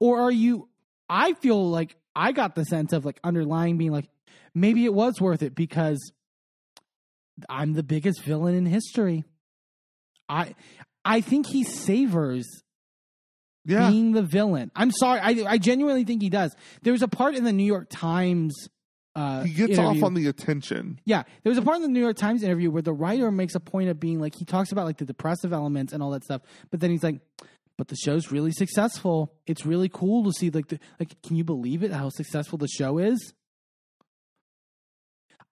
or are you? I feel like I got the sense of like underlying being like, maybe it was worth it because I'm the biggest villain in history. I I think he savors yeah. being the villain. I'm sorry, I I genuinely think he does. There was a part in the New York Times. Uh, he gets interview- off on the attention. yeah, there was a part in the New York Times interview where the writer makes a point of being like he talks about like the depressive elements and all that stuff, but then he's like, "But the show's really successful. It's really cool to see like the like. Can you believe it? How successful the show is?"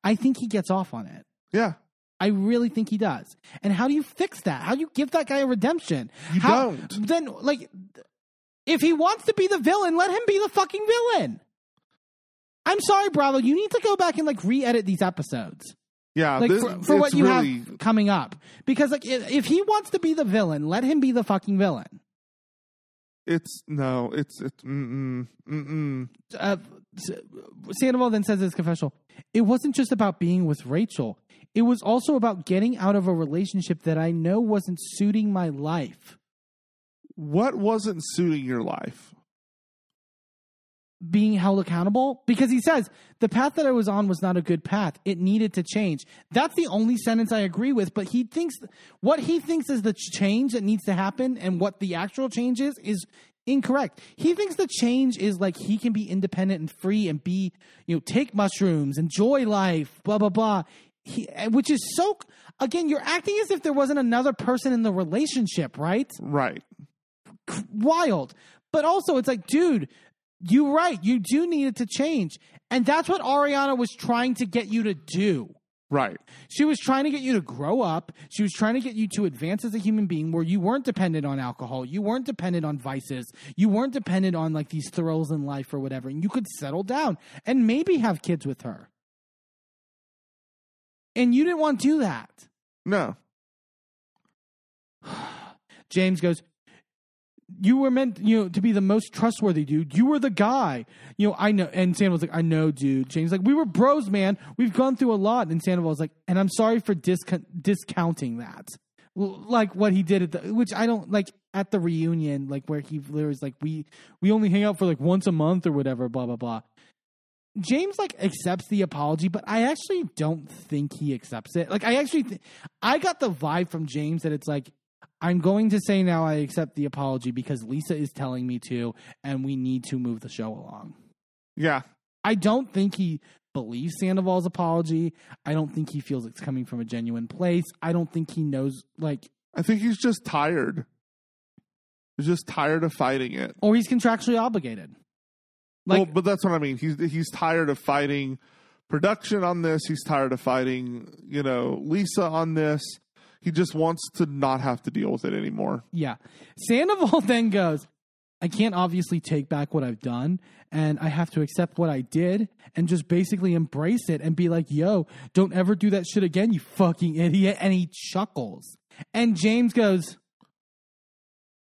I think he gets off on it. Yeah. I really think he does. And how do you fix that? How do you give that guy a redemption? You How- don't. Then, like, if he wants to be the villain, let him be the fucking villain. I'm sorry, Bravo. You need to go back and like re-edit these episodes, Yeah. like this- for, for what you really, have coming up. Because like, if, he wants to be the villain, let him be the fucking villain. It's no, it's it's mm mm mm. uh, Sandoval then says his confessional, it wasn't just about being with Rachel. It was also about getting out of a relationship that I know wasn't suiting my life. What wasn't suiting your life? Being held accountable because he says the path that I was on was not a good path. It needed to change. That's the only sentence I agree with. But he thinks what he thinks is the change that needs to happen and what the actual change is is incorrect. He thinks the change is like he can be independent and free and be, you know, take mushrooms, enjoy life, blah blah blah. He, which is so again, you're acting as if there wasn't another person in the relationship, right? Right. Wild. But also it's like, dude, you're right. You do need it to change. And that's what Ariana was trying to get you to do. Right. She was trying to get you to grow up. She was trying to get you to advance as a human being where you weren't dependent on alcohol. You weren't dependent on vices. You weren't dependent on like these thrills in life or whatever. And you could settle down and maybe have kids with her. And you didn't want to do that. No. James goes, you were meant, you know, to be the most trustworthy dude. You were the guy. You know, I know. And Sandoval's like, I know, dude. James like, we were bros, man. We've gone through a lot. And Sandoval's like, and I'm sorry for discount discounting that. Like what he did at the which I don't like at the reunion, like where he was like we we only hang out for like once a month or whatever, blah blah blah. James like accepts the apology, but I actually don't think he accepts it. Like I actually, th- I got the vibe from James that it's like I'm going to say now I accept the apology because Lisa is telling me to, and we need to move the show along. Yeah. I don't think he believes Sandoval's apology. I don't think he feels it's coming from a genuine place. I don't think he knows like I think he's just tired. He's just tired of fighting it. or he's contractually obligated. Like well, but that's what I mean. He's he's tired of fighting production on this. He's tired of fighting, you know, Lisa on this. He just wants to not have to deal with it anymore. Yeah. Sandoval then goes, I can't obviously take back what I've done, and I have to accept what I did and just basically embrace it and be like, yo, don't ever do that shit again, you fucking idiot. And he chuckles. And James goes,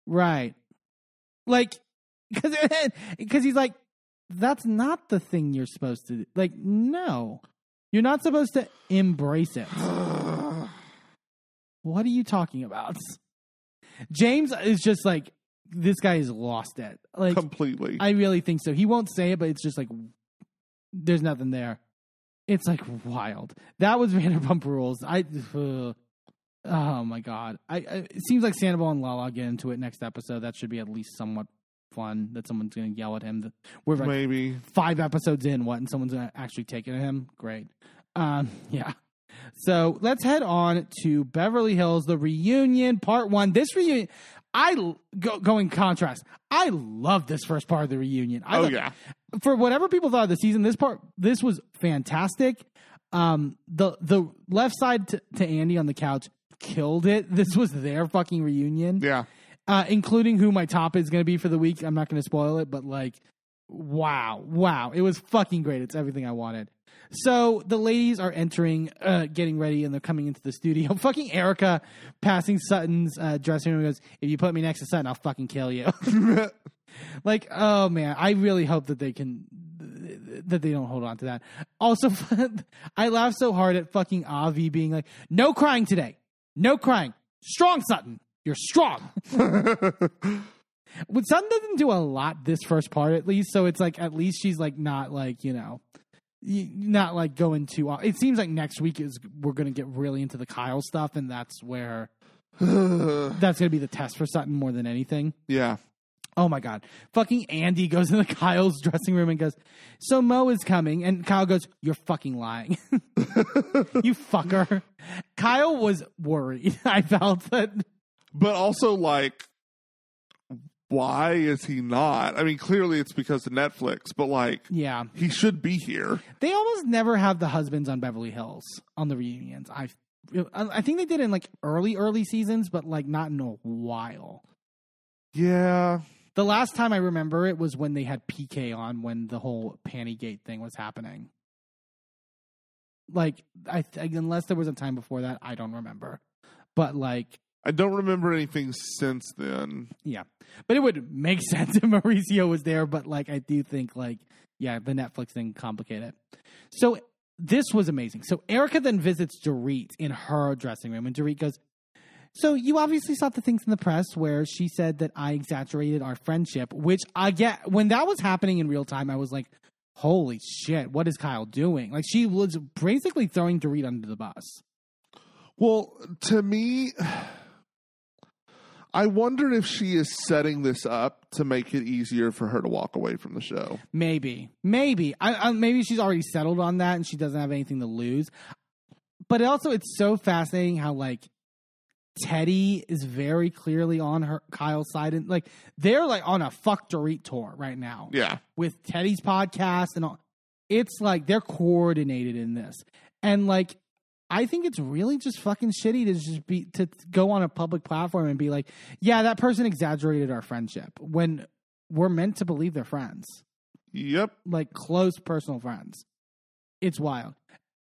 right. Like, because he's like, that's not the thing you're supposed to do. Like, no, you're not supposed to embrace it. What are you talking about? James is just like this guy has lost it. Like Completely. I really think so. He won't say it, but it's just like there's nothing there. It's like wild. That was Vanderpump Rules. I. ugh. oh my god. I, I. It seems like Sandoval and Lala get into it next episode. That should be at least somewhat fun. That someone's going to yell at him. That we're like Maybe. five episodes in, what, and someone's going to actually take it at him. Great. Um. Yeah. So let's head on to Beverly Hills, the reunion, part one. This reunion, I go, go in contrast. I love this first part of the reunion. I Oh thought- yeah. for whatever people thought of the season, this part, this was fantastic. Um, the the left side to, to Andy on the couch killed it. This was their fucking reunion, Yeah. Uh, including who my top is going to be for the week. I'm not going to spoil it, but like, wow, wow, it was fucking great. It's everything I wanted. So the ladies are entering, uh, getting ready, and they're coming into the studio. fucking Erika passing Sutton's uh, dressing room goes, "If you put me next to Sutton, I'll fucking kill you." like, oh man, I really hope that they can that they don't hold on to that. Also, I laughed so hard at fucking Avi being like, "No crying today, no crying, strong Sutton, you're strong." But Sutton doesn't do a lot this first part, at least. So it's like at least she's like not like you know, not like going too. It seems like next week is we're gonna get really into the Kyle stuff, and that's where that's gonna be the test for Sutton more than anything. yeah. Oh my god. Fucking Andy goes into Kyle's dressing room and goes, So Mo is coming. And Kyle goes, You're fucking lying. you fucker. Kyle was worried. I felt that. But also like why is he not? I mean, clearly it's because of Netflix, but like Yeah. he should be here. They almost never have the husbands on Beverly Hills on the reunions. I I think they did in like early, early seasons, but like not in a while. Yeah. The last time I remember it was when they had PK on when the whole Pantygate thing was happening. Like, I th- unless there was a time before that, I don't remember. But like, I don't remember anything since then. yeah, but it would make sense if Mauricio was there. But like, I do think like, yeah, the Netflix thing complicated. it. So this was amazing. So Erika then visits Dorit in her dressing room, and Dorit goes, "So you obviously saw the things in the press where she said that I exaggerated our friendship, which I get when that was happening in real time. I was like." Holy shit, what is Kyle doing? Like, she was basically throwing Dorit under the bus. Well, to me, I wonder if she is setting this up to make it easier for her to walk away from the show. Maybe, maybe, I, I, maybe she's already settled on that and she doesn't have anything to lose. But also, it's so fascinating how like Teddi is very clearly on her Kyle's side, and like they're like on a fuck Dorit tour right now Yeah. with Teddi's podcast and all. It's like they're coordinated in this, and like I think it's really just fucking shitty to just be to go on a public platform and be like, yeah, that person exaggerated our friendship when we're meant to believe they're friends Yep. like close personal friends. It's wild.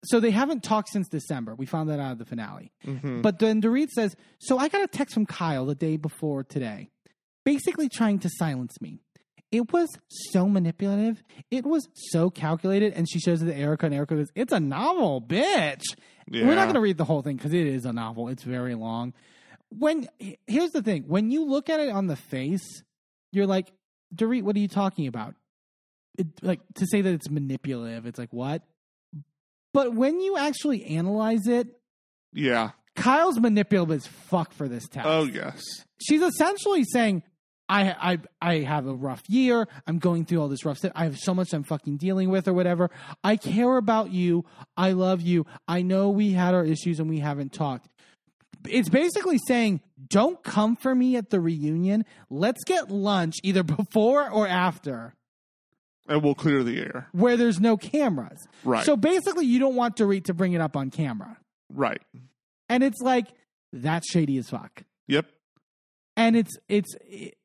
So they haven't talked since December. We found that out of the finale. hmm But then Dorit says, So I got a text from Kyle the day before today, basically trying to silence me. It was so manipulative. It was so calculated. And she shows it to Erika, and Erika goes, It's a novel, bitch. Yeah. We're not going to read the whole thing because it is a novel. It's very long. when here's the thing when you look at it on the face you're like Dorit what are you talking about it, like to say that it's manipulative it's like what but when you actually analyze it Yeah. Kyle's manipulative as fuck for this text Oh yes. she's essentially saying I, I I have a rough year. I'm going through all this rough stuff. I have so much I'm fucking dealing with or whatever. I care about you. I love you. I know we had our issues and we haven't talked. It's basically saying, don't come for me at the reunion. Let's get lunch either before or after And we'll clear the air. where there's no cameras. Right. So basically, you don't want Dorit to bring it up on camera. Right. And it's like, that's shady as fuck. Yep. and it's it's it,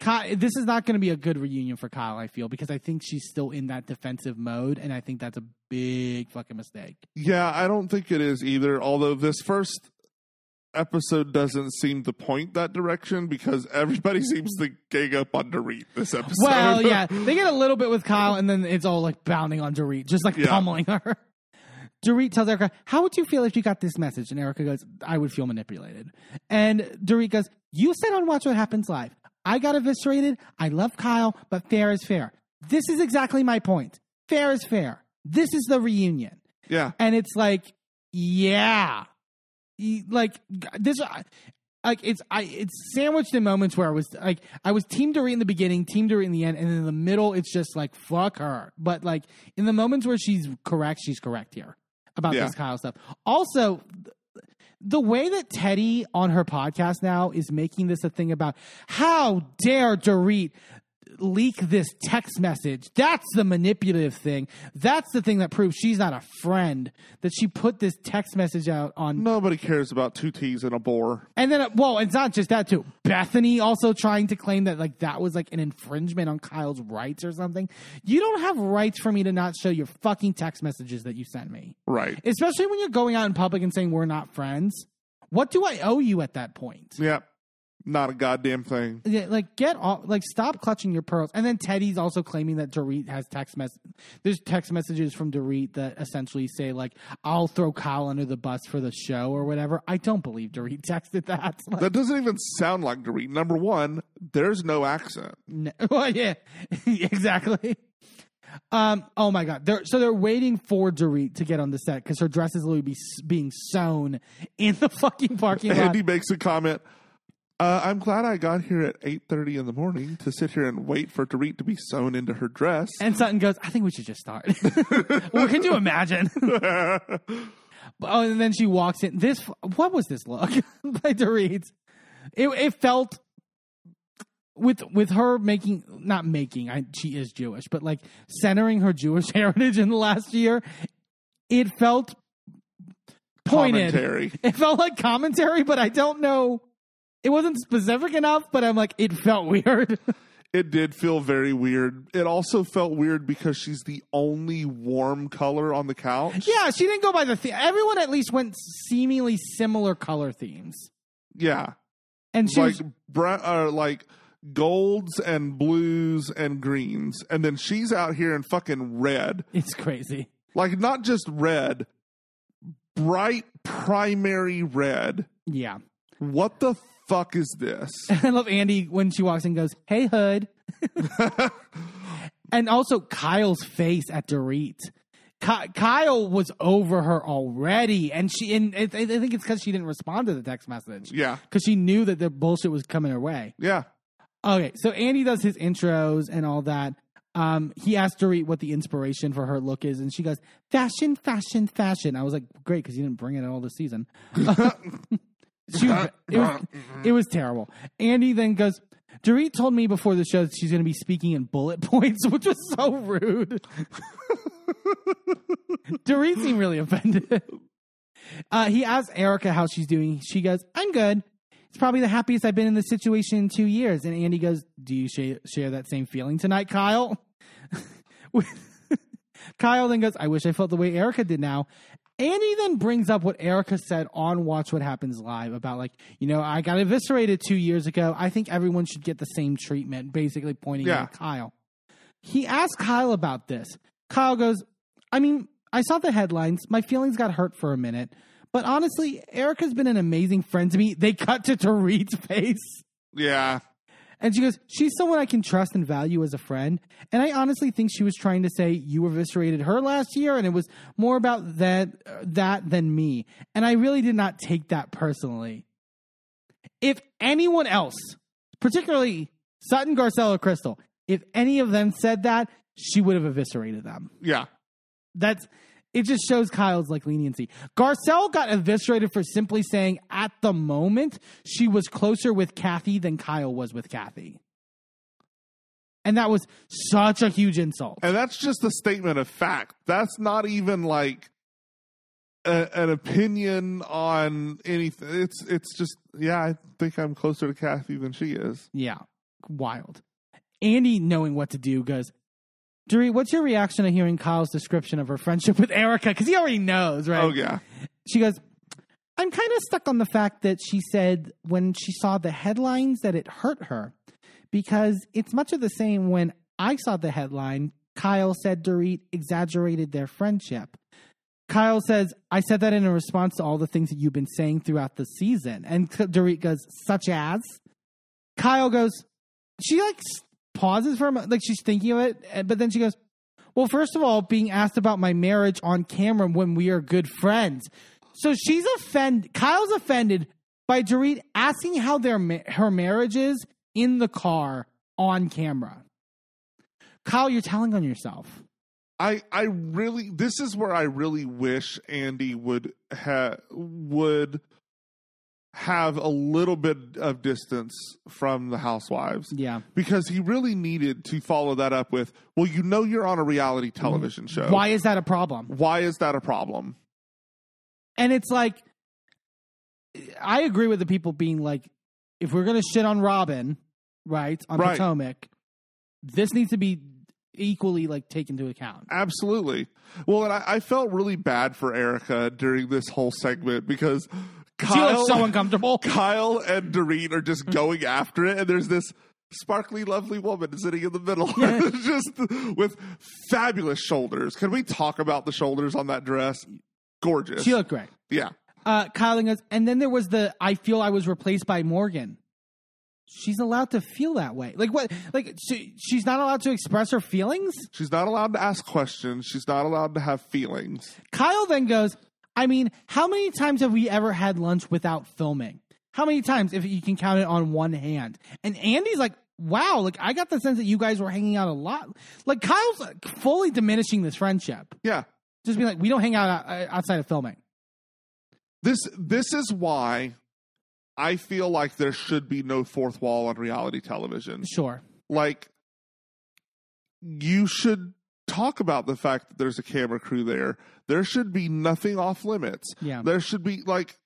Ky- this is not going to be a good reunion for Kyle. I feel because I think she's still in that defensive mode, and I think that's a big fucking mistake. Yeah, I don't think it is either. Although this first episode doesn't seem to point that direction because everybody seems to gang up on Dorit this episode. Well, yeah, they get a little bit with Kyle, and then it's all like bounding on Dorit, just like Yeah. pummeling her. Dorit tells Erika, "How would you feel if you got this message?" And Erika goes, "I would feel manipulated." And Dorit goes, "You said on Watch What Happens Live, I got eviscerated. I love Kyle, but fair is fair. This is exactly my point. Fair is fair. This is the reunion." yeah, and it's like yeah like this uh, like it's i it's sandwiched in moments where i was like i was team Dorit in the beginning team Dorit in the end and in the middle it's just like fuck her but like in the moments where she's correct she's correct here about Yeah. this kyle stuff also the way that Teddi on her podcast now is making this a thing about how dare Dorit leak this text message. That's the manipulative thing. That's the thing that proves she's not a friend. That she put this text message out on. nobody cares about Two T's in a Pod. And then, uh, well, it's not just that too. Bethenny also trying to claim that like that was like an infringement on Kyle's rights or something. You don't have rights for me to not show your fucking text messages that you sent me, Right. especially when you're going out in public and saying we're not friends. What do I owe you at that point? Yeah. Not a goddamn thing. Yeah, like get off like stop clutching your pearls and then teddi's also claiming that dorit has text mess there's text messages from dorit that essentially say like i'll throw kyle under the bus for the show or whatever i don't believe dorit texted that Like, That doesn't even sound like Dorit. Number one, there's no accent. no- well, yeah exactly um oh my god they're so they're waiting for dorit to get on the set because her dress is literally be, being sewn in the fucking parking lot Andy makes a comment. Uh, I'm glad I got here at 8:30 in the morning to sit here and wait for Dorit to be sewn into her dress. and Sutton goes, I think we should just start. well, could you imagine? Oh, and then she walks in. This what was this look by Dorit? It it felt with with her making not making. I, she is Jewish, but like centering her Jewish heritage in the last year. It felt pointed. Commentary. It felt like commentary, but I don't know. It wasn't specific enough, but I'm like, it felt weird. It did feel very weird. It also felt weird because she's the only warm color on the couch. yeah, she didn't go by the theme. Everyone at least went seemingly similar color themes, Yeah. and she like was, brown, uh, like golds and blues and greens, and then she's out here in fucking red. it's crazy. Like not just red, bright primary red. Yeah. What the fuck is this? I love Andy when she walks in and goes, Hey, Hood. and also Kyle's face at Dorit. Ky- Kyle was over her already. And she, and I I think it's because she didn't respond to the text message. yeah, Because she knew that the bullshit was coming her way. yeah. Okay, so Andy does his intros and all that. Um, he asked Dorit what the inspiration for her look is, and she goes, "Fashion, fashion, fashion." I was like, "Great," because you didn't bring it all this season. She was- uh, it was uh, mm-hmm. it was terrible. Andy then goes, "Dorit told me before the show that she's going to be speaking in bullet points, which was so rude." Dorit seemed really offended. Uh, he asked Erika how she's doing. She goes, "I'm good." It's probably the happiest I've been in this situation in two years. And Andy goes, Do you share, share that same feeling tonight, Kyle? Kyle then goes, I wish I felt the way Erika did now. Andy then brings up what Erika said on Watch What Happens Live about, like, you know, I got eviscerated two years ago. I think everyone should get the same treatment, basically pointing Yeah. at Kyle. He asked Kyle about this. Kyle goes, I mean, I saw the headlines. My feelings got hurt for a minute, But honestly, Erika's been an amazing friend to me. They cut to Dorit's face. Yeah. And she goes, She's someone I can trust and value as a friend. And I honestly think she was trying to say you eviscerated her last year, and it was more about that, that than me. And I really did not take that personally. If anyone else, particularly Sutton, Garcelle, or Crystal, if any of them said that, she would have eviscerated them. Yeah. That's it just shows Kyle's like leniency. Garcelle got eviscerated for simply saying at the moment she was closer with Kathy than Kyle was with Kathy. And that was such a huge insult. And that's just a statement of fact. That's not even like a, an opinion on anything. It's it's just yeah, I think I'm closer to Kathy than she is. Yeah. Wild. Andy knowing what to do goes, Dorit, what's your reaction to hearing Kyle's description of her friendship with Erika? Because he already knows, right? Oh yeah. She goes, I'm kind of stuck on the fact that she said when she saw the headlines that it hurt her because it's much of the same when I saw the headline. Kyle said Dorit exaggerated their friendship. Kyle says, I said that in a response to all the things that you've been saying throughout the season. And Dorit goes, such as? Kyle goes, she like pauses for a moment, like she's thinking of it, eh, but then she goes, well, first of all, being asked about my marriage on camera when we are good friends. So she's offended. Kyle's offended by Dorit asking how their her marriage is in the car on camera. Kyle, you're telling on yourself. I I really this is where I really wish Andy would ha would have a little bit of distance from the housewives Yeah. because he really needed to follow that up with well you know you're on a reality mm-hmm. television show Why is that a problem? why is that a problem And it's like, I agree with the people being like, if we're going to shit on Robin, right, on Right. Potomac, this needs to be equally like taken into account. Absolutely. Well, and I, I felt really bad for Erika during this whole segment because She Kyle, looks so uncomfortable. Kyle and Dorit are just going after it, and there's this sparkly, lovely woman sitting in the middle, just with fabulous shoulders. Can we talk about the shoulders on that dress? Gorgeous. She looked great. yeah. Uh, Kyle goes, and then there was the I feel I was replaced by Morgan. She's allowed to feel that way. Like what? Like she, she's not allowed to express her feelings. She's not allowed to ask questions. She's not allowed to have feelings. Kyle then goes, I mean, how many times have we ever had lunch without filming? How many times, if you can count it on one hand? And Andy's like, wow, like I got the sense that you guys were hanging out a lot. Like Kyle's like, fully diminishing this friendship. Yeah. Just being like, we don't hang out outside of filming. This this is why I feel like there should be no fourth wall on reality television. Sure. like you should talk about the fact that there's a camera crew there. There should be nothing off limits. Yeah. There should be like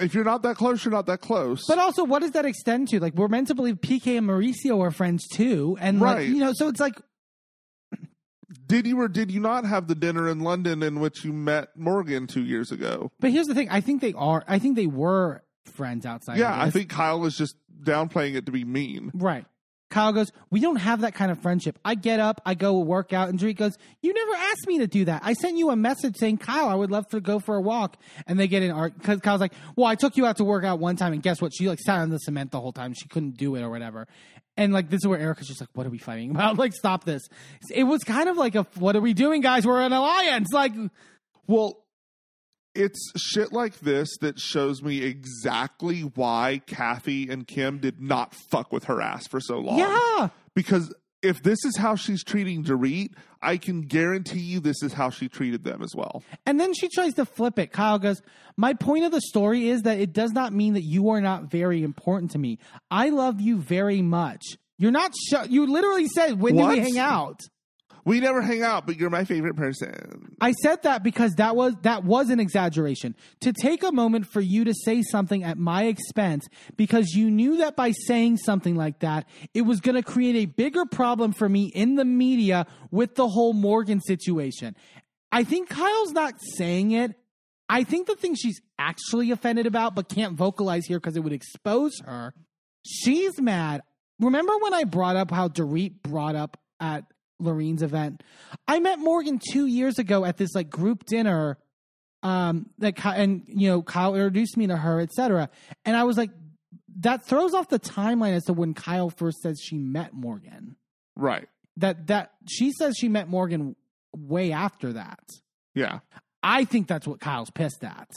if you're not that close, you're not that close. But also, what does that extend to? Like, we're meant to believe PK and Mauricio are friends too, and like, Right. you know, so it's like, did you or did you not have the dinner in London in which you met Morgan two years ago? but here's the thing: I think they are. I think they were friends outside. yeah, I think Kyle was just downplaying it to be mean. right. Kyle goes, "We don't have that kind of friendship." I get up, I go work out, and Drake goes, "You never asked me to do that. I sent you a message saying, Kyle, I would love to go for a walk." And they get in art because Kyle's like, "Well, I took you out to work out one time, and guess what? She like sat on the cement the whole time. She couldn't do it or whatever." And like this is where Erika's just like, "What are we fighting about? Like, stop this." It was kind of like a, "What are we doing, guys? We're an alliance." Like, Well, it's shit like this that shows me exactly why Kathy and Kim did not fuck with her ass for so long. yeah. because if this is how she's treating Dorit, I can guarantee you this is how she treated them as well. And then she tries to flip it. Kyle goes, My point of the story is that it does not mean that you are not very important to me. I love you very much. You're not, sh- you literally said, When do we hang out? We never hang out, but you're my favorite person. I said that because that was that was an exaggeration. To take a moment for you to say something at my expense because you knew that by saying something like that, it was going to create a bigger problem for me in the media with the whole Morgan situation. I think Kyle's not saying it. I think the thing she's actually offended about but can't vocalize here because it would expose her. She's mad. Remember when I brought up how Dorit brought up at Lorene's event? I met Morgan two years ago at this like group dinner um, that and you know Kyle introduced me to her, etc. And I was like, that throws off the timeline as to when Kyle first says she met Morgan. Right. That that she says she met Morgan way after that. Yeah. I think that's what Kyle's pissed at.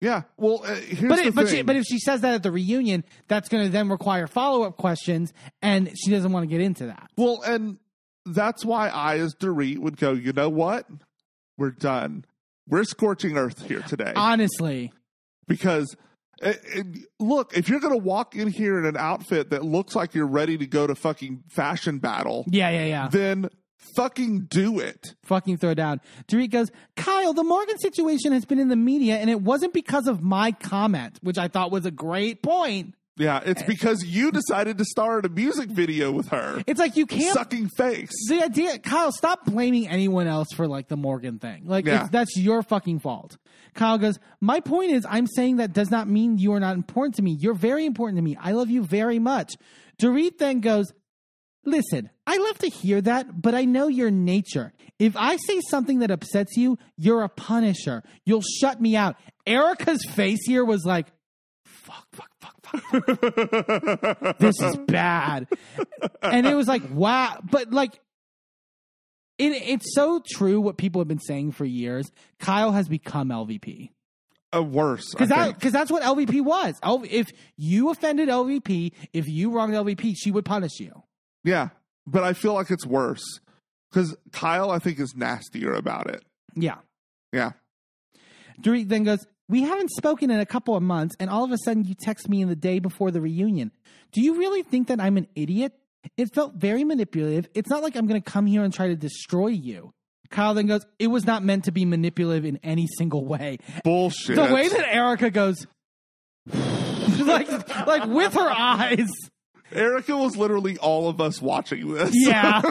Yeah. Well, uh, here's But it, but she, but if she says that at the reunion, that's going to then require follow up questions, and she doesn't want to get into that. Well, and that's why I, as Dorit, would go, you know what? We're done. We're scorching earth here today. Honestly, because uh, uh, look, if you're going to walk in here in an outfit that looks like you're ready to go to fucking fashion battle, yeah, yeah, yeah. then fucking do it. fucking throw down. Dorit goes, Kyle, the Morgan situation has been in the media, and it wasn't because of my comment, which I thought was a great point. Yeah, it's because you decided to star in a music video with her. It's like you can't. Sucking face. The idea, Kyle, stop blaming anyone else for like the Morgan thing. Like Yeah. it's, that's your fucking fault. Kyle goes, my point is, I'm saying that does not mean you are not important to me. You're very important to me. I love you very much. Dorit then goes, listen, I love to hear that, but I know your nature. If I say something that upsets you, you're a punisher. You'll shut me out. Erika's face here was like, fuck, fuck, fuck, fuck. this is bad. And it was like, wow. But like, it, it's so true what people have been saying for years. Kyle has become LVP. Uh, worse. Because that—because that's what LVP was. If you offended LVP, if you wronged LVP, she would punish you. Yeah, but I feel like it's worse because Kyle, I think, is nastier about it. Yeah. Yeah. Dorit then goes, We haven't spoken in a couple of months, and all of a sudden you text me in the day before the reunion. Do you really think that I'm an idiot? It felt very manipulative. It's not like I'm going to come here and try to destroy you. Kyle then goes, It was not meant to be manipulative in any single way. Bullshit. The way that Erika goes, like, like with her eyes. Erika was literally all of us watching this. Yeah.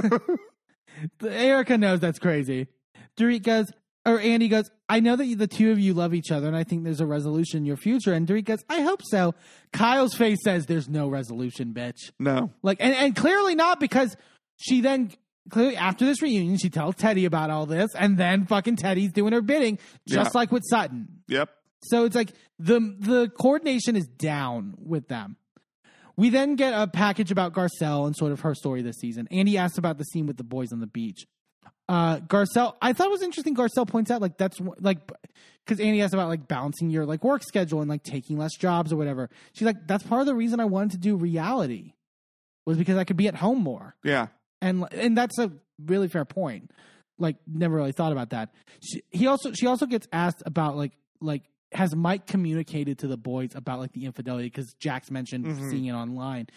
Erika knows that's crazy. Dorit goes, or Andy goes, I know that you, the two of you love each other, and I think there's a resolution in your future. And Dorit goes, I hope so. Kyle's face says, There's no resolution, bitch. no. Like, and, and clearly not because she then, clearly after this reunion, she tells Teddi about all this, and then fucking Teddi's doing her bidding, just like with Sutton. Yep. So it's like the the coordination is down with them. We then get a package about Garcelle and sort of her story this season. Andy asks about the scene with the boys on the beach. Uh, Garcelle, I thought it was interesting. Garcelle points out like that's like because Andy asked about like balancing your like work schedule and like taking less jobs or whatever. She's like, that's part of the reason I wanted to do reality was because I could be at home more Yeah. and and that's a really fair point. Like, never really thought about that. She, he also she also gets asked about like like has Mike communicated to the boys about like the infidelity because Jack's mentioned Mhm. seeing it online,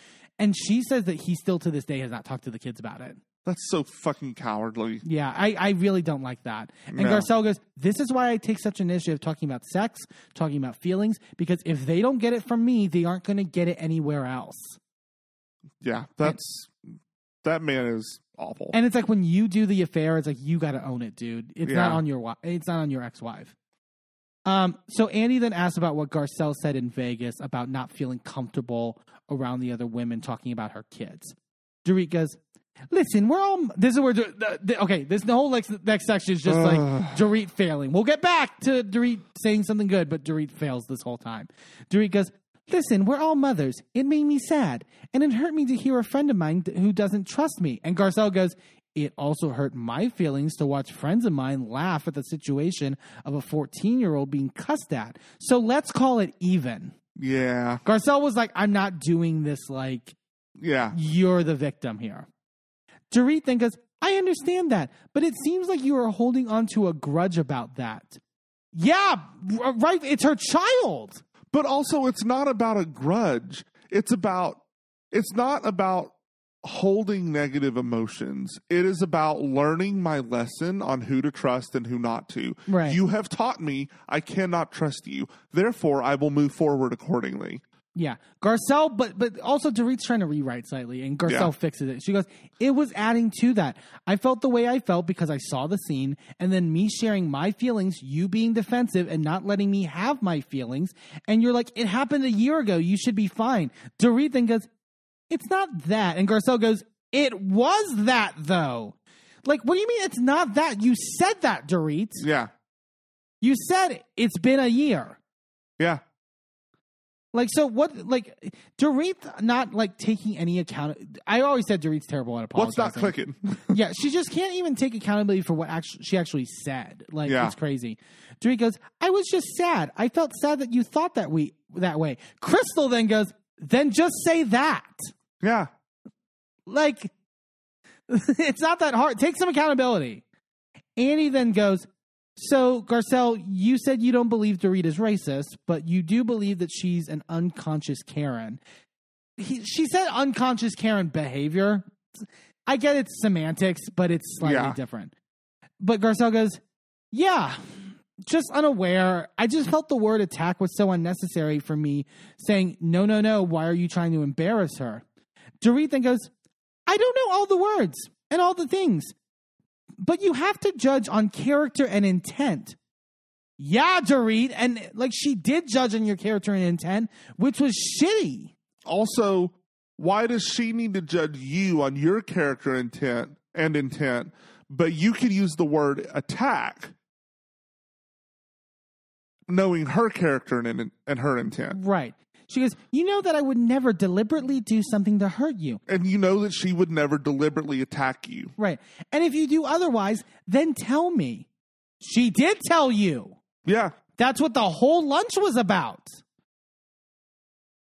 and she says that he still to this day has not talked to the kids about it. That's so fucking cowardly. Yeah, I, I really don't like that. And No. Garcelle goes, This is why I take such an initiative of talking about sex, talking about feelings, because if they don't get it from me, they aren't going to get it anywhere else. Yeah. That's that man is awful. And it's like when you do the affair, it's like you got to own it, dude. It's not on your it's not on your ex-wife. Um, so Andy then asked about what Garcelle said in Vegas about not feeling comfortable around the other women talking about her kids. Dorit goes, "Listen, we're all this is where the, the, okay. This the whole next next section is just like. Dorit failing. We'll get back to Dorit saying something good, but Dorit fails this whole time. Dorit goes, Listen, we're all mothers. It made me sad. And it hurt me to hear a friend of mine who doesn't trust me. And Garcelle goes, It also hurt my feelings to watch friends of mine laugh at the situation of a 14 year old being cussed at. So let's call it even. yeah. Garcelle was like, I'm not doing this like Yeah. you're the victim here. Dorit then goes, I understand that, but it seems like you are holding on to a grudge about that. Yeah, right. It's her child. But also it's not about a grudge. It's about it's not about holding negative emotions. It is about learning my lesson on who to trust and who not to. Right. You have taught me I cannot trust you. Therefore, I will move forward accordingly. Yeah, Garcelle, but but also Dorit's trying to rewrite slightly, and Garcelle Yeah. fixes it. She goes, "It was adding to that. I felt the way I felt because I saw the scene, and then me sharing my feelings, you being defensive and not letting me have my feelings, and you're like, it happened a year ago. You should be fine." Dorit then goes, "It's not that," and Garcelle goes, "It was that though." Like, what do you mean it's not that? You said that, Dorit. Yeah. You said it's been a year. Yeah. Like so, what? Like Dorit not like taking any account. I always said Dorit's terrible at What's apologizing. not clicking? yeah, she just can't even take accountability for what actually she actually said. Like Yeah. it's crazy. Dorit goes, "I was just sad. I felt sad that you thought that we that way." Crystal then goes, "Then just say that." yeah. Like it's not that hard. Take some accountability. Andy then goes, So, Garcelle, you said you don't believe Dorit is racist, but you do believe that she's an unconscious Karen. He, she said unconscious Karen behavior. I get it's semantics, but it's slightly Yeah. different. But Garcelle goes, Yeah, just unaware. I just felt the word attack was so unnecessary for me, saying, No, no, no, why are you trying to embarrass her? Dorit then goes, I don't know all the words and all the things, but you have to judge on character and intent. Yeah, Dorit, and like she did judge on your character and intent, which was shitty. Also, why does she need to judge you on your character intent and intent, but you can use the word attack knowing her character and, and her intent? Right. She goes, You know that I would never deliberately do something to hurt you. And you know that she would never deliberately attack you. Right. And if you do otherwise, then tell me. She did tell you. Yeah. That's what the whole lunch was about.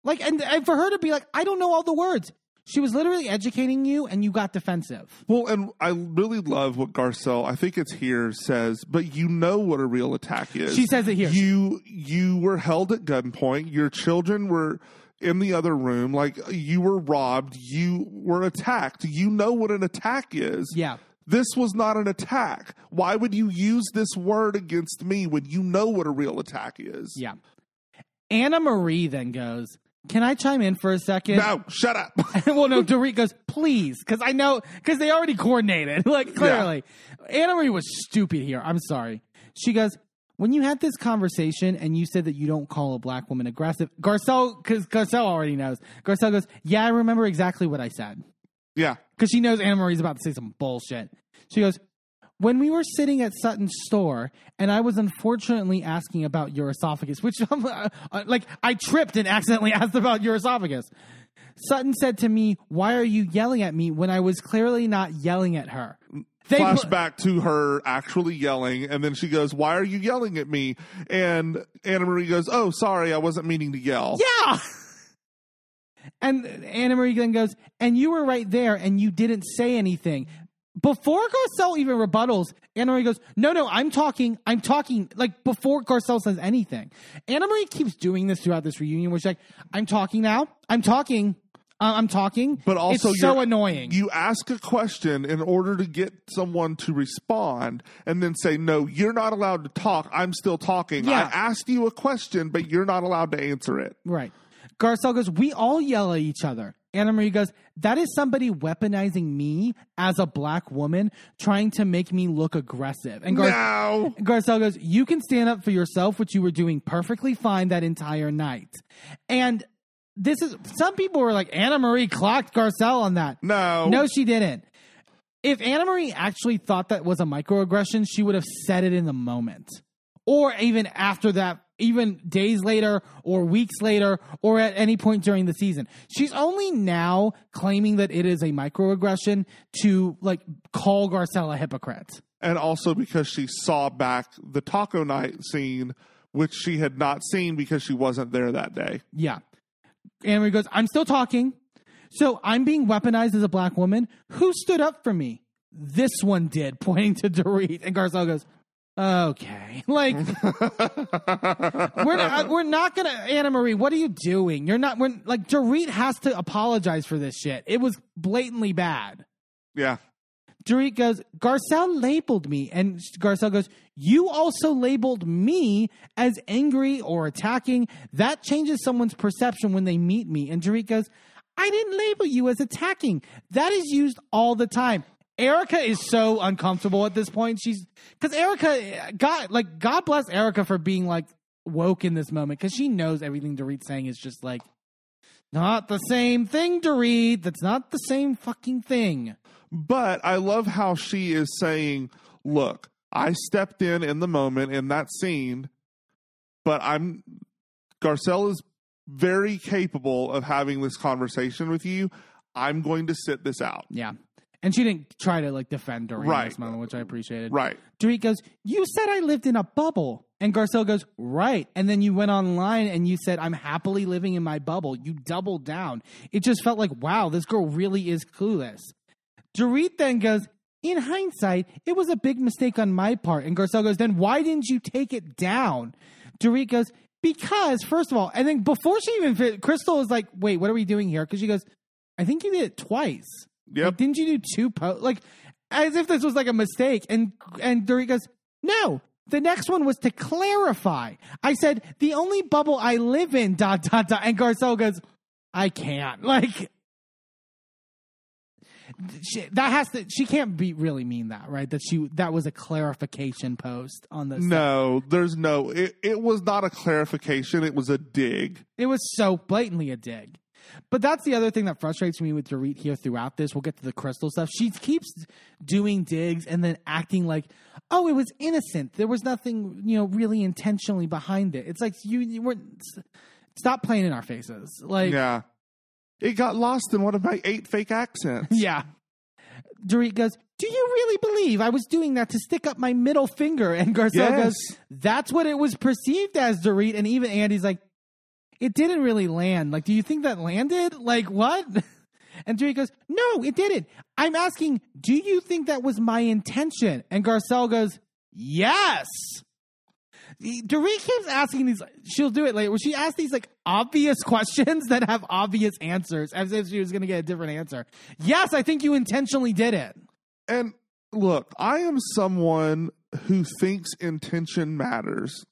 Like, and, and for her to be like, I don't know all the words. She was literally educating you, and you got defensive. Well, and I really love what Garcelle, I think it's here, says, but you know what a real attack is. She says it here. You you were held at gunpoint. Your children were in the other room. Like you were robbed. You were attacked. You know what an attack is. Yeah. This was not an attack. Why would you use this word against me when you know what a real attack is? Yeah. Annemarie then goes, Can I chime in for a second? No, shut up. well, no, Dorit goes, please, because I know, because they already coordinated. like, clearly. Annemarie was stupid here. I'm sorry. She goes, when you had this conversation and you said that you don't call a black woman aggressive, Garcelle, because Garcelle already knows. Garcelle goes, yeah, I remember exactly what I said. yeah. Because she knows Annemarie's about to say some bullshit. She goes, when we were sitting at Sutton's store, and I was unfortunately asking about your esophagus, which uh, uh, like I tripped and accidentally asked about your esophagus. Sutton said to me, "Why are you yelling at me when I was clearly not yelling at her?" They Flashback to her actually yelling, and then she goes, Why are you yelling at me? And Annemarie goes, Oh, sorry, I wasn't meaning to yell. Yeah. And Annemarie then goes, and you were right there and you didn't say anything. Before Garcelle even rebuttals, Annemarie goes, No, no, I'm talking, I'm talking, like before Garcelle says anything. Annemarie keeps doing this throughout this reunion, where she's like, I'm talking now, I'm talking, uh, I'm talking. But also, it's so annoying. You ask a question in order to get someone to respond, and then say, "No, you're not allowed to talk. I'm still talking. Yeah. I asked you a question, but you're not allowed to answer it." Right. Garcelle goes, We all yell at each other. Annemarie goes, That is somebody weaponizing me as a black woman, trying to make me look aggressive. And Gar- no. Garcelle goes, You can stand up for yourself, which you were doing perfectly fine that entire night. And this is, some people were like, Annemarie clocked Garcelle on that. No. No, she didn't. If Annemarie actually thought that was a microaggression, she would have said it in the moment. Or even after that, even days later or weeks later or at any point during the season. She's only now claiming that it is a microaggression to like call Garcelle a hypocrite. And also because she saw back the taco night scene, which she had not seen because she wasn't there that day. Yeah. Marie goes, I'm still talking. So I'm being weaponized as a black woman. Who stood up for me? This one did, pointing to Dorit. And Garcelle goes, okay. Like, we're not, we're not gonna, Annemarie, what are you doing? You're not, we're, like, Dorit has to apologize for this shit. It was blatantly bad. Yeah. Dorit goes, Garcelle labeled me. And Garcelle goes, You also labeled me as angry or attacking. That changes someone's perception when they meet me. And Dorit goes, I didn't label you as attacking. That is used all the time. Erika is so uncomfortable at this point. She's because Erika, God, like God bless Erika for being like woke in this moment because she knows everything Dorit's saying is just like not the same thing, Dorit. That's not the same fucking thing. But I love how she is saying, look, I stepped in in the moment in that scene, but I'm Garcelle is very capable of having this conversation with you. I'm going to sit this out. Yeah. And she didn't try to like defend her Right. this moment, which I appreciated. Right. Dorit goes, You said I lived in a bubble. And Garcelle goes, Right. And then you went online and you said, I'm happily living in my bubble. You doubled down. It just felt like, wow, this girl really is clueless. Dorit then goes, In hindsight, it was a big mistake on my part. And Garcelle goes, Then why didn't you take it down? Dorit goes, Because, first of all, and then before she even fit, Crystal is like, Wait, what are we doing here? Because she goes, I think you did it twice. Yep. Like, didn't you do two posts? Like, as if this was like a mistake. And and Dorit goes, no. The next one was to clarify. I said the only bubble I live in. Dot dot dot. And Garcelle goes, I can't. Like. She, that has to. She can't be really mean that, right? That she that was a clarification post on the. No, there's no. It, it was not a clarification. It was a dig. It was so blatantly a dig. But that's the other thing that frustrates me with Dorit here throughout this. We'll get to the crystal stuff. She keeps doing digs and then acting like, oh, it was innocent. There was nothing, you know, really intentionally behind it. It's like you, you weren't. Stop playing in our faces. Like, Yeah. It got lost in one of my eight fake accents. yeah. Dorit goes, Do you really believe I was doing that to stick up my middle finger? And Garcelle Yes. goes, That's what it was perceived as, Dorit. And even Andy's like, It didn't really land. Like, do you think that landed? Like, what? And Dorit goes, No, it didn't. I'm asking, Do you think that was my intention? And Garcelle goes, Yes. Dorit keeps asking these. She'll do it later. Where she asks these like obvious questions that have obvious answers, as if she was going to get a different answer. Yes, I think you intentionally did it. And look, I am someone who thinks intention matters.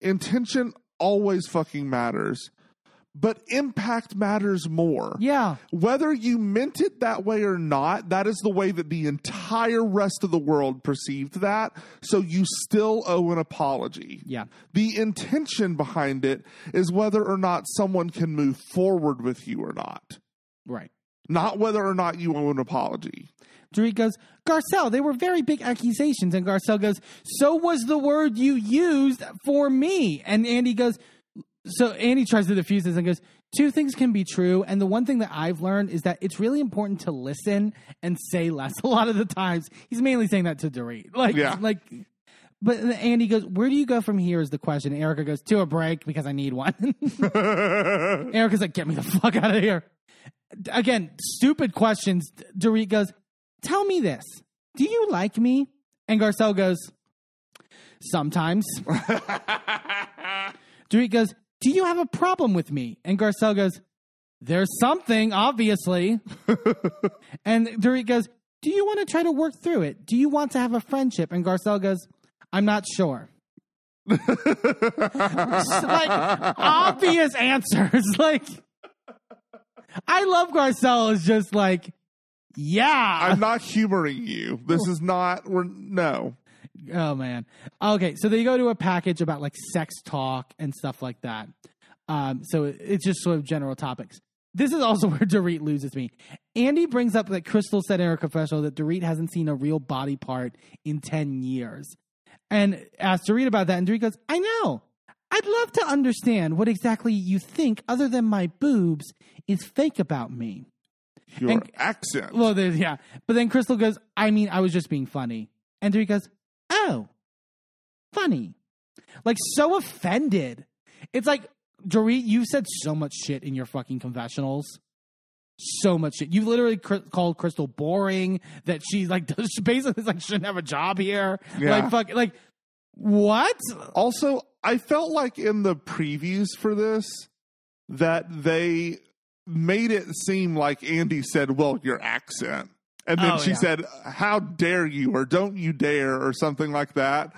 Intention always fucking matters, but impact matters more. Yeah, Whether you meant it that way or not, that is the way that the entire rest of the world perceived that. So you still owe an apology. yeah, The intention behind it is whether or not someone can move forward with you or not, right. not whether or not you owe an apology. Dorit goes, Garcelle, they were very big accusations. And Garcelle goes, So was the word you used for me. And Andy goes, So Andy tries to diffuse this and goes, Two things can be true. And the one thing that I've learned is that it's really important to listen and say less a lot of the times. He's mainly saying that to Dorit. Like, Yeah. like, but Andy goes, Where do you go from here? Is the question. Erika goes, To a break because I need one. Erika's like, Get me the fuck out of here. Again, stupid questions. Dorit goes, Tell me this. Do you like me? And Garcelle goes, Sometimes. Dorit goes, Do you have a problem with me? And Garcelle goes, There's something, obviously. and Dorit goes, Do you want to try to work through it? Do you want to have a friendship? And Garcelle goes, I'm not sure. like obvious answers. Like I love Garcelle is just like, yeah. I'm not humoring you. This is not. We're no. Oh man. Okay, so they go to a package about like sex talk and stuff like that. Um, so it's just sort of general topics. This is also where Dorit loses me. Andy brings up that Crystal said in her confessional that Dorit hasn't seen a real body part in ten years, and asks Dorit about that, and Dorit goes, "I know. I'd love to understand what exactly you think, other than my boobs, is fake about me." Your And- accent. Well, there's, yeah. But then Crystal goes, I mean, I was just being funny. And Dorit goes, Oh, funny. Like, so offended. It's like, Dorit, you've said so much shit in your fucking confessionals. So much shit. You literally cr- called Crystal boring, that she's like, does, basically, like, shouldn't have a job here. Yeah. Like, fuck, like, what? Also, I felt like in the previews for this that they made it seem like Andy said, "Well, your accent," and then Oh, she yeah. said, "How dare you?" or "Don't you dare?" or something like that,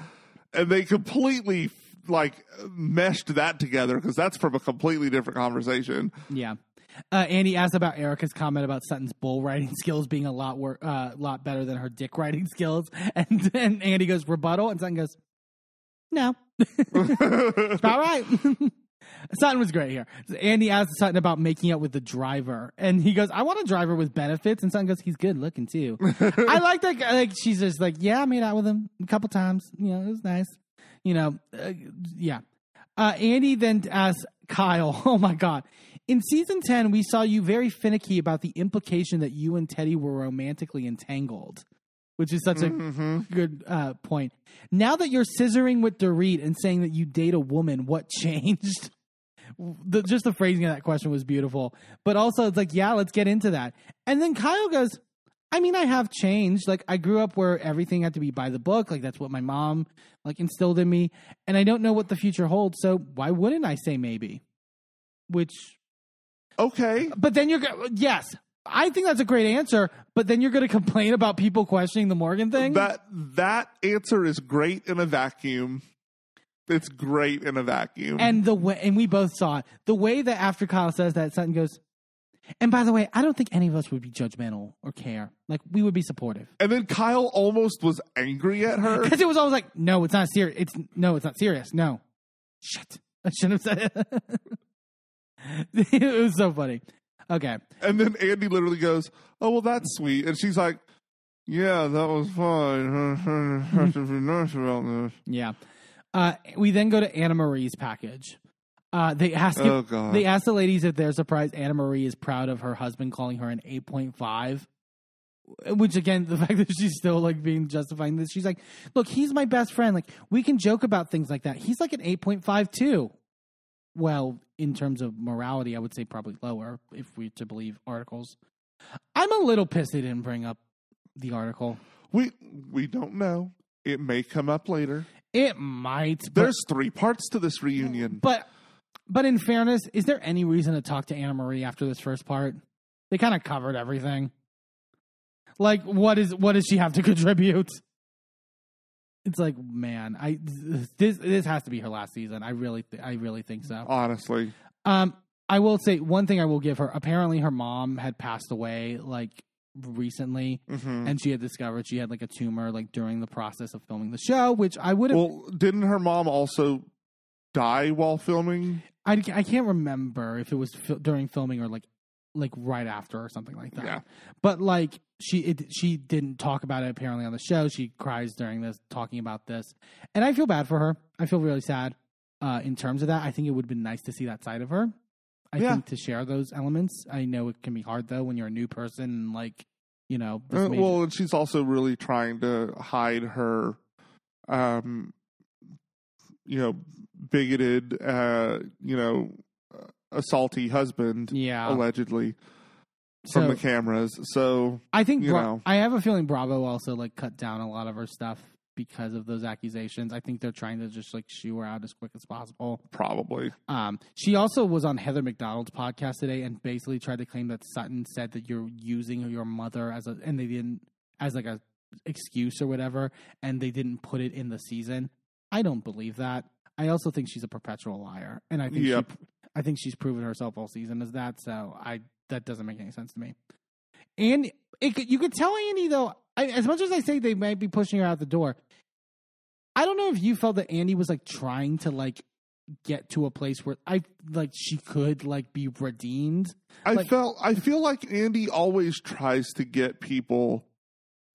and they completely like meshed that together because that's from a completely different conversation. Yeah. Uh, Andy asked about Erika's comment about Sutton's bull riding skills being a lot wor- uh, lot better than her dick riding skills, and and Andy goes rebuttal, and Sutton goes, "No, it's about right." Sutton was great here. Andy asked Sutton about making out with the driver, and he goes, "I want a driver with benefits." And Sutton goes, "He's good looking too." I like that. Like she's just like, "Yeah, I made out with him a couple times. You know, it was nice. You know, uh, yeah." Uh, Andy then asks Kyle, "Oh my god." In season 10, we saw you very finicky about the implication that you and Teddi were romantically entangled, which is such a good uh, point. Now that you're scissoring with Dorit and saying that you date a woman, what changed? The, just the phrasing of that question was beautiful. But also, it's like, yeah, let's get into that. And then Kyle goes, I mean, I have changed. Like, I grew up where everything had to be by the book. Like, that's what my mom like instilled in me. And I don't know what the future holds. So why wouldn't I say maybe? Which Okay. but then you're yes, I think that's a great answer. But then you're going to complain about people questioning the Morgan thing. That that answer is great in a vacuum. It's great in a vacuum. and the way, and we both saw it. The way that after Kyle says that, Sutton goes. And by the way, I don't think any of us would be judgmental or care. Like we would be supportive and then Kyle almost was angry at her. because it was always like, no, it's not serious. It's no, it's not serious. No, shit, I shouldn't have said it. it was so funny. Okay, And then Andy literally goes, "Oh well, that's sweet," and she's like, "Yeah, that was fine. Have to be nice about this." Yeah. Uh, we then go to Annemarie's package. Uh, they ask Oh, God. they ask the ladies if they're surprised Annemarie is proud of her husband calling her an eight point five. Which again, the fact that she's still like being justifying this, she's like, "Look, he's my best friend. Like we can joke about things like that. He's like an eight point five too." Well, in terms of morality, I would say probably lower if we to believe articles. I'm a little pissed they didn't bring up the article. We we don't know. It may come up later. It might. but- There's three parts to this reunion. But but in fairness, is there any reason to talk to Anna Marie after this first part? They kind of covered everything. Like what is what does she have to contribute? It's like, man, I this this has to be her last season. I really th- I really think so. Honestly, Um I will say one thing I will give her. Apparently her mom had passed away like recently Mhm. and she had discovered she had like a tumor like during the process of filming the show, which I would have well, didn't her mom also die while filming? I, I can't remember if it was fil- during filming or like like right after or something like that. Yeah. But like she it, she didn't talk about it apparently on the show. She cries during this talking about this, and I feel bad for her. I feel really sad uh, in terms of that. I think it would have been nice to see that side of her. I Yeah. think to share those elements. I know it can be hard though when you're a new person and like you know. Uh, well, and she's also really trying to hide her, um, you know, bigoted, uh, you know, uh, assaulty husband, yeah. allegedly from So- the cameras. So I think you Bra- know. I have a feeling Bravo also like cut down a lot of her stuff because of those accusations. I think they're trying to just like shoo her out as quick as possible. probably, Um, she also was on Heather McDonald's podcast today and basically tried to claim that Sutton said that you're using your mother as a and they didn't as like a excuse or whatever, and they didn't put it in the season. I don't believe that. I also think she's a perpetual liar, and I think Yep. she, I think she's proven herself all season as that. So I that doesn't make any sense to me. And it, could- you could tell Andy though, I, as much as I say they might be pushing her out the door. I don't know if you felt that Andy was like trying to like get to a place where I like she could like be redeemed. I Like- felt. I feel like Andy always tries to get people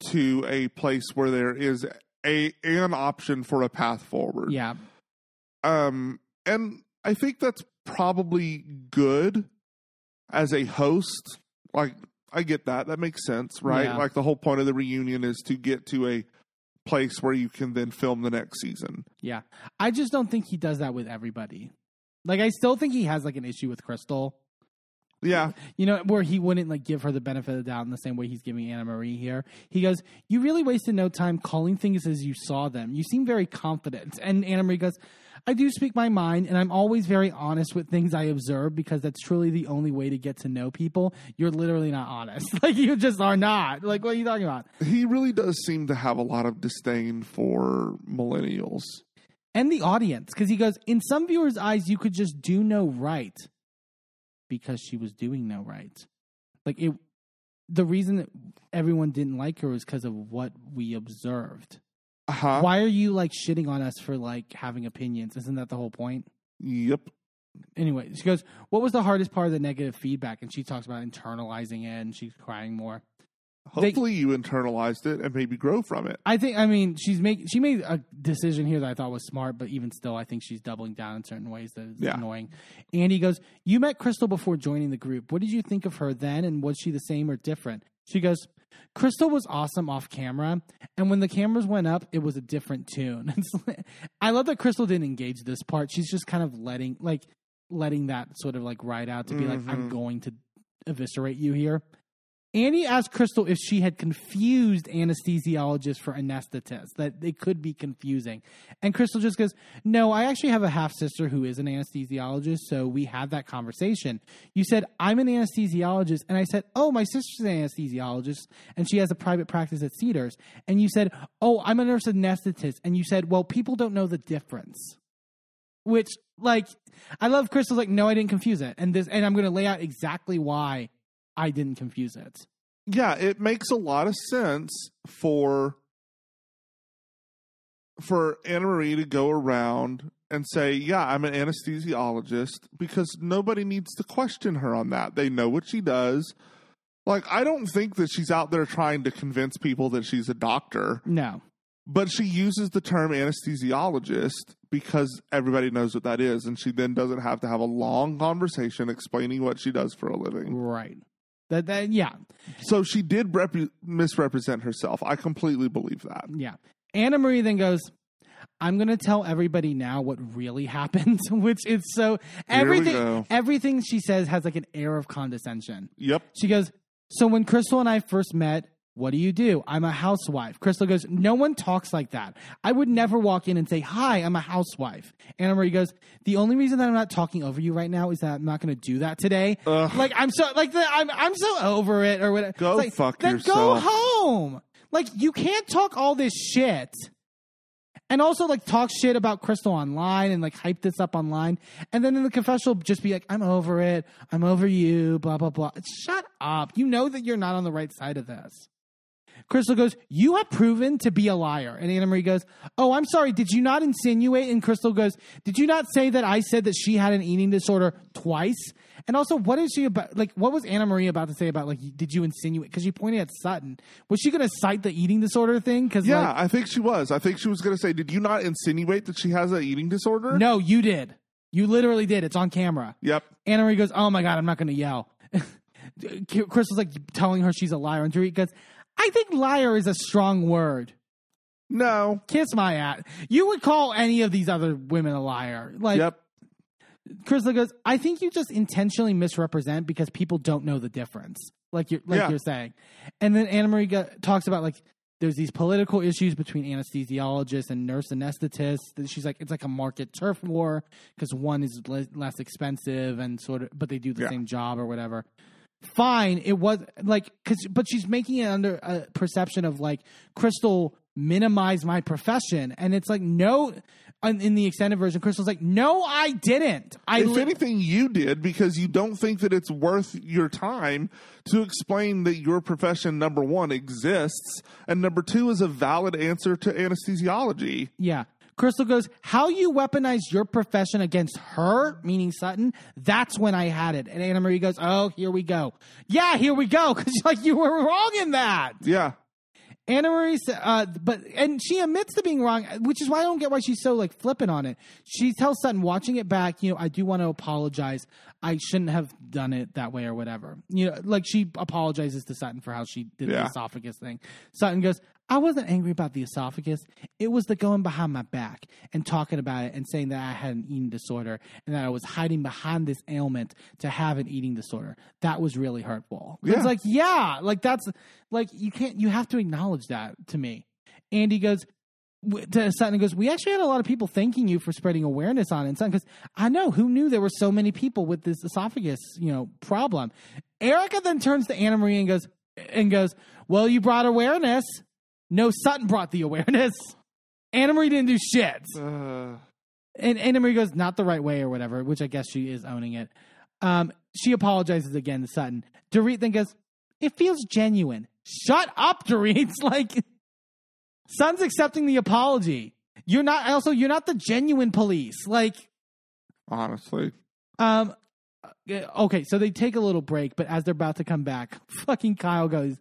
to a place where there is a an option for a path forward. Yeah, Um, and I think that's probably good as a host. Like, I get that. That makes sense, right? Yeah. Like, the whole point of the reunion is to get to a place where you can then film the next season. yeah. I just don't think he does that with everybody. Like I still think he has like an issue with Crystal. Yeah. You know, where he wouldn't like give her the benefit of the doubt in the same way he's giving Anna Marie here. He goes, You really wasted no time calling things as you saw them. You seem very confident. And Anna Marie goes, I do speak my mind, and I'm always very honest with things I observe because that's truly the only way to get to know people. You're literally not honest. Like, you just are not. Like, what are you talking about? He really does seem to have a lot of disdain for millennials. and the audience because he goes in some viewers eyes you could just do no right because she was doing no right like it the reason that everyone didn't like her was because of what we observed Uh-huh. why are you like shitting on us for like having opinions isn't that the whole point Yep. anyway, she goes, "What was the hardest part of the negative feedback?" And she talks about internalizing it, and she's crying more. They- Hopefully, you internalized it and maybe grow from it. I think, I mean, she's make she made a decision here that I thought was smart, but even still, I think she's doubling down in certain ways that is Yeah. annoying. Andy goes, "You met Crystal before joining the group. What did you think of her then, and was she the same or different?" She goes, "Crystal was awesome off camera, and when the cameras went up, it was a different tune." I love that Crystal didn't engage this part. She's just kind of letting, like, letting that sort of like ride out to be like, "I'm Mhm. going to eviscerate you here." Andy asked Crystal if she had confused anesthesiologist for anesthetist, that it could be confusing. And Crystal just goes, No, I actually have a half sister who is an anesthesiologist, so we had that conversation. You said, I'm an anesthesiologist. And I said, Oh, my sister's an anesthesiologist, and she has a private practice at Cedars. And you said, Oh, I'm a nurse anesthetist. And you said, Well, people don't know the difference. Which, like, I love Crystal's like, No, I didn't confuse it. And this, and I'm going to lay out exactly why I didn't confuse it. yeah, it makes a lot of sense for for Anna Marie to go around and say, "Yeah, I'm an anesthesiologist," because nobody needs to question her on that. They know what she does. Like, I don't think that she's out there trying to convince people that she's a doctor, No. but she uses the term anesthesiologist because everybody knows what that is, and she then doesn't have to have a long conversation explaining what she does for a living. Right. That that yeah. So she did rep- misrepresent herself. I completely believe that. Yeah. Anna Marie then goes, I'm gonna tell everybody now what really happened, which is so everything everything she says has like an air of condescension. Yep. She goes, So when Crystal and I first met, what do you do? I'm a housewife. Crystal goes, No one talks like that. I would never walk in and say, Hi, I'm a housewife. Anna Marie goes, The only reason that I'm not talking over you right now is that I'm not going to do that today. Ugh. Like, I'm so, like, the, I'm, I'm so over it or whatever. Go like, fuck then yourself. go home. Like, you can't talk all this shit. And also, like, talk shit about Crystal online and, like, hype this up online. And then in the confessional, just be like, I'm over it. I'm over you, blah, blah, blah. Shut up. You know that you're not on the right side of this. Crystal goes, You have proven to be a liar. And Anna Marie goes, Oh, I'm sorry. Did you not insinuate? And Crystal goes, Did you not say that I said that she had an eating disorder twice? And also, what is she about? Like, what was Anna Marie about to say about, like, did you insinuate? Because she pointed at Sutton. Was she going to cite the eating disorder thing? Because, Yeah, like, I think she was. I think she was going to say, "Did you not insinuate that she has an eating disorder?" no, you did. You literally did. It's on camera. Yep. Anna Marie goes, "Oh my god, I'm not going to yell." Crystal's like telling her she's a liar, and Dorit goes, "I think liar is a strong word." No. Kiss my ass. You would call any of these other women a liar. Like yep. Crystal goes, "I think you just intentionally misrepresent because people don't know the difference." Like you're like Yeah. you're saying, and then Anna Marie go- talks about like. There's these political issues between anesthesiologists and nurse anesthetists. She's like, it's like a market turf war because one is le- less expensive and sort of, but they do the Yeah. same job or whatever. Fine, it was like, cause, but she's making it under a perception of like Crystal minimize my profession, and it's like no. In in the extended version, Crystal's like, no, I didn't. I if li- anything, you did because you don't think that it's worth your time to explain that your profession, number one, exists, and number two, is a valid answer to anesthesiology. Yeah. Crystal goes, How you weaponize your profession against her, meaning Sutton, that's when I had it. And Anna Marie goes, Oh, here we go. Yeah, here we go. Because like you were wrong in that. Yeah. Anna Marie, uh, but and she admits to being wrong, which is why I don't get why she's so like flippant on it. She tells Sutton, watching it back, you know, I do want to apologize. I shouldn't have done it that way or whatever. You know, like she apologizes to Sutton for how she did the esophagus thing. Sutton goes, I wasn't angry about the esophagus. It was the going behind my back and talking about it and saying that I had an eating disorder and that I was hiding behind this ailment to have an eating disorder. That was really hurtful. Yeah. It's like, yeah, like that's like you can't you have to acknowledge that to me. Andy goes to Sutton and goes, We actually had a lot of people thanking you for spreading awareness on it. And Sutton goes, I know, who knew there were so many people with this esophagus, you know, problem. Erika then turns to Anna Marie and goes and goes, Well, you brought awareness. No, Sutton brought the awareness. Anna Marie didn't do shit. Uh, And Anna Marie goes, not the right way or whatever, which I guess she is owning it. Um, she apologizes again to Sutton. Dorit then goes, it feels genuine. Shut up, Dorit. It's like, Son's accepting the apology. You're not, also, you're not the genuine police. Like, honestly. Um. uh, Okay, so they take a little break, but as they're about to come back, fucking Kyle goes,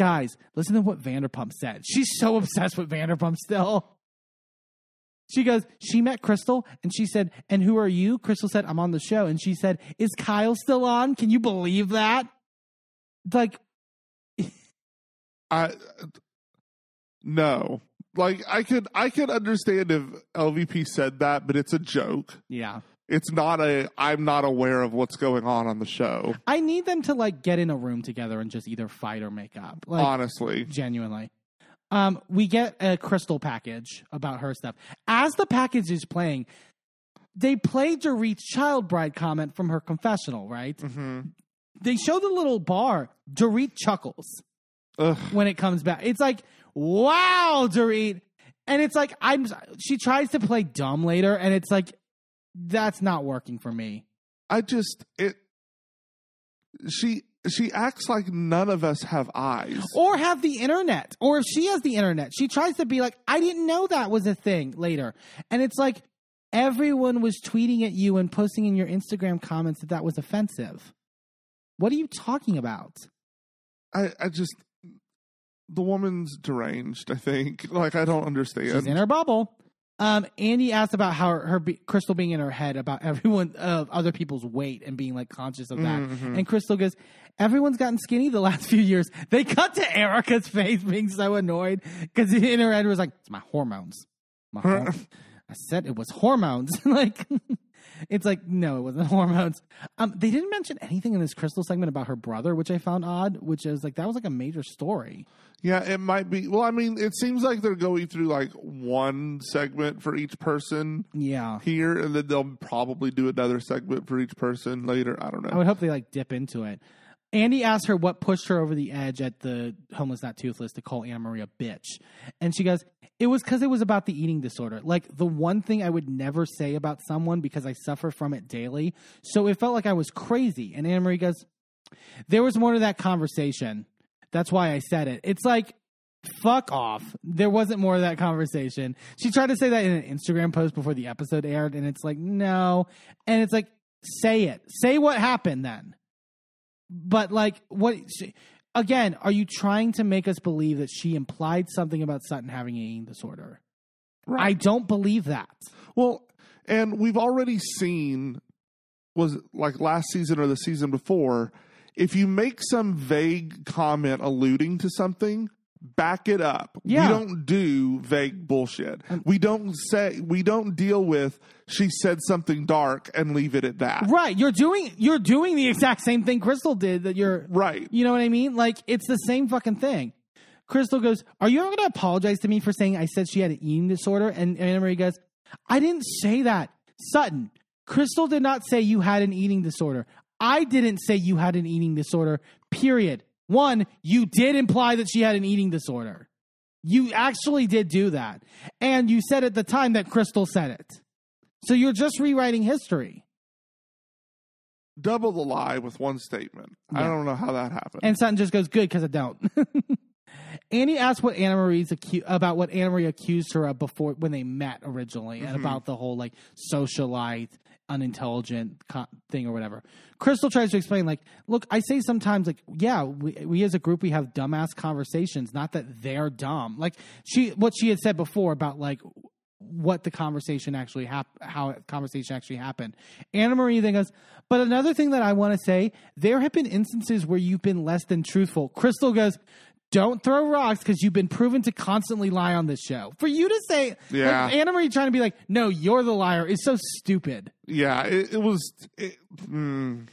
"Guys, listen to what Vanderpump said. She's so obsessed with Vanderpump still." She goes, she met Crystal and she said, And who are you? Crystal said, I'm on the show. And she said, Is Kyle still on? Can you believe that? Like, I no. Like I could I could understand if LVP said that, but it's a joke. yeah. It's not a I'm not aware of what's going on on the show. I need them to like get in a room together and just either fight or make up. Like, honestly. genuinely. Um, we get a crystal package about her stuff. As the package is playing, they play Dorit's child bride comment from her confessional, right? hmm They show the little bar. Dorit chuckles Ugh. when it comes back. It's like, wow, Dorit. And it's like I'm she tries to play dumb later, and it's like that's not working for me. I just it she she acts like none of us have eyes. or have the internet or if she has the internet she tries to be like i didn't know that was a thing later and it's like everyone was tweeting at you and posting in your instagram comments that that was offensive what are you talking about I, I just the woman's deranged, I think. Like I don't understand. she's in her bubble um, Andy asked about how her, her be, Crystal being in her head about everyone of other people's weight and being like conscious of that. Mhm. And Crystal goes, "Everyone's gotten skinny the last few years." They cut to Erika's face being so annoyed because in her head was like, "It's my hormones." My hor- I said it was hormones. like, it's like no, it wasn't hormones. Um, they didn't mention anything in this Crystal segment about her brother, which I found odd. Which is like that was like a major story. Yeah, it might be. Well, I mean, it seems like they're going through like one segment for each person Yeah. here, and then they'll probably do another segment for each person later. I don't know. I would hope they like dip into it. Andy asked her what pushed her over the edge at the homeless not toothless to call Anna Maria a bitch. And she goes, It was because it was about the eating disorder. Like the one thing I would never say about someone because I suffer from it daily. So it felt like I was crazy. And Anna Maria goes, There was more to that conversation. That's why I said it. It's like fuck off. There wasn't more of that conversation. She tried to say that in an Instagram post before the episode aired, and it's like, no. And it's like, say it. Say what happened then. But like, what? She, again, are you trying to make us believe that she implied something about Sutton having an eating disorder? I don't believe that. Well, and we've already seen was it like last season or the season before. If you make some vague comment alluding to something, back it up. Yeah. We don't do vague bullshit. Um, we don't say we don't deal with she said something dark and leave it at that. Right. You're doing you're doing the exact same thing Crystal did that you're Right. You know what I mean? Like it's the same fucking thing. Crystal goes, "Are you ever going to apologize to me for saying I said she had an eating disorder?" And Anna Marie goes, "I didn't say that, Sutton. Crystal did not say you had an eating disorder. I didn't say you had an eating disorder. Period. One, you did imply that she had an eating disorder. You actually did do that, and you said at the time that Crystal said it. So you're just rewriting history." Double the lie with one statement. I don't know how that happened. And Sutton just goes, "Good, because I don't." Andy asked what Anna Marie's acu- about what Anna Marie accused her of before when they met originally, and mm-hmm. about the whole like socialite, unintelligent co- thing or whatever. Crystal tries to explain, like, look, I say sometimes, like, yeah, we, we as a group we have dumbass conversations, not that they're dumb. Like she, what she had said before about like what the conversation actually hap- how conversation actually happened. Anna Marie then goes, but another thing that I want to say, there have been instances where you've been less than truthful. Crystal goes, don't throw rocks because you've been proven to constantly lie on this show. For you to say, Yeah. like, Anna Marie trying to be like, no, you're the liar is so stupid. yeah, it, it was. It, mm,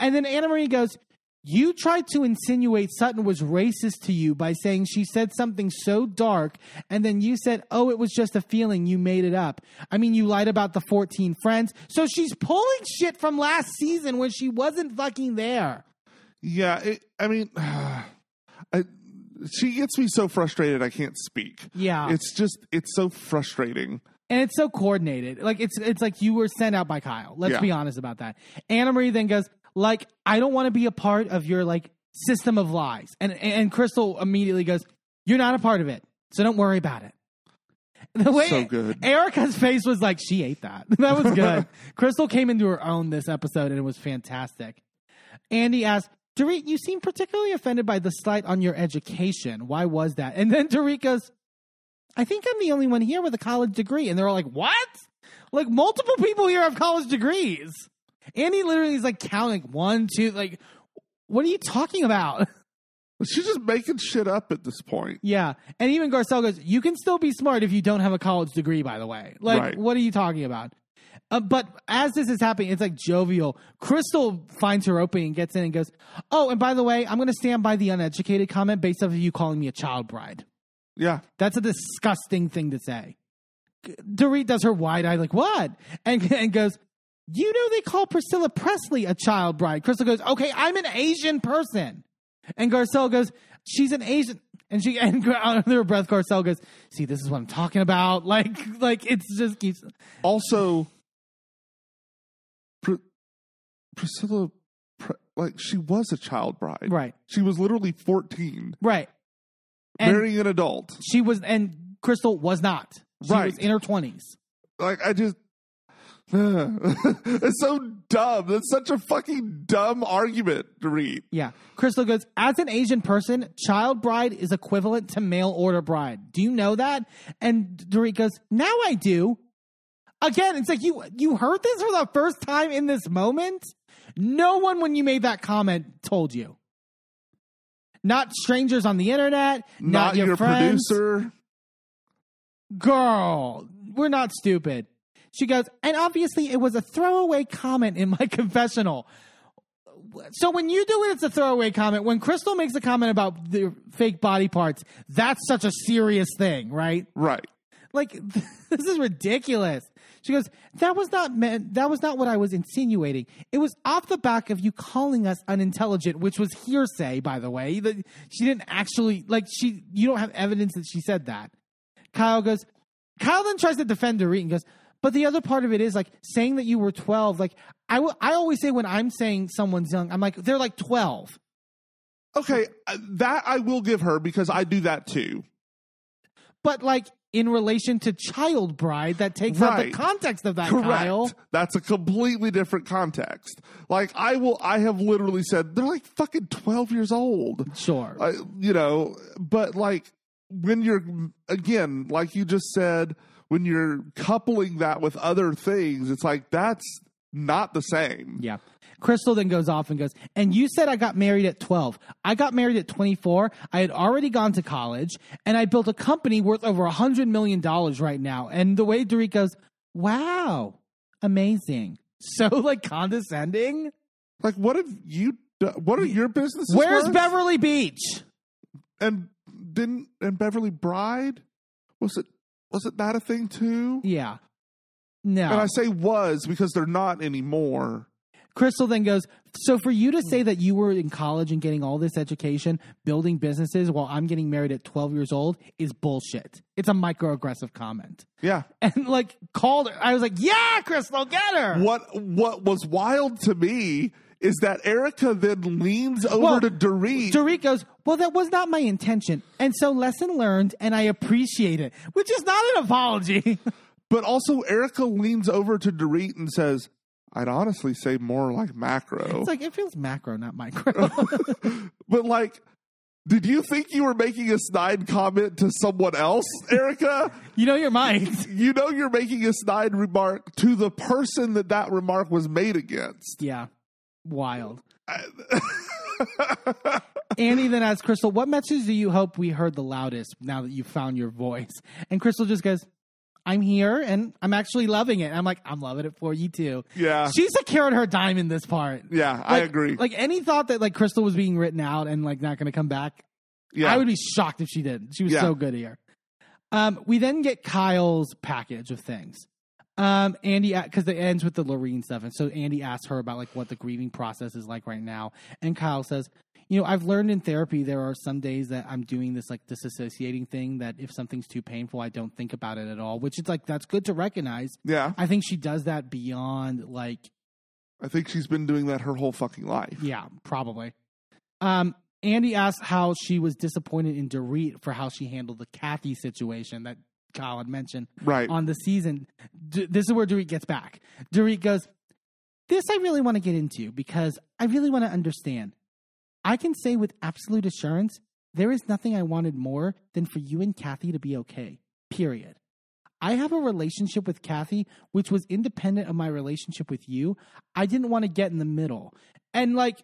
And then Anna Marie goes, You tried to insinuate Sutton was racist to you by saying she said something so dark, and then you said, Oh, it was just a feeling. You made it up. I mean, you lied about the 14 friends. So she's pulling shit from last season when she wasn't fucking there. yeah, it, I mean, I, she gets me so frustrated I can't speak. Yeah. It's just it's so frustrating. and it's so coordinated. Like it's it's like you were sent out by Kyle. Let's Yeah. be honest about that. Anna Marie then goes, like, I don't want to be a part of your like system of lies. And and Crystal immediately goes, You're not a part of it. So don't worry about it. The way So good. Erika's face was like she ate that. That was good. Crystal came into her own this episode and it was fantastic. Andy asked, Dorit, you seem particularly offended by the slight on your education. Why was that? And then Dorit goes, I think I'm the only one here with a college degree. And they're all like, What? Like multiple people here have college degrees. Andy literally is like counting one, two, like, what are you talking about? She's just making shit up at this point. Yeah. And even Garcelle goes, You can still be smart if you don't have a college degree, by the way. Like, Right. what are you talking about? Uh, but as this is happening, it's like jovial. Crystal finds her opening and gets in and goes, Oh, and by the way, I'm going to stand by the uneducated comment based off of you calling me a child bride. Yeah. That's a disgusting thing to say. Dorit does her wide eye, like, What? And, and goes, You know, they call Priscilla Presley a child bride. Crystal goes, Okay, I'm an Asian person. And Garcelle goes, She's an Asian. And she, and under her breath, Garcelle goes, See, this is what I'm talking about. Like, like it's just keeps. Also, Priscilla, like she was a child bride. Right, She was literally fourteen, right. And marrying an adult. she was, and Crystal was not. She Right. was in her 20s. Like I just. it's so dumb. That's such a fucking dumb argument to read. Yeah. Crystal goes, as an Asian person, child bride is equivalent to mail order bride. Do you know that? And Dorit goes, now I do. Again, it's like you you heard this for the first time in this moment. No one, when you made that comment, told you. Not strangers on the internet, not, Not, your, your, friends. producer. Girl, we're not stupid. She goes, and obviously it was a throwaway comment in my confessional. So when you do it, it's a throwaway comment. When Crystal makes a comment about the fake body parts, that's such a serious thing, right? Right. Like this is ridiculous. She goes, "That was not meant. That was not what I was insinuating. It was off the back of you calling us unintelligent, which was hearsay, by the way. That she didn't actually like she. You don't have evidence that she said that." Kyle goes. Kyle then tries to defend Dorit and goes, "But the other part of it is like saying that you were twelve. Like I will- I always say when I'm saying someone's young, I'm like they're like twelve. Okay, uh, that I will give her because I do that too. But like in relation to child bride, that takes out the context of that, Correct. Kyle. That's a completely different context. Like I will, I have literally said they're like fucking twelve years old. Sure. I, you know, but like when you're again, like you just said, when you're coupling that with other things, it's like that's not the same. Yeah. Crystal then goes off and goes, and you said I got married at 12. I got married at 24. I had already gone to college and I built a company worth over a $100 million right now. And the way Dorit goes, wow, amazing. So like condescending. Like, what have you? do- What are your businesses? Where's worth? Beverly Beach? And didn't and Beverly Bride was it? Was it that a thing too? Yeah. No. And I say was because they're not anymore. Crystal then goes, So for you to hmm. say that you were in college and getting all this education, building businesses while I'm getting married at 12 years old is bullshit. It's a microaggressive comment. Yeah. And like called her. I was like, Yeah, Crystal, get her. What what was wild to me is that Erika then leans over Well, to Dorit. Dorit goes, Well, that was not my intention. And so lesson learned, and I appreciate it, which is not an apology. but also Erika leans over to Dorit and says, I'd honestly say more like macro. it's like, it feels macro, not micro. but like did you think you were making a snide comment to someone else, Erika? you know your mind. you know you're making a snide remark to the person that that remark was made against. Yeah. Wild. Andy then asks Crystal, What message do you hope we heard the loudest now that you found your voice? And Crystal just goes, I'm here and I'm actually loving it. I'm like, I'm loving it for you too. Yeah. She secured her dime in this part. Yeah, I agree. Like any thought that like Crystal was being written out and like not going to come back, yeah. I would be shocked if she didn't. She was Yeah. so good here. Um, we then get Kyle's package of things. Um, Andy, because it ends with the Lorene stuff, and so Andy asks her about like what the grieving process is like right now, and Kyle says, "You know, I've learned in therapy there are some days that I'm doing this like disassociating thing that if something's too painful, I don't think about it at all, which is like that's good to recognize. yeah. I think she does that beyond like I think she's been doing that her whole fucking life. Yeah, probably. Um, Andy asked how she was disappointed in Dorit for how she handled the Kathy situation. That Kyle had mentioned Right. on the season. D- this is where Dorit gets back. Dorit goes, This I really want to get into because I really want to understand. I can say with absolute assurance, there is nothing I wanted more than for you and Kathy to be okay. Period. I have a relationship with Kathy which was independent of my relationship with you. I didn't want to get in the middle. And like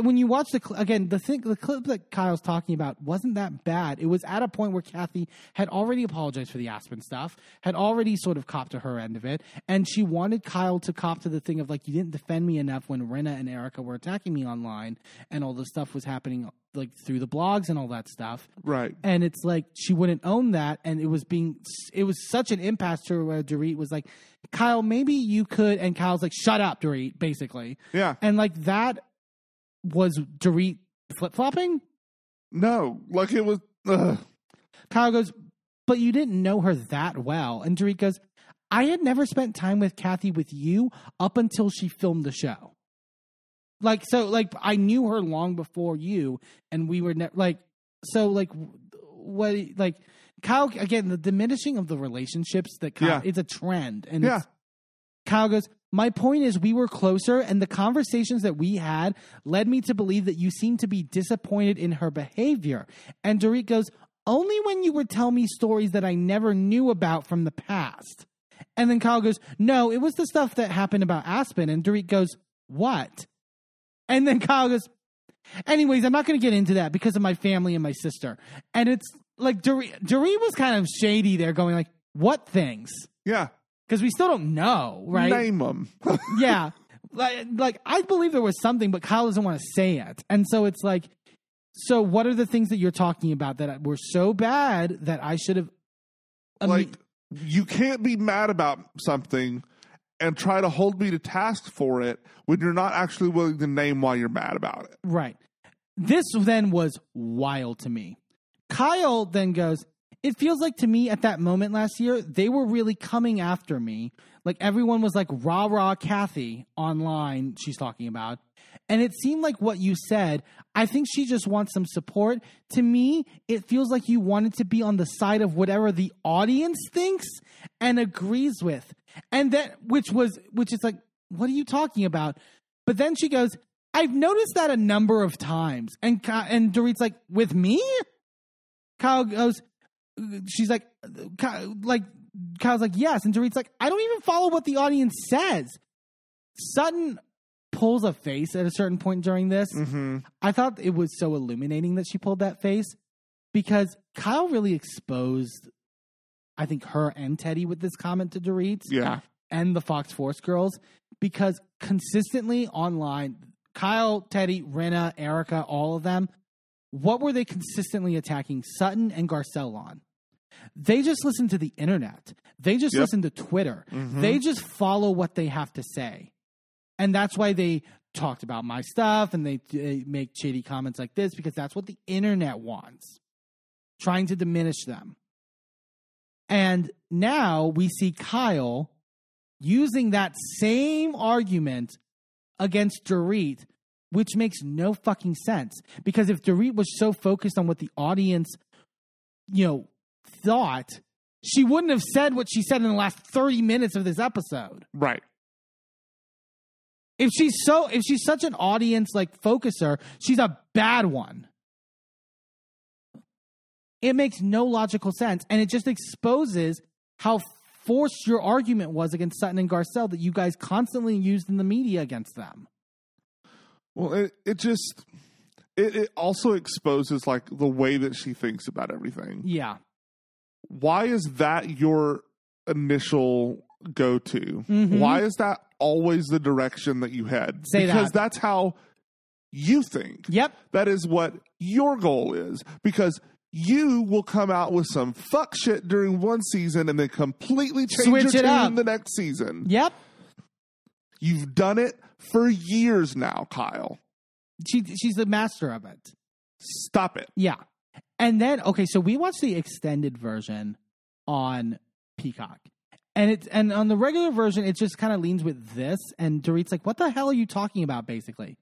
when you watch the cl- again the thing the clip that Kyle's talking about wasn't that bad. It was at a point where Kathy had already apologized for the Aspen stuff, had already sort of copped to her end of it, and she wanted Kyle to cop to the thing of like you didn't defend me enough when Rinna and Erika were attacking me online and all the stuff was happening like through the blogs and all that stuff right. and it's like she wouldn't own that and it was being it was such an impasse to her where Dorit was like Kyle maybe you could and Kyle's like shut up Dorit basically Yeah. and like that was Dorit flip flopping No, like it was. Ugh. Kyle goes but you didn't know her that well and Dorit goes I had never spent time with Kathy with you up until she filmed the show like so like I knew her long before you and we were ne- like so like what like Kyle again the diminishing of the relationships that Kyle Yeah. it's a trend and Yeah. it's, Kyle goes my point is we were closer and the conversations that we had led me to believe that you seemed to be disappointed in her behavior and Dorit goes only when you would tell me stories that I never knew about from the past and then Kyle goes no it was the stuff that happened about Aspen and Dorit goes what and then Kyle goes, anyways, I'm not going to get into that because of my family and my sister. And it's like Dorit, Dorit was kind of shady there, going like, what things? Yeah. Because we still don't know, right? Name them. yeah. Like, like, I believe there was something, but Kyle doesn't want to say it. And so it's like, so what are the things that you're talking about that were so bad that I should have. I like mean, you can't be mad about something and try to hold me to task for it when you're not actually willing to name why you're mad about it. Right. This then was wild to me. Kyle then goes, It feels like to me at that moment last year, they were really coming after me. Like everyone was like rah rah Kathy online, she's talking about. And it seemed like what you said, I think she just wants some support. To me, it feels like you wanted to be on the side of whatever the audience thinks and agrees with. And that, which was, which is like, what are you talking about? But then she goes, I've noticed that a number of times. And and Dorit's like, with me? Kyle goes, she's like, like, Kyle's like, yes. And Dorit's like, I don't even follow what the audience says. Sutton pulls a face at a certain point during this. Mm-hmm. I thought it was so illuminating that she pulled that face because Kyle really exposed, I think, her and Teddi with this comment to Dorit Yeah. and the Fox Force girls because consistently online, Kyle, Teddi, Rinna, Erika, all of them, what were they consistently attacking Sutton and Garcelle on? They just listen to the internet. They just Yep. listen to Twitter. Mm-hmm. They just follow what they have to say. And that's why they talked about my stuff and they, they make shady comments like this because that's what the internet wants, trying to diminish them. And now we see Kyle using that same argument against Dorit, which makes no fucking sense. Because if Dorit was so focused on what the audience, you know, thought, she wouldn't have said what she said in the last 30 minutes of this episode. Right. If she's so if she's such an audience like focuser, she's a bad one. It makes no logical sense and it just exposes how forced your argument was against Sutton and Garcelle that you guys constantly used in the media against them. Well, it, it just it, it also exposes like the way that she thinks about everything. Yeah. Why is that your initial go to? Mhm. Why is that always the direction that you head? Say because that. that's how you think. Yep. That is what your goal is. Because you will come out with some fuck shit during one season and then completely change Switch your it tune up. the next season. Yep. You've done it for years now, Kyle. She she's the master of it. Stop it. Yeah. And then okay, so we watched the extended version on Peacock. And it's and on the regular version, it just kind of leans with this. And Dorit's like, what the hell are you talking about, basically?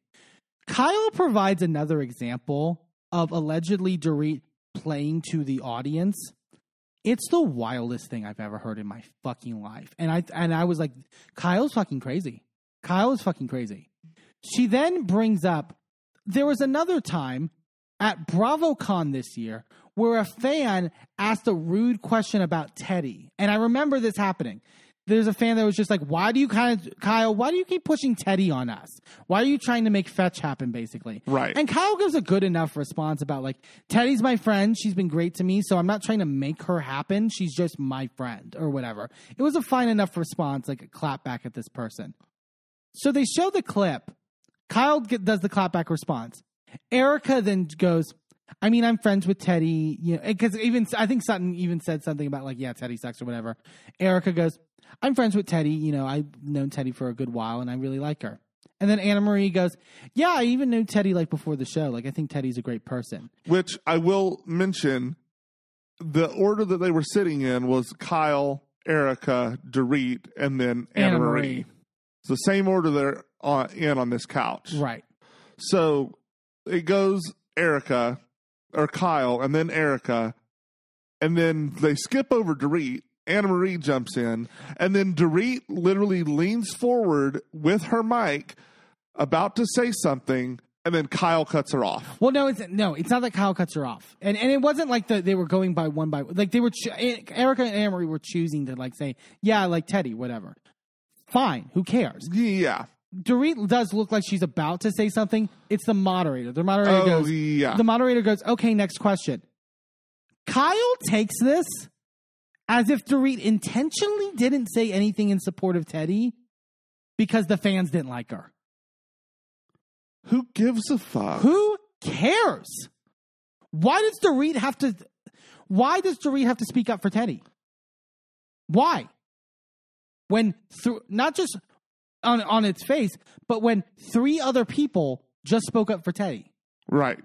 Kyle provides another example of allegedly Dorit playing to the audience It's the wildest thing I've ever heard in my fucking life. And I and I was like, Kyle's fucking crazy. Kyle is fucking crazy. She then brings up there was another time at BravoCon this year where a fan asked a rude question about Teddi. And I remember this happening. There's a fan that was just like, Why do you kind of, Kyle, why do you keep pushing Teddi on us? Why are you trying to make fetch happen, basically? Right. And Kyle gives a good enough response about, like, Teddi's my friend. She's been great to me. So I'm not trying to make her happen. She's just my friend or whatever. It was a fine enough response, like a clap back at this person. So they show the clip. Kyle get, does the clapback response. Erika then goes, I mean, I'm friends with Teddi, you know, because even I think Sutton even said something about like, yeah, Teddi sucks or whatever. Erika goes, I'm friends with Teddi, you know, I've known Teddi for a good while and I really like her. And then Anna Marie goes, yeah, I even knew Teddi like before the show. Like, I think Teddi's a great person. Which I will mention the order that they were sitting in was Kyle, Erika, Dorit, and then Anna, Anna Marie. Marie. It's the same order they're on, in on this couch. Right. So it goes Erika or Kyle and then Erika, and then they skip over Dorit. Anna Marie jumps in, and then Dorit literally leans forward with her mic, about to say something, and then Kyle cuts her off. Well, no, it's no, it's not that Kyle cuts her off, and and it wasn't like the, they were going by one by like they were cho- Erika and Annemarie were choosing to like say, yeah, I like Teddi, whatever. Fine, who cares? Yeah. Dorit does look like she's about to say something. It's the moderator. The moderator Oh, goes. yeah. The moderator goes. Okay, next question. Kyle takes this as if Dorit intentionally didn't say anything in support of Teddi because the fans didn't like her. Who gives a fuck? Who cares? Why does Dorit have to? Why does Dorit have to speak up for Teddi? Why? When through not just on on its face, but when three other people just spoke up for Teddi. Right.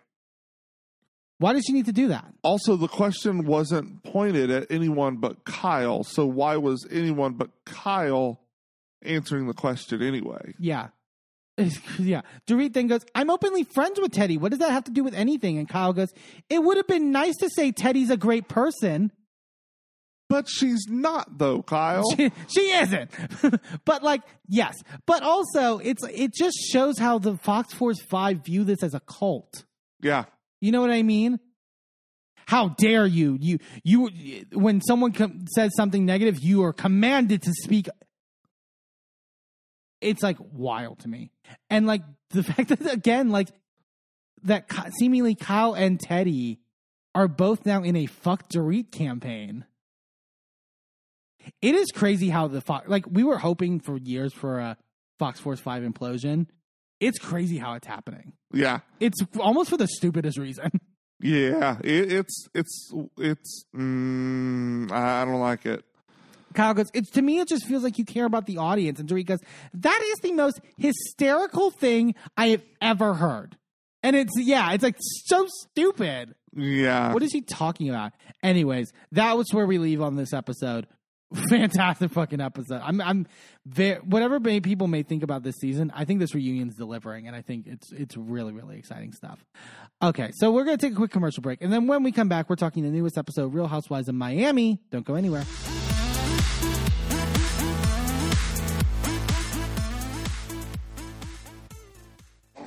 Why did she need to do that? Also, the question wasn't pointed at anyone but Kyle. So why was anyone but Kyle answering the question anyway? Yeah. yeah. Dorit then goes, I'm openly friends with Teddi. What does that have to do with anything? And Kyle goes, It would have been nice to say Teddi's a great person. But she's not, though, Kyle. she, she isn't. but like, yes. But also, it's it just shows how the Fox Force Five view this as a cult. yeah. You know what I mean? How dare you? You you when someone com- says something negative, you are commanded to speak. It's like wild to me, and like the fact that again, like that seemingly Kyle and Teddi are both now in a fuck Dorit campaign. It is crazy how the Fox like we were hoping for years for a Fox Force Five implosion. It's crazy how it's happening. Yeah. It's almost for the stupidest reason. Yeah. It, it's, it's, it's, mm, I I don't like it. Kyle goes, it's to me, it just feels like you care about the audience. And Dorit goes, that is the most hysterical thing I have ever heard. And it's, yeah, it's like so stupid. Yeah. What is he talking about? Anyways, that was where we leave on this episode. Fantastic fucking episode. I'm, I'm very, whatever may, people may think about this season, I think this reunion's delivering, and I think it's, it's really, really exciting stuff. Okay, so we're gonna take a quick commercial break, and then when we come back, we're talking the newest episode, Real Housewives of Miami. Don't go anywhere.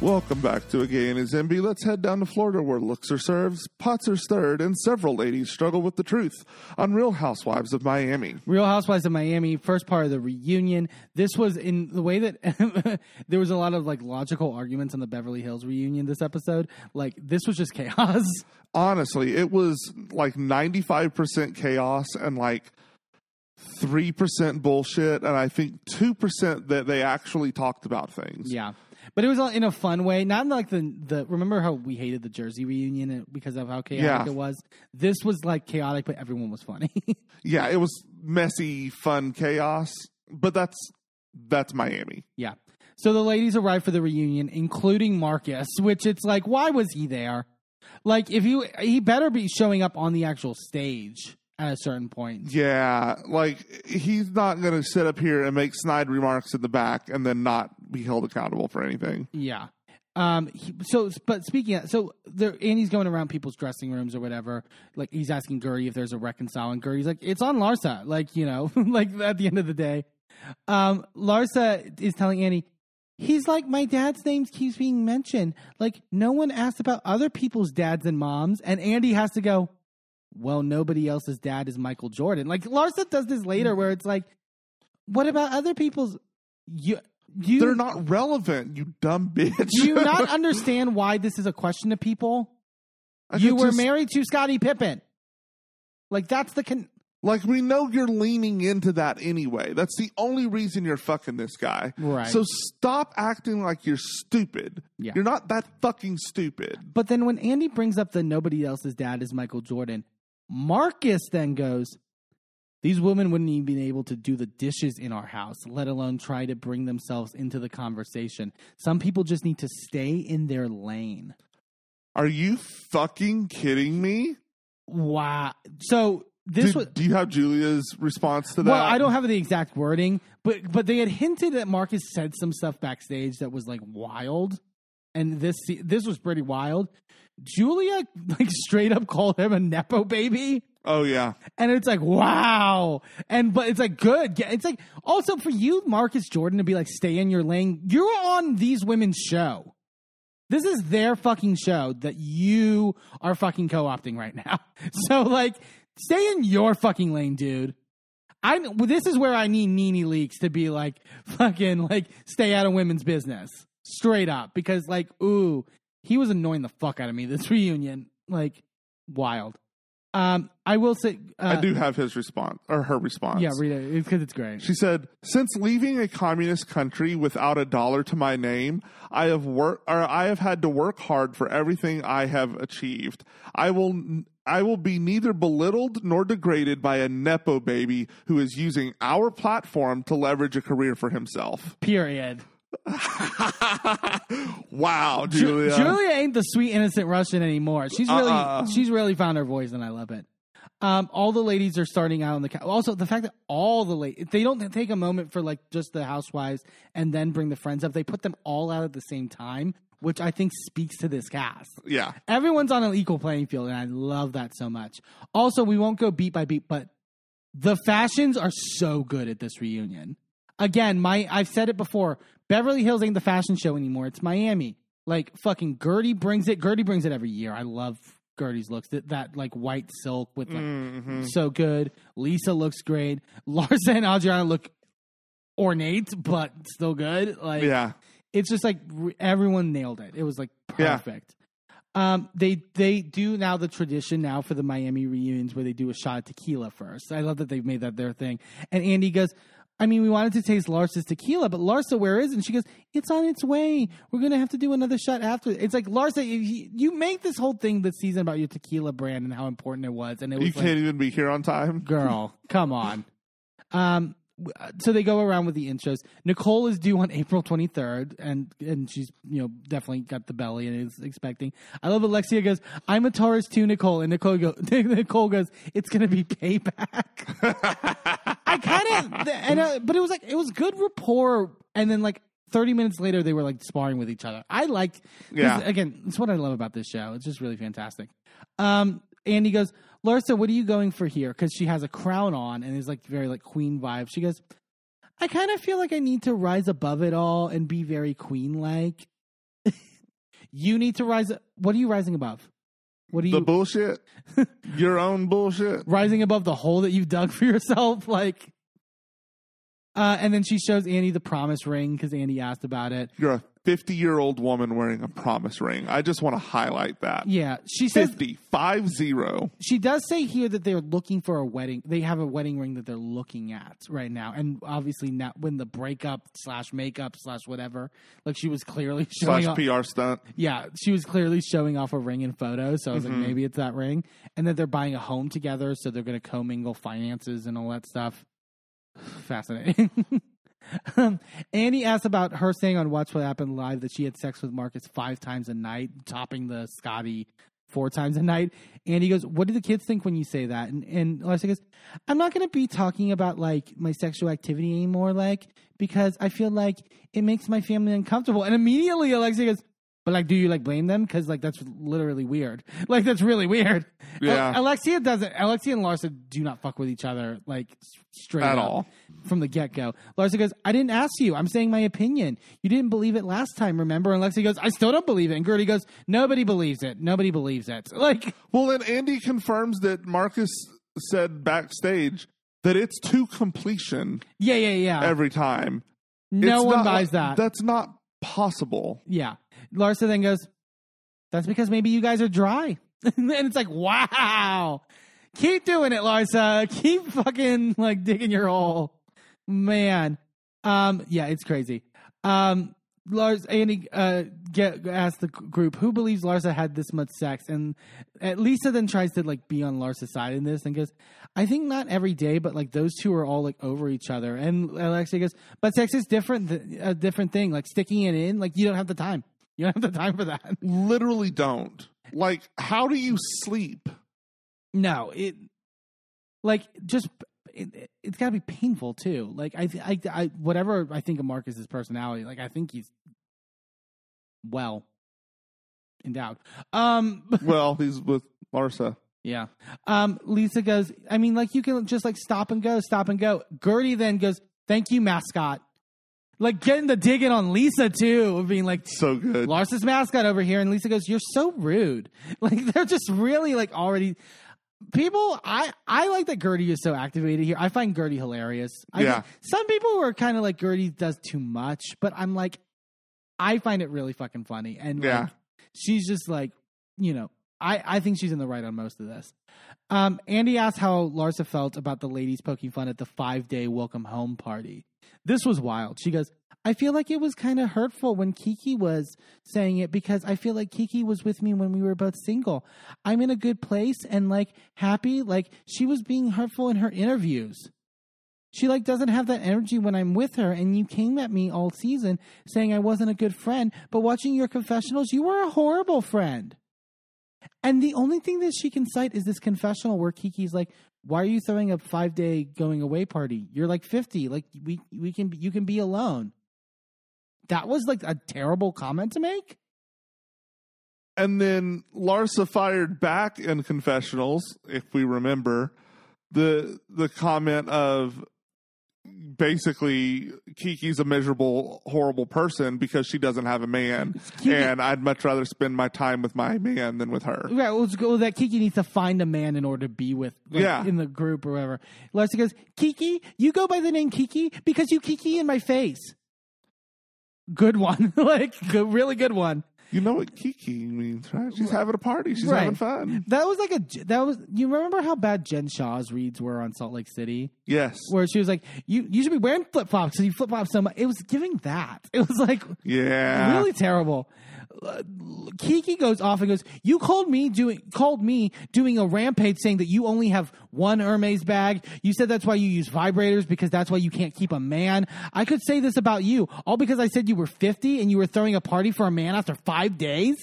Welcome back to A Gay and His Enby. Let's head down to Florida where looks are served, pots are stirred, and several ladies struggle with the truth on Real Housewives of Miami. Real Housewives of Miami, first part of the reunion. This was in the way that there was a lot of like logical arguments on the Beverly Hills reunion this episode. Like this was just chaos. Honestly, it was like 95% chaos and like 3% bullshit, and I think 2% that they actually talked about things. Yeah. But it was all in a fun way, not like the the. Remember how we hated the Jersey reunion because of how chaotic Yeah. it was. This was like chaotic, but everyone was funny. Yeah, it was messy, fun chaos, but that's that's Miami. yeah. So the ladies arrived for the reunion, including Marcus, which it's like, why was he there? Like, if you, he better be showing up on the actual stage at a certain point. Yeah, like he's not going to sit up here and make snide remarks in the back and then not be held accountable for anything. Yeah. Um. He, so, but speaking of, so there, Andy's going around people's dressing rooms or whatever. Like he's asking Guerdy if there's a reconcile, and Guerdy's like, "It's on Larsa." Like you know, like at the end of the day, um, Larsa is telling Andy, he's like, "My dad's name keeps being mentioned. Like no one asked about other people's dads and moms." And Andy has to go, "Well, nobody else's dad is Michael Jordan." Like Larsa does this later, where it's like, "What about other people's?" You, you, They're not relevant, you dumb bitch. do you not understand why this is a question to people? I You could were just- married to Scottie Pippen. Like that's the con- Like we know you're leaning into that anyway. That's the only reason you're fucking this guy. Right. So stop acting like you're stupid. Yeah. You're not that fucking stupid. But then when Andy brings up the nobody else's dad is Michael Jordan, Marcus then goes, These women wouldn't even be able to do the dishes in our house, let alone try to bring themselves into the conversation. Some people just need to stay in their lane. Are you fucking kidding me? Wow. So this Did- was do you have Julia's response to that? Well, I don't have the exact wording, but but they had hinted that Marcus said some stuff backstage that was like wild, and this this was pretty wild. Julia like straight up called him a nepo baby, Oh yeah. and it's like wow, and but it's like good. It's like also for you, Marcus Jordan, to be like stay in your lane. You're on these women's show. This is their fucking show that you are fucking co-opting right now. So like, stay in your fucking lane, dude. I this is where I need NeNe Leakes to be like fucking like stay out of women's business straight up because like ooh he was annoying the fuck out of me this reunion like wild. Um, I will say uh, I do have his response or her response. Yeah, read it because it's great. She said, "Since leaving a communist country without a dollar to my name, I have work or I have had to work hard for everything I have achieved. I will I will be neither belittled nor degraded by a nepo baby who is using our platform to leverage a career for himself." Period. wow, Ju- Julia. Julia ain't the sweet innocent Russian anymore. She's really Uh-uh. she's really found her voice, and I love it. Um, all the ladies are starting out on the couch. Also, the fact that all the ladies they don't take a moment for like just the housewives and then bring the friends up. They put them all out at the same time, which I think speaks to this cast. Yeah. Everyone's on an equal playing field, and I love that so much. Also, we won't go beat by beat, but the fashions are so good at this reunion. Again, my I've said it before. Beverly Hills ain't the fashion show anymore. It's Miami. Like fucking Guerdy brings it. Guerdy brings it every year. I love Guerdy's looks. That that like white silk with like Mm-hmm. so good. Lisa looks great. Larsa and Adriana look ornate, but still good. Like Yeah. it's just like everyone nailed it. It was like Yeah. perfect. Um, they they do now the tradition now for the Miami reunions where they do a shot of tequila first. I love that they've made that their thing. And Andy goes, I mean, we wanted to taste Larsa's tequila, but Larsa, where is it? And she goes, It's on its way. We're gonna have to do another shot after. It's like Larsa, you, you make this whole thing this season about your tequila brand and how important it was, and it was You like, can't even be here on time. girl, come on. Um, so they go around with the intros. Nicole is due on April 23rd, and and she's you know definitely got the belly and is expecting. I love Alexia goes, "I'm a Taurus too, Nicole," and Nicole go, Nicole goes, "It's gonna be payback." I kind of, and uh, but it was like it was good rapport, and then like. 30 minutes later, they were like sparring with each other. I like, Yeah. again, it's what I love about this show. It's just really fantastic. Um, Andy goes, Larsa, what are you going for here? Because she has a crown on and is like very like queen vibe. She goes, I kind of feel like I need to rise above it all and be very queen like. you need to rise. What are you rising above? What are you? The bullshit, your own bullshit. rising above the hole that you've dug for yourself? Like, uh, and then she shows Andy the promise ring because Andy asked about it. You're a 50 year old woman wearing a promise ring. I just want to highlight that. Yeah, she says 50, five zero. she does say here that they're looking for a wedding. They have a wedding ring that they're looking at right now, and obviously now when the breakup slash makeup slash whatever, like she was clearly showing slash off. PR stunt. Yeah, she was clearly showing off a ring in photos. So I was Mm-hmm. like, maybe it's that ring, and that they're buying a home together, so they're going to commingle finances and all that stuff. Fascinating. Um, Andy asked about her saying on Watch What Happened Live that she had sex with Marcus five times a night, topping the Scottie four times a night. And he goes, What do the kids think when you say that? And, and Alexia goes, I'm not going to be talking about like my sexual activity anymore, like, because I feel like it makes my family uncomfortable. And immediately Alexia goes, but like, do you like blame them? Because like that's literally weird. Like that's really weird. Yeah. Al- Alexia doesn't. Alexia and Larsa do not fuck with each other like s- straight At all. from the get go. Larsa goes, I didn't ask you. I'm saying my opinion. You didn't believe it last time, remember? And Alexia goes, I still don't believe it. And Guerdy goes, Nobody believes it. Nobody believes it. Like, Well, then Andy confirms that Marcus said backstage that it's to completion yeah, yeah, yeah. every time. no It's one buys like- that. That's not possible. Yeah. Larsa then goes, That's because maybe you guys are dry. and it's like, wow. Keep doing it, Larsa. Keep fucking like digging your hole. Man. Um, yeah, it's crazy. Um, Lars Andy uh get asked the group who believes Larsa had this much sex, and uh, Lisa then tries to like be on Larsa's side in this and goes, "I think not every day, but like those two are all like over each other." And Alexia goes, "But sex is different, th- a different thing. Like sticking it in, like you don't have the time. You don't have the time for that. Literally don't. Like, how do you sleep? No, it like just." It, it's got to be painful too. Like I, I, I, whatever I think of Marcus's personality, like I think he's well endowed. Um, Well, he's with Larsa. Yeah. Um, Lisa goes, I mean, like, you can just like stop and go, stop and go. Guerdy then goes, Thank you, mascot. Like, getting the digging on Lisa, too, of being like, So good. Lars's mascot over here. And Lisa goes, You're so rude. Like, they're just really like already. People, I I like that Guerdy is so activated here. I find Guerdy hilarious. I Yeah. think some people are kind of like Guerdy does too much, but I'm like, I find it really fucking funny. And Yeah. like, she's just like, you know, I, I think she's in the right on most of this. Um, Andy asked how Larsa felt about the ladies poking fun at the five day welcome home party. This was wild. She goes, I feel like it was kind of hurtful when Kiki was saying it because I feel like Kiki was with me when we were both single. I'm in a good place and like happy. Like she was being hurtful in her interviews. She like doesn't have that energy when I'm with her and you came at me all season saying I wasn't a good friend, but watching your confessionals, you were a horrible friend. And the only thing that she can cite is this confessional where Kiki's like, "Why are you throwing a five day going away party? You're like fifty. Like we we can you can be alone." That was like a terrible comment to make. And then Larsa fired back in confessionals, if we remember, the the comment of basically Kiki's a miserable, horrible person because she doesn't have a man, Kiki- and I'd much rather spend my time with my man than with her. Right, let's go. That Kiki needs to find a man in order to be with, like, Yeah. in the group or whatever. Larsa goes, Kiki, you go by the name Kiki because you Kiki in my face. Good one, like good, really good one. You know what Kiki means, right? She's having a party. She's Right. having fun. That was like a that was you remember how bad Jen Shah's reads were on Salt Lake City, Yes. where she was like, "You you should be wearing flip flops because you flip flop so much." It was giving that. It was like Yeah. really terrible. Kiki goes off and goes, "You called me doing called me doing a rampage, saying that you only have one Hermes bag. You said that's why you use vibrators because that's why you can't keep a man. I could say this about you, all because I said you were fifty and you were throwing a party for a man after five days."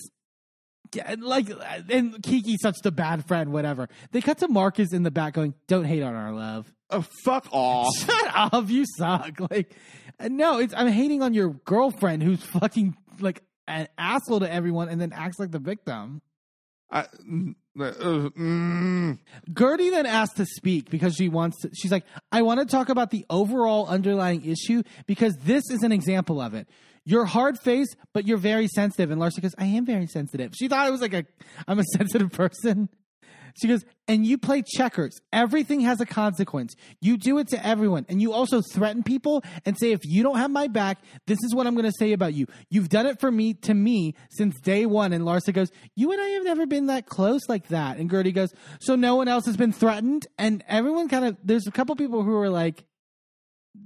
Yeah, like and Kiki's such the bad friend, whatever. They cut to Marcus in the back going, "Don't hate on our love." Oh, fuck off. Shut up, you suck. Like, no, it's I'm hating on your girlfriend who's fucking like an asshole to everyone and then acts like the victim. I, mm, uh, mm. Guerdy then asks to speak because she wants to, she's like, I want to talk about the overall underlying issue because this is an example of it. You're hard faced, but you're very sensitive. And Larsa goes, I am very sensitive. She thought it was like a, I'm a sensitive person. She goes, and you play checkers. Everything has a consequence. You do it to everyone. And you also threaten people and say, if you don't have my back, this is what I'm going to say about you. You've done it for me, to me, since day one. And Larsa goes, you and I have never been that close like that. And Guerdy goes, so no one else has been threatened? And everyone kind of, there's a couple people who are like,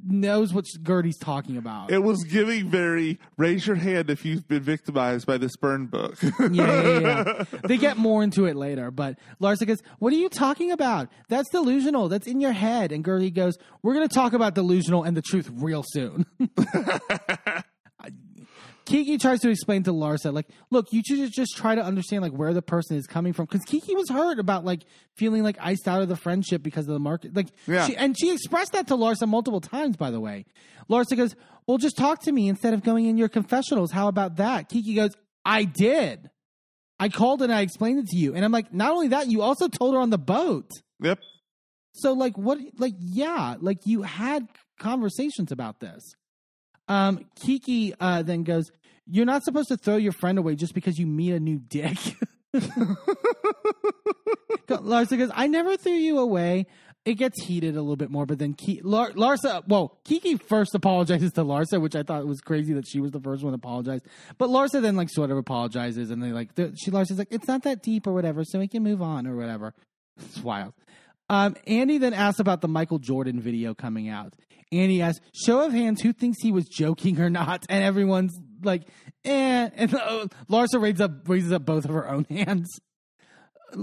knows what Guerdy's talking about. It was giving very raise your hand if you've been victimized by this burn book. yeah, yeah, yeah. They get more into it later, but Larsa goes, What are you talking about? That's delusional. That's in your head. And Guerdy goes, We're going to talk about delusional and the truth real soon. Kiki tries to explain to Larsa, like, look, you should just try to understand like where the person is coming from, because Kiki was hurt about like feeling like iced out of the friendship because of the market, like, Yeah. she, and she expressed that to Larsa multiple times, by the way. Larsa goes, well, just talk to me instead of going in your confessionals. How about that? Kiki goes, I did. I called and I explained it to you, and I'm like, not only that, you also told her on the boat. yep. So like what like yeah, like you had conversations about this. Um Kiki uh then goes, You're not supposed to throw your friend away just because you meet a new dick. Larsa goes, I never threw you away. It gets heated a little bit more, but then Ki- Lar- Larsa, well, Kiki first apologizes to Larsa, which I thought was crazy that she was the first one to apologize. But Larsa then like sort of apologizes, and they like she Larsa's like, it's not that deep or whatever, so we can move on or whatever. It's wild. Um, Andy then asks about the Michael Jordan video coming out. Andy asks, show of hands, who thinks he was joking or not? And everyone's like, eh. And uh, Larsa raises up, raises up both of her own hands.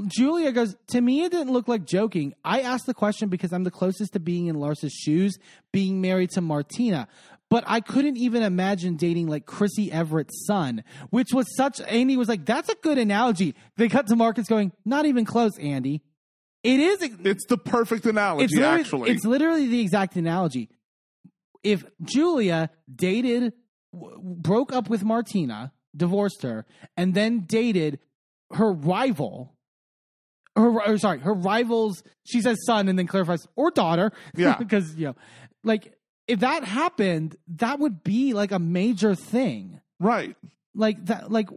Julia goes, to me, it didn't look like joking. I asked the question because I'm the closest to being in Larsa's shoes, being married to Martina. But I couldn't even imagine dating like Chrissie Evert's son, which was such. Andy was like, that's a good analogy. They cut to Marcus going, not even close, Andy. It is. It's the perfect analogy, It's actually. it's literally the exact analogy. If Julia dated, w- broke up with Martina, divorced her, and then dated her rival, her or sorry, her rival's, she says son and then clarifies, or daughter. Yeah. because, you know, like if that happened, that would be like a major thing right. like that like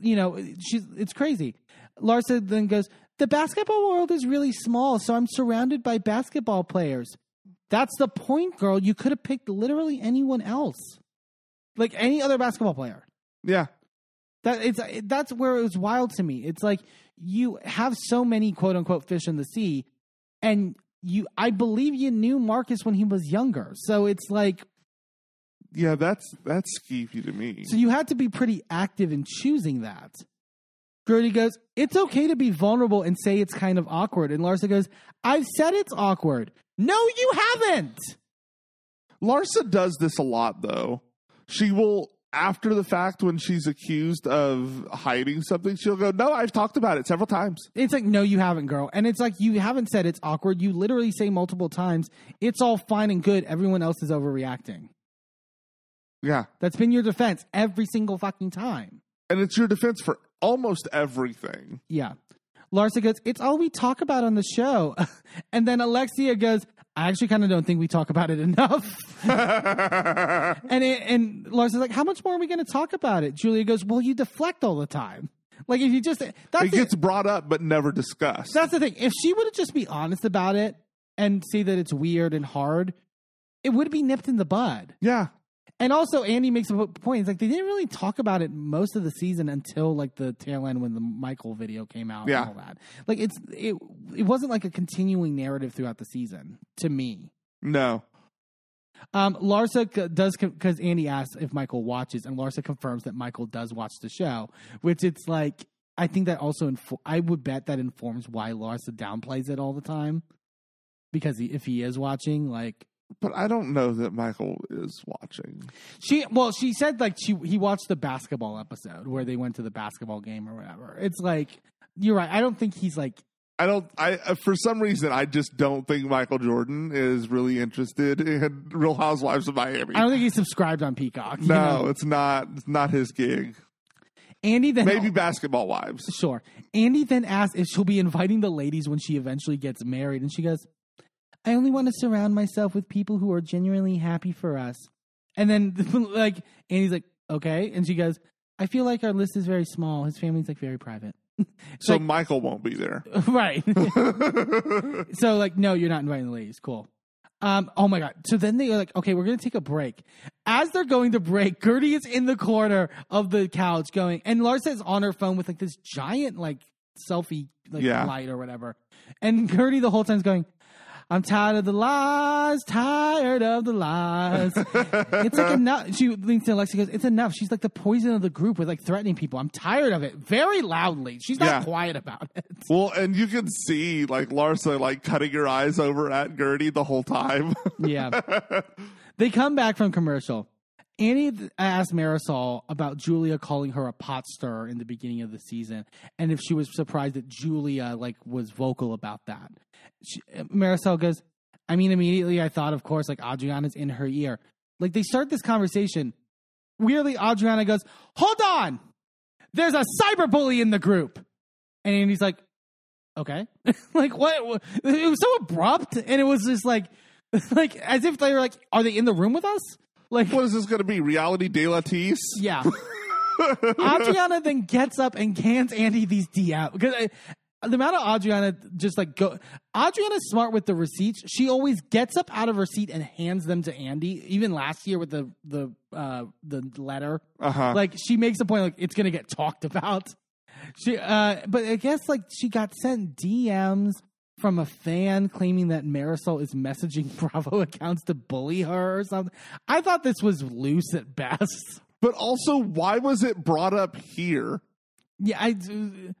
you know she's it's crazy larsa then goes the basketball world is really small so i'm surrounded by basketball players that's the point girl you could have picked literally anyone else like any other basketball player Yeah. that it's that's where it was wild to me it's like you have so many quote unquote fish in the sea and you i believe you knew marcus when he was younger so it's like Yeah, that's that's skeevy to me. So you had to be pretty active in choosing that. Guerdy goes, It's okay to be vulnerable and say it's kind of awkward. And Larsa goes, I've said it's awkward. No, you haven't. Larsa does this a lot, though. She will, after the fact, when she's accused of hiding something, she'll go, No, I've talked about it several times. It's like, No, you haven't, girl. And it's like, You haven't said it's awkward. You literally say multiple times, It's all fine and good. Everyone else is overreacting. Yeah. That's been your defense every single fucking time. And it's your defense for almost everything. Yeah. Larsa goes, It's all we talk about on the show. and then Alexia goes, I actually kind of don't think we talk about it enough. And it, and Larsa's like, how much more are we going to talk about it? Julia goes, well, you deflect all the time. Like if you just that's it gets brought up but never discussed. that's the thing. If she would have just be honest about it and see that it's weird and hard, it would be nipped in the bud. yeah. And also, Andy makes a point. It's like they didn't really talk about it most of the season until like the tail end when the Michael video came out Yeah. and all that. Like it's it it wasn't like a continuing narrative throughout the season to me. No. Um, Larsa c- does because Andy asks if Michael watches, and Larsa confirms that Michael does watch the show. Which it's like I think that also info- I would bet that informs why Larsa downplays it all the time because he, if he is watching, like But I don't know that Michael is watching. she well she said like she he watched the basketball episode where they went to the basketball game or whatever. It's like you're right. I don't think he's like I don't. I uh, for some reason I just don't think Michael Jordan is really interested in Real Housewives of Miami. I don't think he's subscribed on Peacock. no, know? it's not. It's not his gig. Andy then Maybe Basketball Wives. Sure. Andy then asks if she'll be inviting the ladies when she eventually gets married, and she goes, "I only want to surround myself with people who are genuinely happy for us." And then, like, Andy's like, "Okay," and she goes, "I feel like our list is very small. His family's like very private." So like- Michael won't be there. right. so, like, no, you're not inviting the ladies. Cool. Um, oh my god. So then they're like, okay, we're gonna take a break. As they're going to break, Guerdy is in the corner of the couch going, and Larsa is on her phone with like this giant like selfie like Yeah. light or whatever. And Guerdy the whole time's going, I'm tired of the lies, tired of the lies. it's like enough. She leans to Alexi, goes, It's enough. She's like the poison of the group with like threatening people. I'm tired of it. Very loudly. She's not Yeah. quiet about it. Well, and you can see like Larsa like cutting her eyes over at Guerdy the whole time. Yeah. they come back from commercial. Andy asked Marisol about Julia calling her a pot stirrer in the beginning of the season, and if she was surprised that Julia like was vocal about that. She, Marisol goes, "I mean, immediately I thought, of course, like Adriana's in her ear. Like they start this conversation. Weirdly, Adriana goes, "Hold on, there's a cyberbully in the group," and Andy's like, "Okay, like what? what- It was so abrupt, and it was just like." like as if they were like, are they in the room with us? Like, what is this going to be? Reality de la Tease? yeah. Adriana then gets up and cans Andy these DM because the amount of Adriana just like go. Adriana's smart with the receipts. She always gets up out of her seat and hands them to Andy. Even last year with the the uh the letter, Uh huh. like she makes a point like it's gonna get talked about. She uh but I guess like she got sent DMs from a fan claiming that Marisol is messaging Bravo accounts to bully her or something. I thought this was loose at best. but also, why was it brought up here? Yeah, I do. Uh,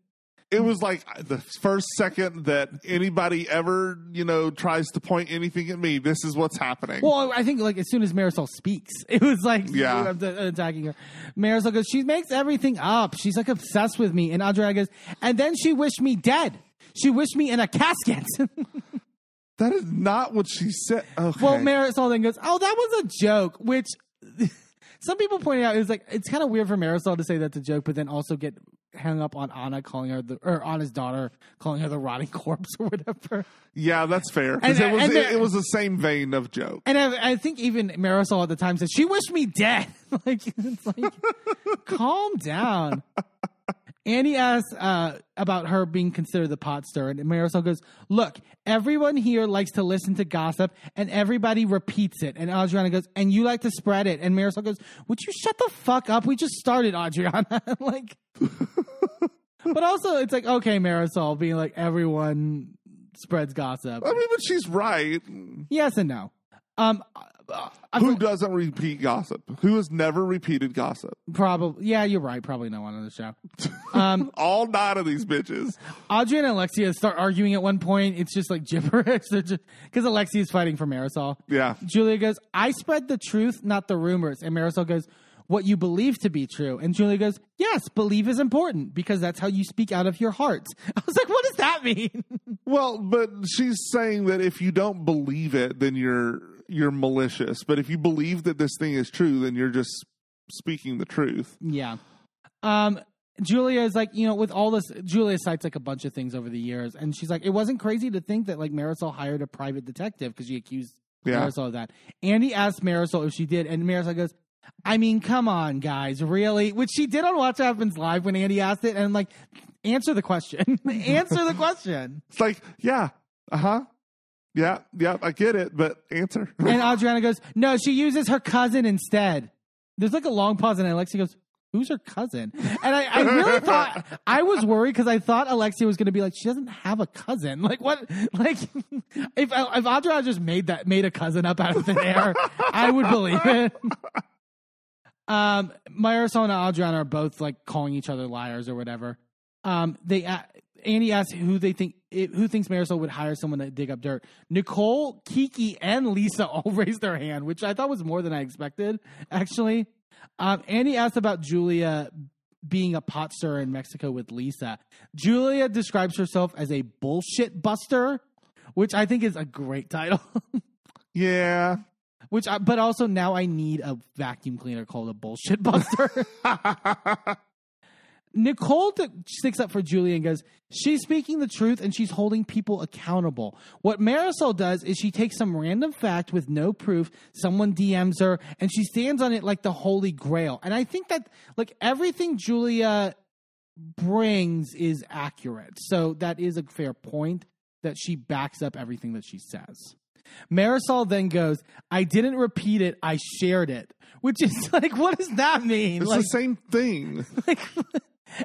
it was like uh, the first second that anybody ever, you know, tries to point anything at me. This is what's happening. well, I think like as soon as Marisol speaks, it was like Yeah. I'm uh, attacking her. Marisol goes, she makes everything up. She's like obsessed with me, and Adriana goes, and then she wished me dead. She wished me in a casket. that is not what she said. Okay. Well, Marisol then goes, "Oh, that was a joke," which some people pointed out it was like it's kind of weird for Marisol to say that's a joke, but then also get hung up on Anna calling her the or Anna's daughter calling her the rotting corpse or whatever. yeah, that's fair. And- it was it, it was the same vein of joke. And I, I think even Marisol at the time said she wished me dead. like it's like, calm down. Andy asks uh, about her being considered the pot stirrer, and Marisol goes, "Look, everyone here likes to listen to gossip, and everybody repeats it." And Adriana goes, "And you like to spread it." And Marisol goes, "Would you shut the fuck up? We just started, Adriana." like, but also it's like, okay, Marisol being like, everyone spreads gossip. I mean, but she's right. Yes and no. Um, uh, Who doesn't repeat gossip? Who has never repeated gossip? Probably, yeah, you're right. Probably no one on the show. Um, All nine of these bitches. Adrian and Alexia start arguing at one point. It's just like gibberish. They're just because Alexia is fighting for Marisol. Yeah. Julia goes, "I spread the truth, not the rumors." And Marisol goes, "What you believe to be true." And Julia goes, "Yes, believe is important because that's how you speak out of your heart." I was like, "What does that mean?" Well, but she's saying that if you don't believe it, then you're you're malicious. But if you believe that this thing is true, then you're just speaking the truth. Yeah. Um, Julia is like, you know, with all this, Julia cites like a bunch of things over the years, and she's like, it wasn't crazy to think that like Marisol hired a private detective because she accused Yeah. Marisol of that. Andy asked Marisol if she did, and Marisol goes, I mean, come on, guys, really? Which she did on Watch What Happens Live when Andy asked it, and I'm like, answer the question. answer the question. It's like, yeah, uh huh, yeah, yeah, I get it, but answer. And Adriana goes, no, she uses her cousin instead. there's like a long pause, and Alexia goes, "Who's her cousin?" And I, I really thought I was worried because I thought Alexia was going to be like, "She doesn't have a cousin." Like what? Like if if Adriana just made that made a cousin up out of thin air, I would believe it. Um, Marisol and Adriana are both like calling each other liars or whatever. Um, they uh, Andy asks who they think who thinks Marisol would hire someone to dig up dirt. Nicole, Kiki, and Lisa all raised their hand, which I thought was more than I expected. Actually, um, Andy asked about Julia being a pot stirrer in Mexico with Lisa. Julia describes herself as a bullshit buster, which I think is a great title. Yeah. which, I, but also now I need a vacuum cleaner called a bullshit buster. Nicole t- sticks up for Julia and goes, She's speaking the truth and she's holding people accountable. What Marisol does is she takes some random fact with no proof, someone DMs her, and she stands on it like the holy grail. And I think that, like, everything Julia brings is accurate. So that is a fair point that she backs up everything that she says. Marisol then goes, I didn't repeat it, I shared it. Which is like, what does that mean? It's like, the same thing. like,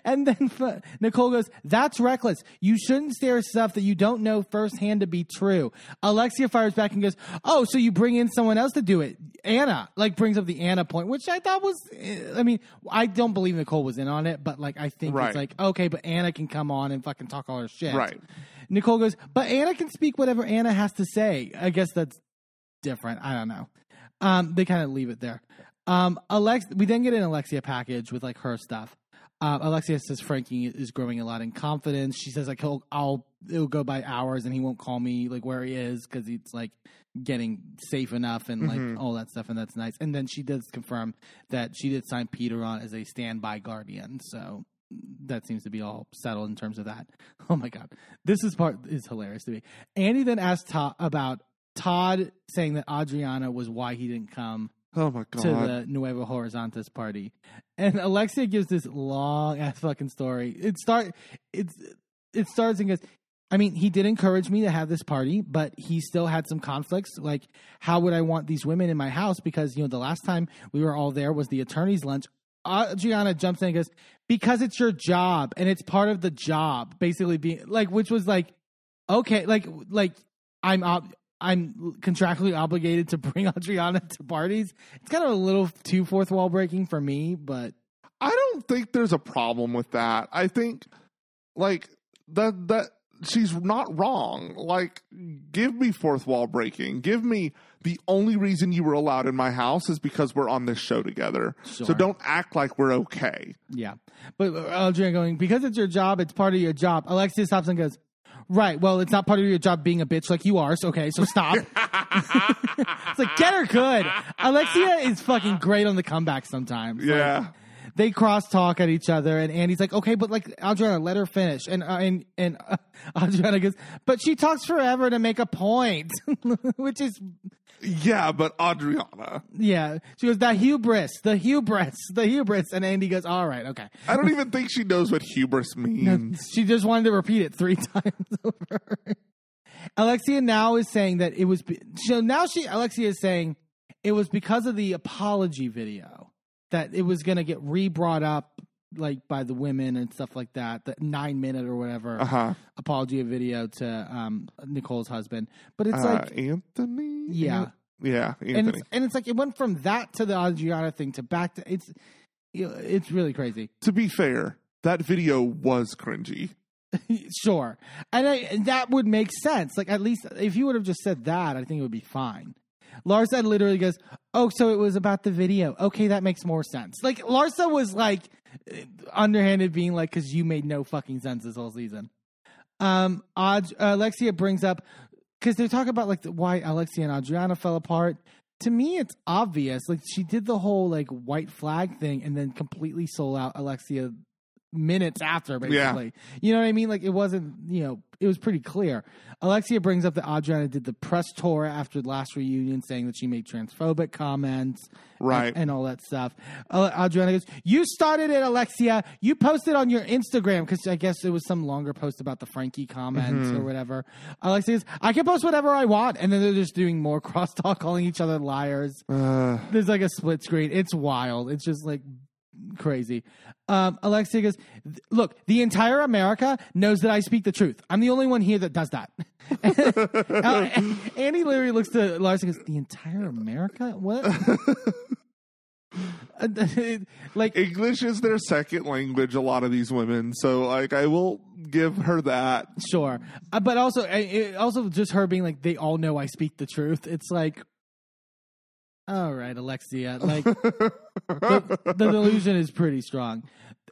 and then f- Nicole goes, "That's reckless. You shouldn't share stuff that you don't know firsthand to be true." Alexia fires back and goes, "Oh, so you bring in someone else to do it?" Anna like brings up the Anna point, which I thought was, eh, I mean, I don't believe Nicole was in on it, but like I think Right. it's like okay, but Anna can come on and fucking talk all her shit, Right. Nicole goes, "But Anna can speak whatever Anna has to say." I guess that's different. I don't know. Um, they kind of leave it there. Um, Alex, we then get an Alexia package with like her stuff. Uh, Alexia says Frankie is growing a lot in confidence. She says like he'll, I'll, it'll go by hours and he won't call me like where he is because he's like getting safe enough and like all that stuff and that's nice. And then she does confirm that she did sign Peter on as a standby guardian. So that seems to be all settled in terms of that. Oh my god, this is part is hilarious to me. Andy then asked Todd about Todd saying that Adriana was why he didn't come Oh my god. to the Nuevo Horizontes party, and Alexia gives this long ass fucking story. It start it's it starts and goes. I mean, he did encourage me to have this party, but he still had some conflicts. Like, how would I want these women in my house? Because you know, the last time we were all there was the attorney's lunch. Adriana jumps in and goes, "Because it's your job and it's part of the job." Basically, being like, which was like, okay, like, like I'm ob- I'm contractually obligated to bring Adriana to parties. It's kind of a little too fourth wall breaking for me, but I don't think there's a problem with that. I think like that that she's not wrong. Like give me fourth wall breaking. Give me the only reason you were allowed in my house is because we're on this show together. So don't act like we're okay. yeah. But uh, Adriana going because it's your job, it's part of your job. Alexia stops and goes. Right. Well, it's not part of your job being a bitch like you are. So okay. So stop. it's like get her good. Alexia is fucking great on the comeback sometimes. Like, Yeah. They cross talk at each other, and Andy's like, "Okay, but like Adriana, let her finish." And uh, and and uh, Adriana goes, "But she talks forever to make a point," which is yeah, but Adriana. yeah. She goes, "The hubris, the hubris, the hubris," and Andy goes, "All right, okay." I don't even think she knows what hubris means. She just wanted to repeat it three times over. Alexia now is saying that it was. be- So now she Alexia is saying it was because of the apology video that it was going to get re-brought up like by the women and stuff like that. The nine minute or whatever Uh huh. apology video to um, Nicole's husband. But it's Uh, like Anthony. Yeah. Yeah, and it's, and it's like it went from that to the Adriana thing to back to it's. It's really crazy. to be fair, that video was cringy. sure, and, I, and that would make sense. Like at least if you would have just said that, I think it would be fine. Larsa literally goes, "Oh, so it was about the video. Okay, that makes more sense." Like Larsa was like uh, underhanded, being like, "Because you made no fucking sense this whole season." Um, Ad- Alexia brings up because they talk about like the, why Alexia and Adriana fell apart. To me, it's obvious. Like she did the whole like white flag thing and then completely sold out Alexia minutes after, basically. You know what I mean? Like it wasn't, you know, it was pretty clear. Alexia brings up that Adriana did the press tour after the last reunion, saying that she made transphobic comments, Right. and, and all that stuff. Uh, Adriana goes, "You started it, Alexia. You posted on your Instagram because I guess it was some longer post about the Frankie comments or whatever." Alexia goes, "I can post whatever I want," and then they're just doing more crosstalk, calling each other liars. Uh, There's like a split screen. It's wild. It's just like crazy. Um, Alexia goes, Look, the entire America knows that I speak the truth. I'm the only one here that does that. uh, Andy literally looks to Lars and goes, The entire America? What? Uh, like, English is their second language. A lot of these women, so like I will give her that. sure. Uh, but also, uh, it, also just her being like, They all know I speak the truth. It's like, all right, Alexia. Like, the, the delusion is pretty strong.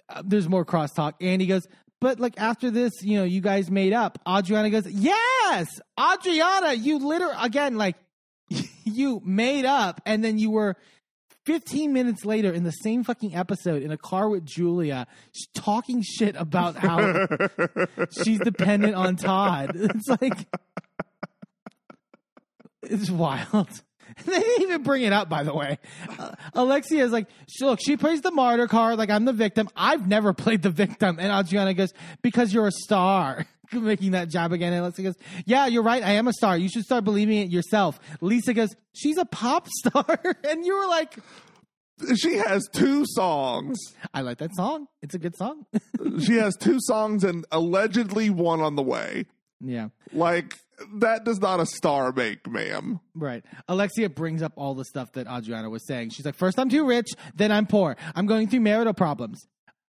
Uh, there's more crosstalk. Andy goes, but like after this, you know, you guys made up. Adriana goes, yes, Adriana, you literally again, like you made up, and then you were 15 minutes later in the same fucking episode in a car with Julia, talking shit about how she's dependent on Todd. It's like it's wild. They didn't even bring it up, by the way. Uh, Alexia is like, look, she plays the martyr card like I'm the victim. I've never played the victim. And Adriana goes, because you're a star. Making that jab again. And Alexia goes, yeah, you're right. I am a star. You should start believing it yourself. Lisa goes, she's a pop star. and you were like, She has two songs. I like that song. It's a good song. She has two songs and allegedly one on the way. yeah. Like that does not a star make, ma'am. Right. Alexia brings up all the stuff that Adriana was saying. She's like, first I'm too rich, then I'm poor. I'm going through marital problems.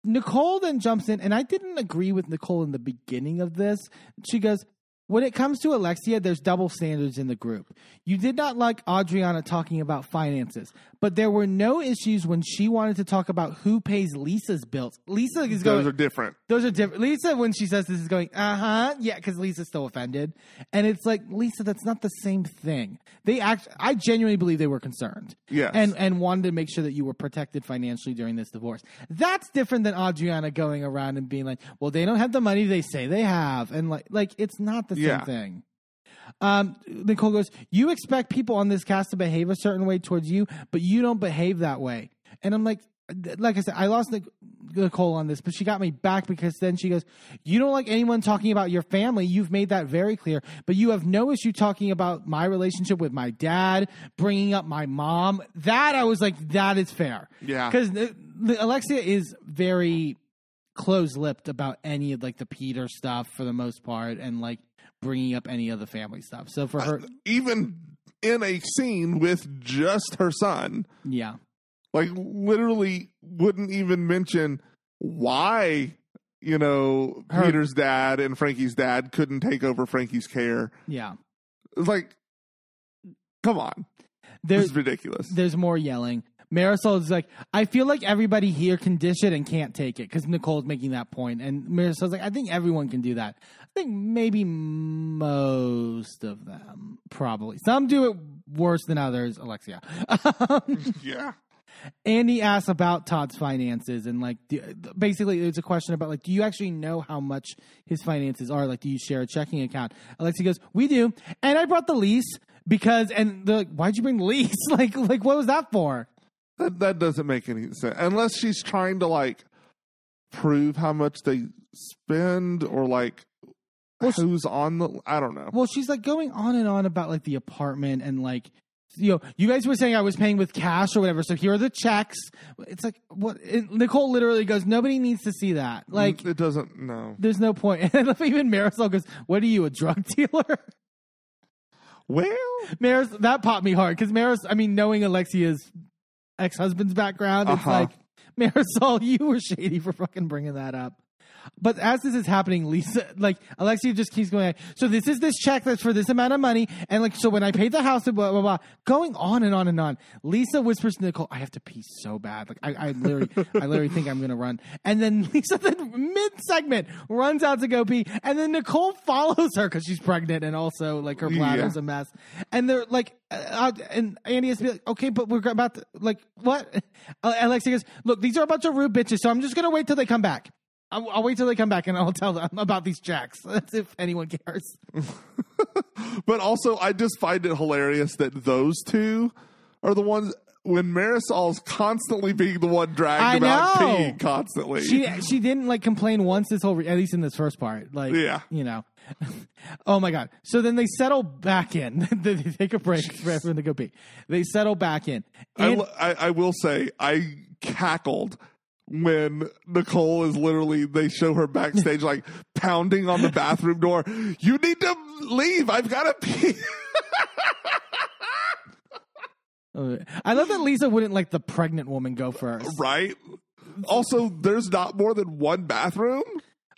Nicole then jumps in, and I didn't agree with Nicole in the beginning of this. She goes, when it comes to Alexia, there's double standards in the group. You did not like Adriana talking about finances, but there were no issues when she wanted to talk about who pays Lisa's bills. Lisa is going, Those are different. those are different. Lisa, when she says this, is going, uh huh, yeah, because Lisa's still offended, and it's like Lisa, that's not the same thing. They act. I genuinely believe they were concerned, Yeah. and and wanted to make sure that you were protected financially during this divorce. That's different than Adriana going around and being like, well, they don't have the money they say they have, and like like it's not the Yeah. same thing. Um, Nicole goes, You expect people on this cast to behave a certain way towards you, but you don't behave that way. And I'm like, like I said, I lost Nicole on this, but she got me back because then she goes, You don't like anyone talking about your family. You've made that very clear, but you have no issue talking about my relationship with my dad, bringing up my mom. That I was like, That is fair. Yeah. Because Alexia is very close lipped about any of like the Peter stuff for the most part and like bringing up any of the family stuff. So for her, Even in a scene with just her son, yeah, like literally wouldn't even mention why you know Her- Peter's dad and Frankie's dad couldn't take over Frankie's care. yeah. It's like, come on, this There's is ridiculous. there's more yelling. Marisol is like, I feel like everybody here can dish it and can't take it because Nicole's making that point, and Marisol's like, I think everyone can do that. I think maybe most of them, probably. Some do it worse than others. Alexia. yeah, Andy asks about Todd's finances and like basically it's a question about like do you actually know how much his finances are? Like do you share a checking account? Alexi goes we do. And I brought the lease because and they're like why'd you bring the lease? Like like what was that for? That that doesn't make any sense. Unless she's trying to like prove how much they spend or like who's on the. I don't know. well she's like going on and on about like the apartment and like you know you guys were saying I was paying with cash or whatever so here are the checks it's like what it, Nicole literally goes nobody needs to see that like it doesn't. No. there's no point. and even Marisol goes what are you a drug dealer Well, Maris, that popped me hard because Maris, I mean, knowing Alexia's ex husband's background, it's Uh-huh. like, Marisol, you were shady for fucking bringing that up. But as this is happening, Lisa, like, Alexia just keeps going, so this is this check that's for this amount of money. And like, so when I paid the house, blah, blah, blah, going on and on and on. Lisa whispers to Nicole, I have to pee so bad. Like, I, I literally, I literally think I'm going to run. And then Lisa, then mid segment, runs out to go pee. And then Nicole follows her because she's pregnant and also like her bladder's Yeah. a mess. And they're like, uh, and Andy has to be like, okay, but we're about to, like, what? Alexia goes, look, these are a bunch of rude bitches, so I'm just going to wait till they come back. I'll, I'll wait till they come back and I'll tell them about these jacks if anyone cares. But also, I just find it hilarious that those two are the ones when Marisol's constantly being the one dragged I about know. peeing constantly. She she didn't like complain once this whole re- at least in this first part. Like Yeah. you know. oh my god. So then they settle back in. they take a break for everyone to go pee. They settle back in. I, And- I, I will say, I cackled when Nicole is literally, they show her backstage like pounding on the bathroom door. You need to leave. I've got to pee. I love that Lisa wouldn't let the pregnant woman go first. right? Also, there's not more than one bathroom.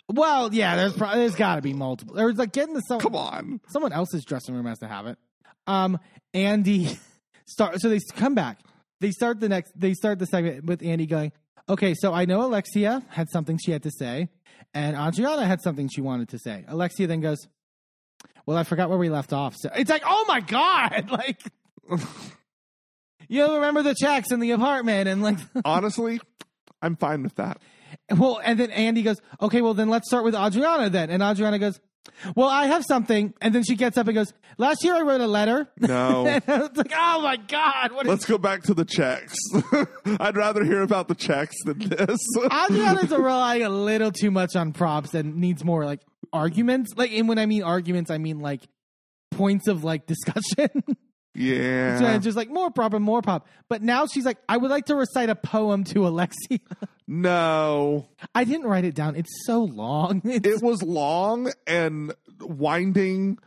Well, yeah, there's pro- there's got to be multiple. There's like getting the some Come on. someone else's dressing room has to have it. Um, Andy start. So they come back. They start the next. They start the segment with Andy going, "Okay, so I know Alexia had something she had to say, and Adriana had something she wanted to say." Alexia then goes, "Well, I forgot where we left off." So it's like, "Oh my god!" Like, you remember the checks in the apartment, and like, Honestly, I'm fine with that. well, and then Andy goes, "Okay, well then let's start with Adriana then." And Adriana goes, "Well, I have something." And then she gets up and goes, "Last year I wrote a letter." No. and I was like, "Oh my god, what is Let's go back to the checks. I'd rather hear about the checks than this. Adriana's relying a little too much on props and needs more like arguments. Like, and when I mean arguments, I mean like points of like discussion. Yeah. so it's just like more prop and more prop. But now she's like, I would like to recite a poem to Alexia. no. I didn't write it down. It's so long. It's, It was long and winding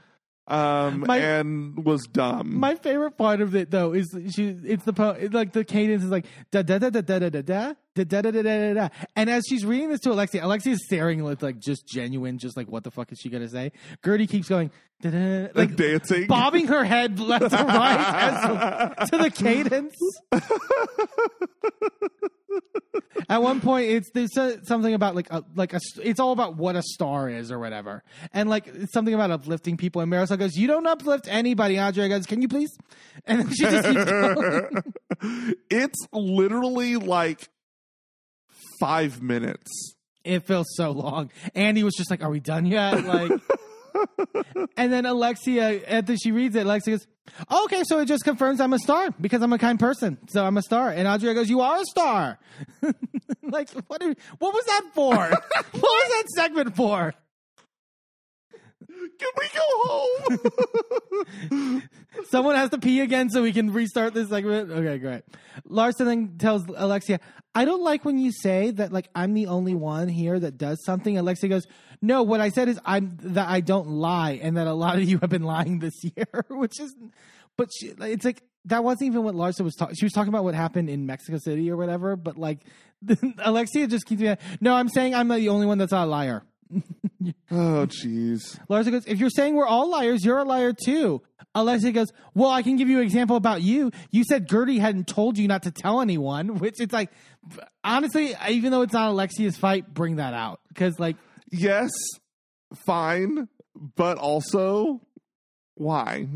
um My- and was dumb. my favorite part of it though is she. It's the po- it's like the cadence is like da da da da da da da da da da da da da da. And as she's reading this to Alexia, Alexia is staring with like just genuine, just like what the fuck is she gonna say? Guerdy keeps going da da like dancing. bobbing her head left to right as, to the cadence. At one point, it's there's something about like a like a it's all about what a star is or whatever, and like it's something about uplifting people. And Marisol goes, "You don't uplift anybody." Andre goes, "Can you please?" And then she just keeps going. it's literally like five minutes. It feels so long. Andy was just like, "Are we done yet?" Like, and then Alexia, after she reads it, Alexia goes, oh, "Okay, so it just confirms I'm a star because I'm a kind person, so I'm a star." And Audrey goes, "You are a star." like, what? Are, what was that for? what was that segment for? Can we go home? Someone has to pee again so we can restart this segment. Okay, great. Larsa then tells Alexia, I don't like when you say that like I'm the only one here that does something. Alexia goes, No, what I said is I'm that I don't lie and that a lot of you have been lying this year, which is but she, it's like that wasn't even what Larsa was talking. She was talking about what happened in Mexico City or whatever. But like, Alexia just keeps. being, No, I'm saying I'm the only one that's not a liar. oh, jeez. Larsa goes, if you're saying we're all liars, you're a liar too. Alexia goes, well, I can give you an example about you. You said Guerdy hadn't told you not to tell anyone, which it's like, honestly, even though it's not Alexia's fight, bring that out. Because, like, Yes, fine, but also why?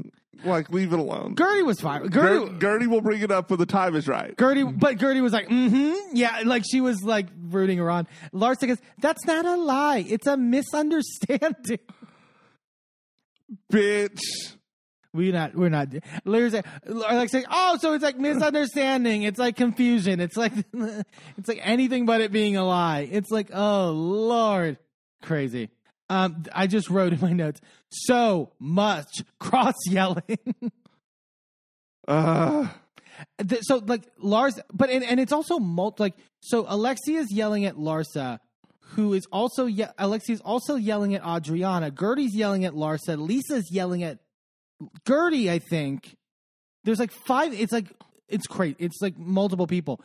Like, leave it alone. Guerdy was fine. Ger- Guerdy, Guerdy will bring it up when the time is right. Guerdy, but Guerdy was like, mm-hmm, yeah, like she was like rooting her on. Larsa goes, that's not a lie. It's a misunderstanding. Bitch. We not we're not. Larry's like, like saying, oh, so it's like misunderstanding. It's like confusion. It's like it's like anything but it being a lie. It's like, oh lord, crazy. Um, I just wrote in my notes so much cross yelling. Uh, so like Lars, but and, and it's also mul- like so Alexia's yelling at Larsa, who is also ye- Alexia's also yelling at Adriana. Guerdy's yelling at Larsa. Lisa's yelling at Guerdy. I think there's like five. It's like it's great. It's like multiple people.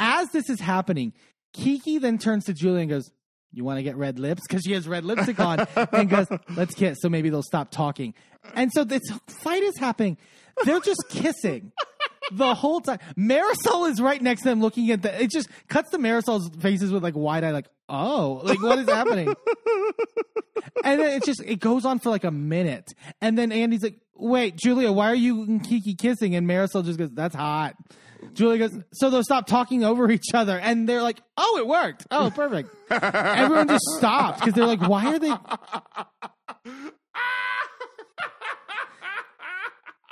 As this is happening, Kiki then turns to Julia and goes. You want to get red lips because she has red lipstick on, and goes, "Let's kiss." So maybe they'll stop talking. And so this fight is happening. They're just kissing the whole time. Marysol is right next to them looking at the it just cuts to Marysol's faces with like wide eye, like, oh, like what is happening? and then it just it goes on for like a minute. And then Andy's like, Wait, Julia, why are you and Kiki kissing? And Marysol just goes, That's hot. Julia goes, so they'll stop talking over each other. And they're like, oh, it worked. Oh, perfect. Everyone just stopped because they're like, why are they.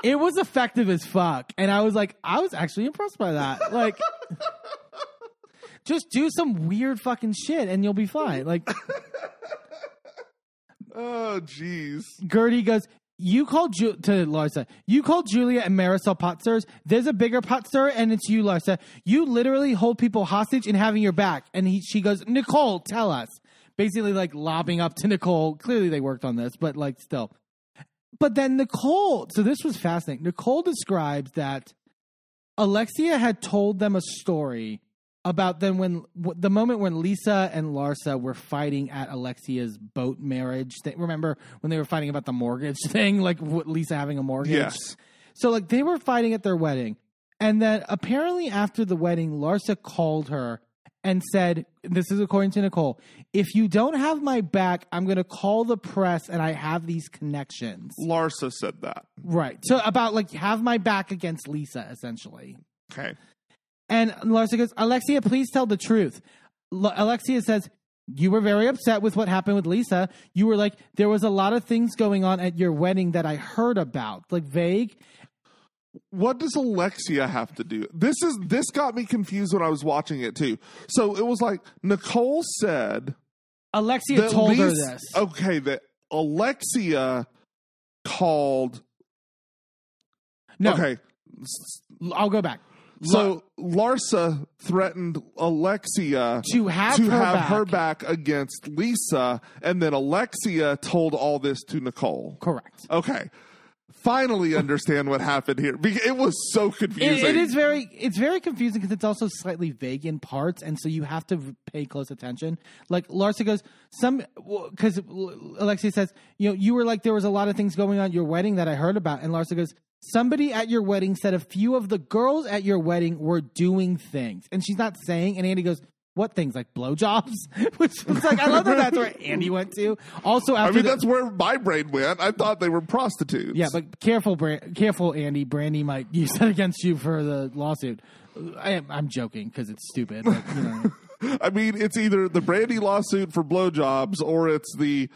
It was effective as fuck. And I was like, I was actually impressed by that. Like, just do some weird fucking shit and you'll be fine. Like, Oh, jeez. Guerdy goes, you called Ju- to Larsa. You called Julia and Marysol potsters. There's a bigger potster, and it's you, Larsa. You literally hold people hostage and having your back. And he, she goes, Nicole, tell us. Basically, like lobbing up to Nicole. Clearly, they worked on this, but like still. But then Nicole. So this was fascinating. Nicole describes that Alexia had told them a story about then when w- the moment when Lisa and Larsa were fighting at Alexia's boat marriage thing. Remember when they were fighting about the mortgage thing, like what, Lisa having a mortgage? Yes. So like they were fighting at their wedding, and then apparently after the wedding, Larsa called her and said, "This is according to Nicole. If you don't have my back, I'm going to call the press, and I have these connections." Larsa said that. Right. So about like have my back against Lisa, essentially. Okay. And Larsa goes, Alexia, please tell the truth. L- Alexia says, You were very upset with what happened with Lisa. You were like, There was a lot of things going on at your wedding that I heard about, like vague. What does Alexia have to do? This is this got me confused when I was watching it too. So it was like Nicole said Alexia told her this. Okay, that Alexia called. no, Okay, I'll go back. So Larsa threatened Alexia To have to her have back. her back against Lisa, and then Alexia told all this to Nicole. Correct. Okay, finally understand what happened here. It was so It, confusing. it is very it's very confusing because it's also slightly vague in parts, and so you have to pay close attention. Like Larsa goes, some because Alexia says, you know, you were like there was a lot of things going on at your wedding that I heard about, and Larsa goes, somebody at your wedding said a few of the girls at your wedding were doing things, and she's not saying, and Andy goes. What things like blowjobs? Which was like I love that that's where Andy went to. Also, after I mean, the- that's where my brain went. I thought they were prostitutes. yeah, but careful, Bra- careful, Andy. Brandi might use that against you for the lawsuit. I am, I'm joking because it's stupid. But, you know. I mean, it's either the Brandi lawsuit for blowjobs or it's the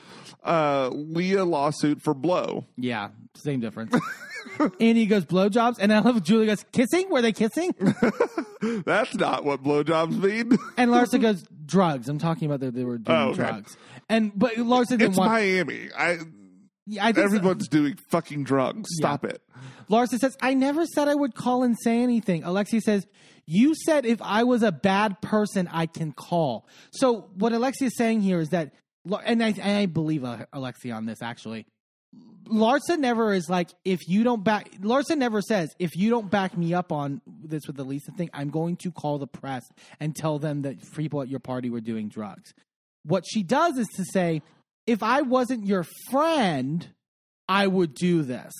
uh, Leah lawsuit for blow. yeah, same difference. Andy goes blowjobs, and I love Julie goes kissing. Were they kissing? That's not what blowjobs mean. And Larsa goes drugs. I'm talking about that they were doing Oh, okay. drugs. And but Larsa didn't it's want. Miami. I Yeah, I think so. everyone's doing fucking drugs. Stop it. Larsa says, I never said I would call and say anything. Alexia says, You said if I was a bad person, I can call. So, what Alexia is saying here is that, and I, and I believe uh, Alexia on this actually. Larsa never is like, if you don't back, Larsa never says, if you don't back me up on this with the Lisa thing, I'm going to call the press and tell them that people at your party were doing drugs. What she does is to say, if I wasn't your friend, I would do this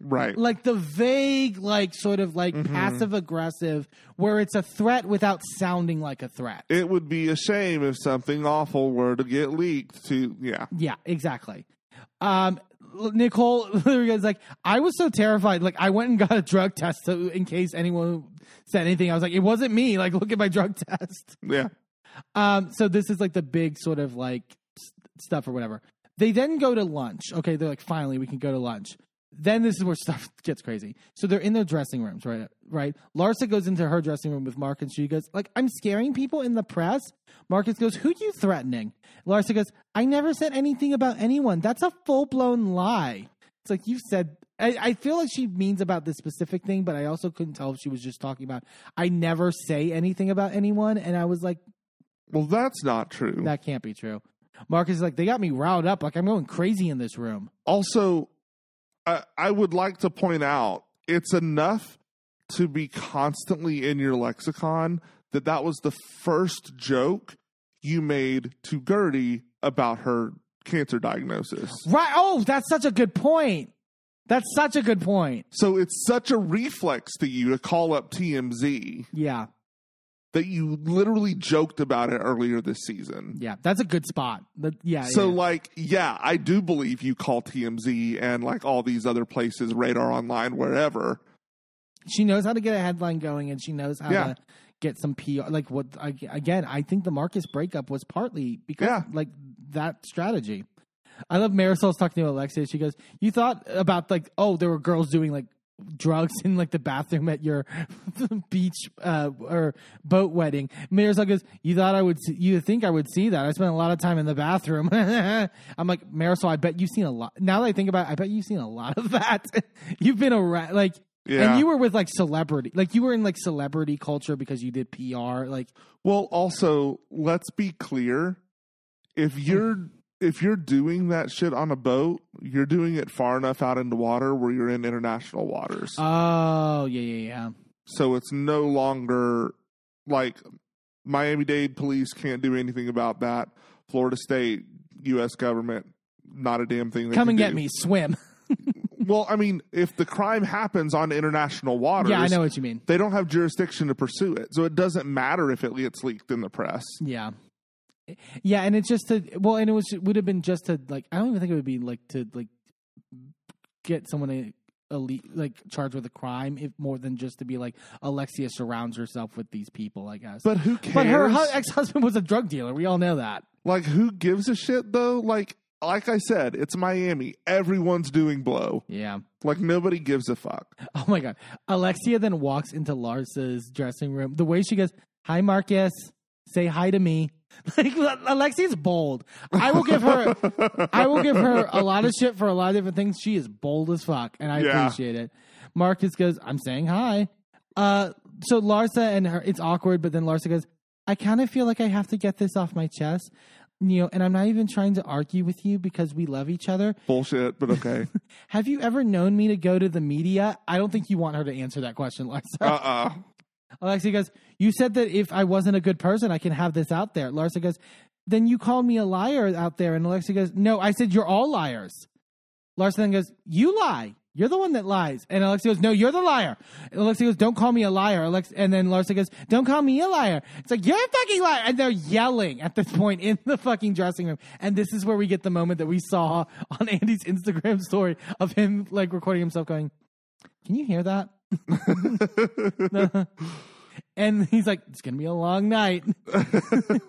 Right. like the vague, like sort of like Mm-hmm. passive aggressive, where it's a threat without sounding like a threat. It would be a shame if something awful were to get leaked to yeah. yeah, exactly. Um, Nicole is like, I was so terrified. Like, I went and got a drug test so in case anyone said anything. I was like, it wasn't me. Like, look at my drug test. Yeah. Um, so this is like the big sort of like s- stuff or whatever. They then go to lunch. Okay, they're like, finally, we can go to lunch. Then this is where stuff gets crazy. So they're in their dressing rooms, right? Right. Larsa goes into her dressing room with Mark, and she goes, "Like, I'm scaring people in the press." Marcus goes, "Who are you threatening?" Larsa goes, "I never said anything about anyone. That's a full blown lie." It's like you said. I, I feel like she means about this specific thing, but I also couldn't tell if she was just talking about. I never say anything about anyone, and I was like, Well, that's not true. that can't be true. Marcus is like, they got me riled up. Like I'm going crazy in this room. also, I, I would like to point out it's enough to be constantly in your lexicon that that was the first joke you made to Guerdy about her cancer diagnosis. Right. Oh, that's such a good point. That's such a good point. So it's such a reflex to you to call up TMZ Yeah. That you literally joked about it earlier this season. Yeah. That's a good spot. But yeah. So, yeah. like, yeah, I do believe you call TMZ and like all these other places, Radar Online, wherever, she knows how to get a headline going, and she knows how Yeah. to get some PR. Like what? I- Again, I think the Marcus breakup was partly because Yeah. like that strategy. I love Marysol's talking to Alexia. She goes, "You thought about like, oh, there were girls doing like drugs in like the bathroom at your beach uh, or boat wedding." Marysol goes, "You thought I would? See, you think I would see that? I spent a lot of time in the bathroom." I'm like, Marysol, I bet you've seen a lot. Now that I think about it, I bet you've seen a lot of that. you've been around, like, Yeah. and you were with like celebrity, like you were in like celebrity culture because you did PR. Like, Well, also, let's be clear. If you're if you're doing that shit on a boat, you're doing it far enough out into water where you're in international waters. oh yeah, yeah, yeah. so it's no longer like Miami Dade police can't do anything about that. Florida State, U.S. government, not a damn thing. They Come and get do. me, swim. Well, I mean, if the crime happens on international waters, yeah, I know what you mean. they don't have jurisdiction to pursue it. So it doesn't matter if it gets leaked in the press. Yeah. Yeah, and it's just to well, and it was would have been just to like I don't even think it would be like to like get someone a elite like charged with a crime if more than just to be like Alexia surrounds herself with these people, I guess. But who cares? But her hu- ex-husband was a drug dealer. We all know that. Like, who gives a shit though? Like, like I said, it's Miami. Everyone's doing blow. Yeah. Like nobody gives a fuck. Oh my god. Alexia then walks into Larsa's dressing room. The way she goes, "Hi Marcus, say hi to me." Like Alexia's bold. I will give her I will give her a lot of shit for a lot of different things. She is bold as fuck and I Yeah. appreciate it. Marcus goes, "I'm saying hi." Uh so Larsa and her it's awkward, but then Larsa goes, "I kind of feel like I have to get this off my chest." You know, and I'm not even trying to argue with you because we love each other. Bullshit, but okay. Have you ever known me to go to the media? I don't think you want her to answer that question, Larsa. uh uh Alexia goes, You said that if I wasn't a good person, I can have this out there. Larsa goes, Then you called me a liar out there. And Alexia goes, No, I said you're all liars. Larsa then goes, You lie. You're the one that lies. And Alexia goes, No, you're the liar. And Alexia goes, Don't call me a liar. Alex- and then Larsa goes, Don't call me a liar. It's like, You're a fucking liar. And they're yelling at this point in the fucking dressing room. And this is where we get the moment that we saw on Andy's Instagram story of him like recording himself going, Can you hear that? and he's like, "It's gonna be a long night," and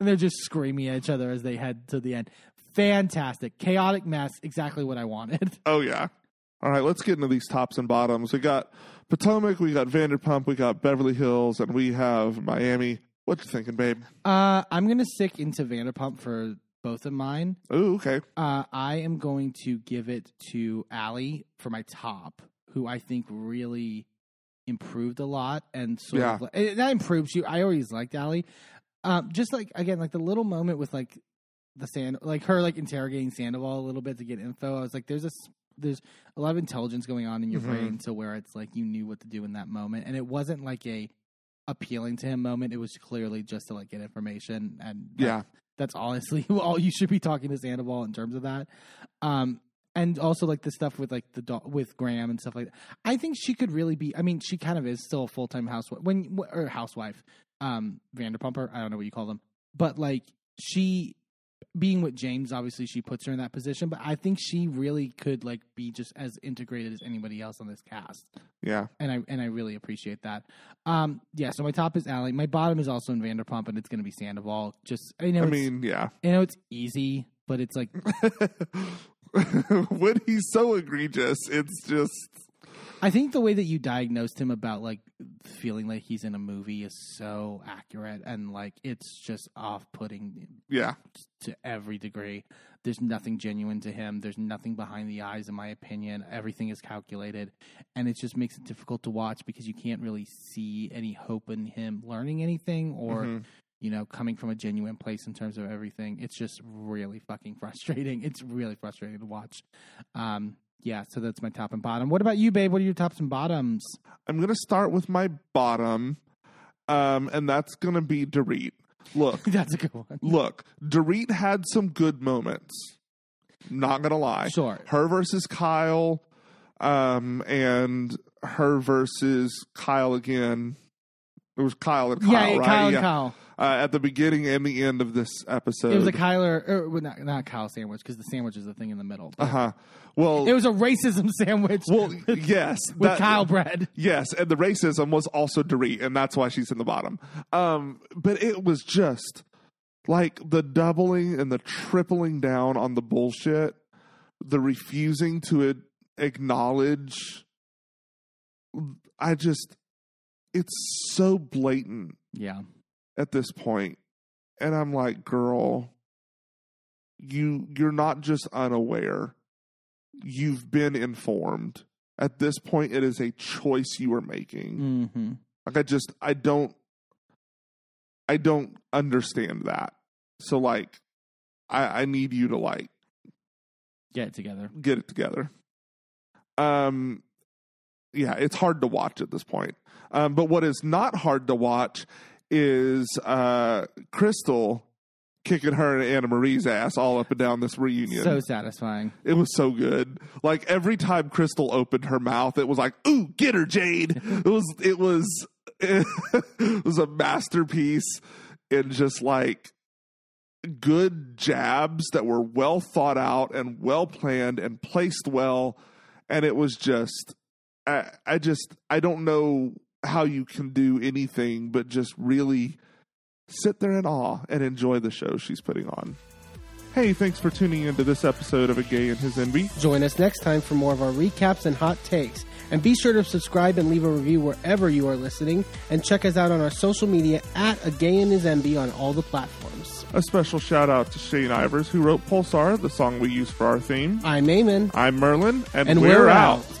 they're just screaming at each other as they head to the end. Fantastic, chaotic mess, exactly what I wanted. Oh yeah. All right, let's get into these tops and bottoms. We got Potomac, we got Vanderpump, we got Beverly Hills, and we have Miami. What you thinking, babe? Uh, I'm gonna stick into Vanderpump for both of mine. Ooh, okay. Uh, I am going to give it to Ally for my top, who I think really improved a lot and sort Yeah. of like, eh, not improved. She, I always liked Ally. Um, just like again, like the little moment with like the sand, like her like interrogating Sandoval a little bit to get info. I was like, there's a there's a lot of intelligence going on in your Mhm. brain to where it's like you knew what to do in that moment, and it wasn't like a appealing to him moment. It was clearly just to like get information and that- Yeah. that's honestly all you should be talking to Sandoval in terms of that. Um, and also like the stuff with like the do- with Graham and stuff like that. I think she could really be. I mean, she kind of is still a full time housewife when or housewife, um, Vanderpumper. I don't know what you call them, but like she being with James, obviously she puts her in that position. But I think she really could like be just as integrated as anybody else on this cast Yeah. and I and I really appreciate that. Um, yeah. So my top is Ally. My bottom is also in Vanderpump, and it's going to be Sandoval. Just I know. I mean, yeah. I know it's easy, but it's like when he's so egregious, it's just I think the way that you diagnosed him about like feeling like he's in a movie is so accurate, and like it's just off-putting yeah. to every degree. There's nothing genuine to him. There's nothing behind the eyes, in my opinion. Everything is calculated, and it just makes it difficult to watch because you can't really see any hope in him learning anything or Mhm. You know coming from a genuine place in terms of everything. It's just really fucking frustrating. It's really frustrating to watch. Um, yeah, so that's my top and bottom. What about you, babe? What are your tops and bottoms? I'm gonna start with my bottom, um, and that's gonna be Dorit. Look, that's a good one. look, Dorit had some good moments. Not gonna lie. Sure. Her versus Kyle, um, and her versus Kyle again. It was Kyle and Kyle, yeah, right? Kyle and yeah. Kyle. Uh, at the beginning and the end of this episode. It was a Kyler, or, well, not, not Kyle sandwich because the sandwich is the thing in the middle. uh huh. Well, It was a racism sandwich well, yes, with that- Kyle bread. Yes, and the racism was also Dorit, and that's why she's in the bottom. Um, but it was just like the doubling and the tripling down on the bullshit, the refusing to ad- acknowledge. I just, it's so blatant Yeah. At this point, and I'm like, girl, you you're not just unaware. You've been informed. At this point, it is a choice you are making. Mm-hmm. Like I just I don't I don't understand that. So like I I need you to like Get it together. get it together. Um yeah, it's hard to watch at this point. Um but what is not hard to watch is uh Crystal kicking her and Annemarie's ass all up and down this reunion. So satisfying. It was so good. Like every time Crystal opened her mouth, it was like, "Ooh, get her, Jade!" It was, it was, it was a masterpiece in just like good jabs that were well thought out and well planned and placed well. And it was just, I, I just, I don't know how you can do anything but just really sit there in awe and enjoy the show she's putting on. Hey, thanks for tuning into this episode of A Gay and His Enby. Join us next time for more of our recaps and hot takes. And be sure to subscribe and leave a review wherever you are listening. And check us out on our social media at A Gay and His Enby on all the platforms. A special shout out to Shane Ivers, who wrote Pulsar, the song we use for our theme. I'm Eamon. I'm Merlin, and, And we're, we're out. out.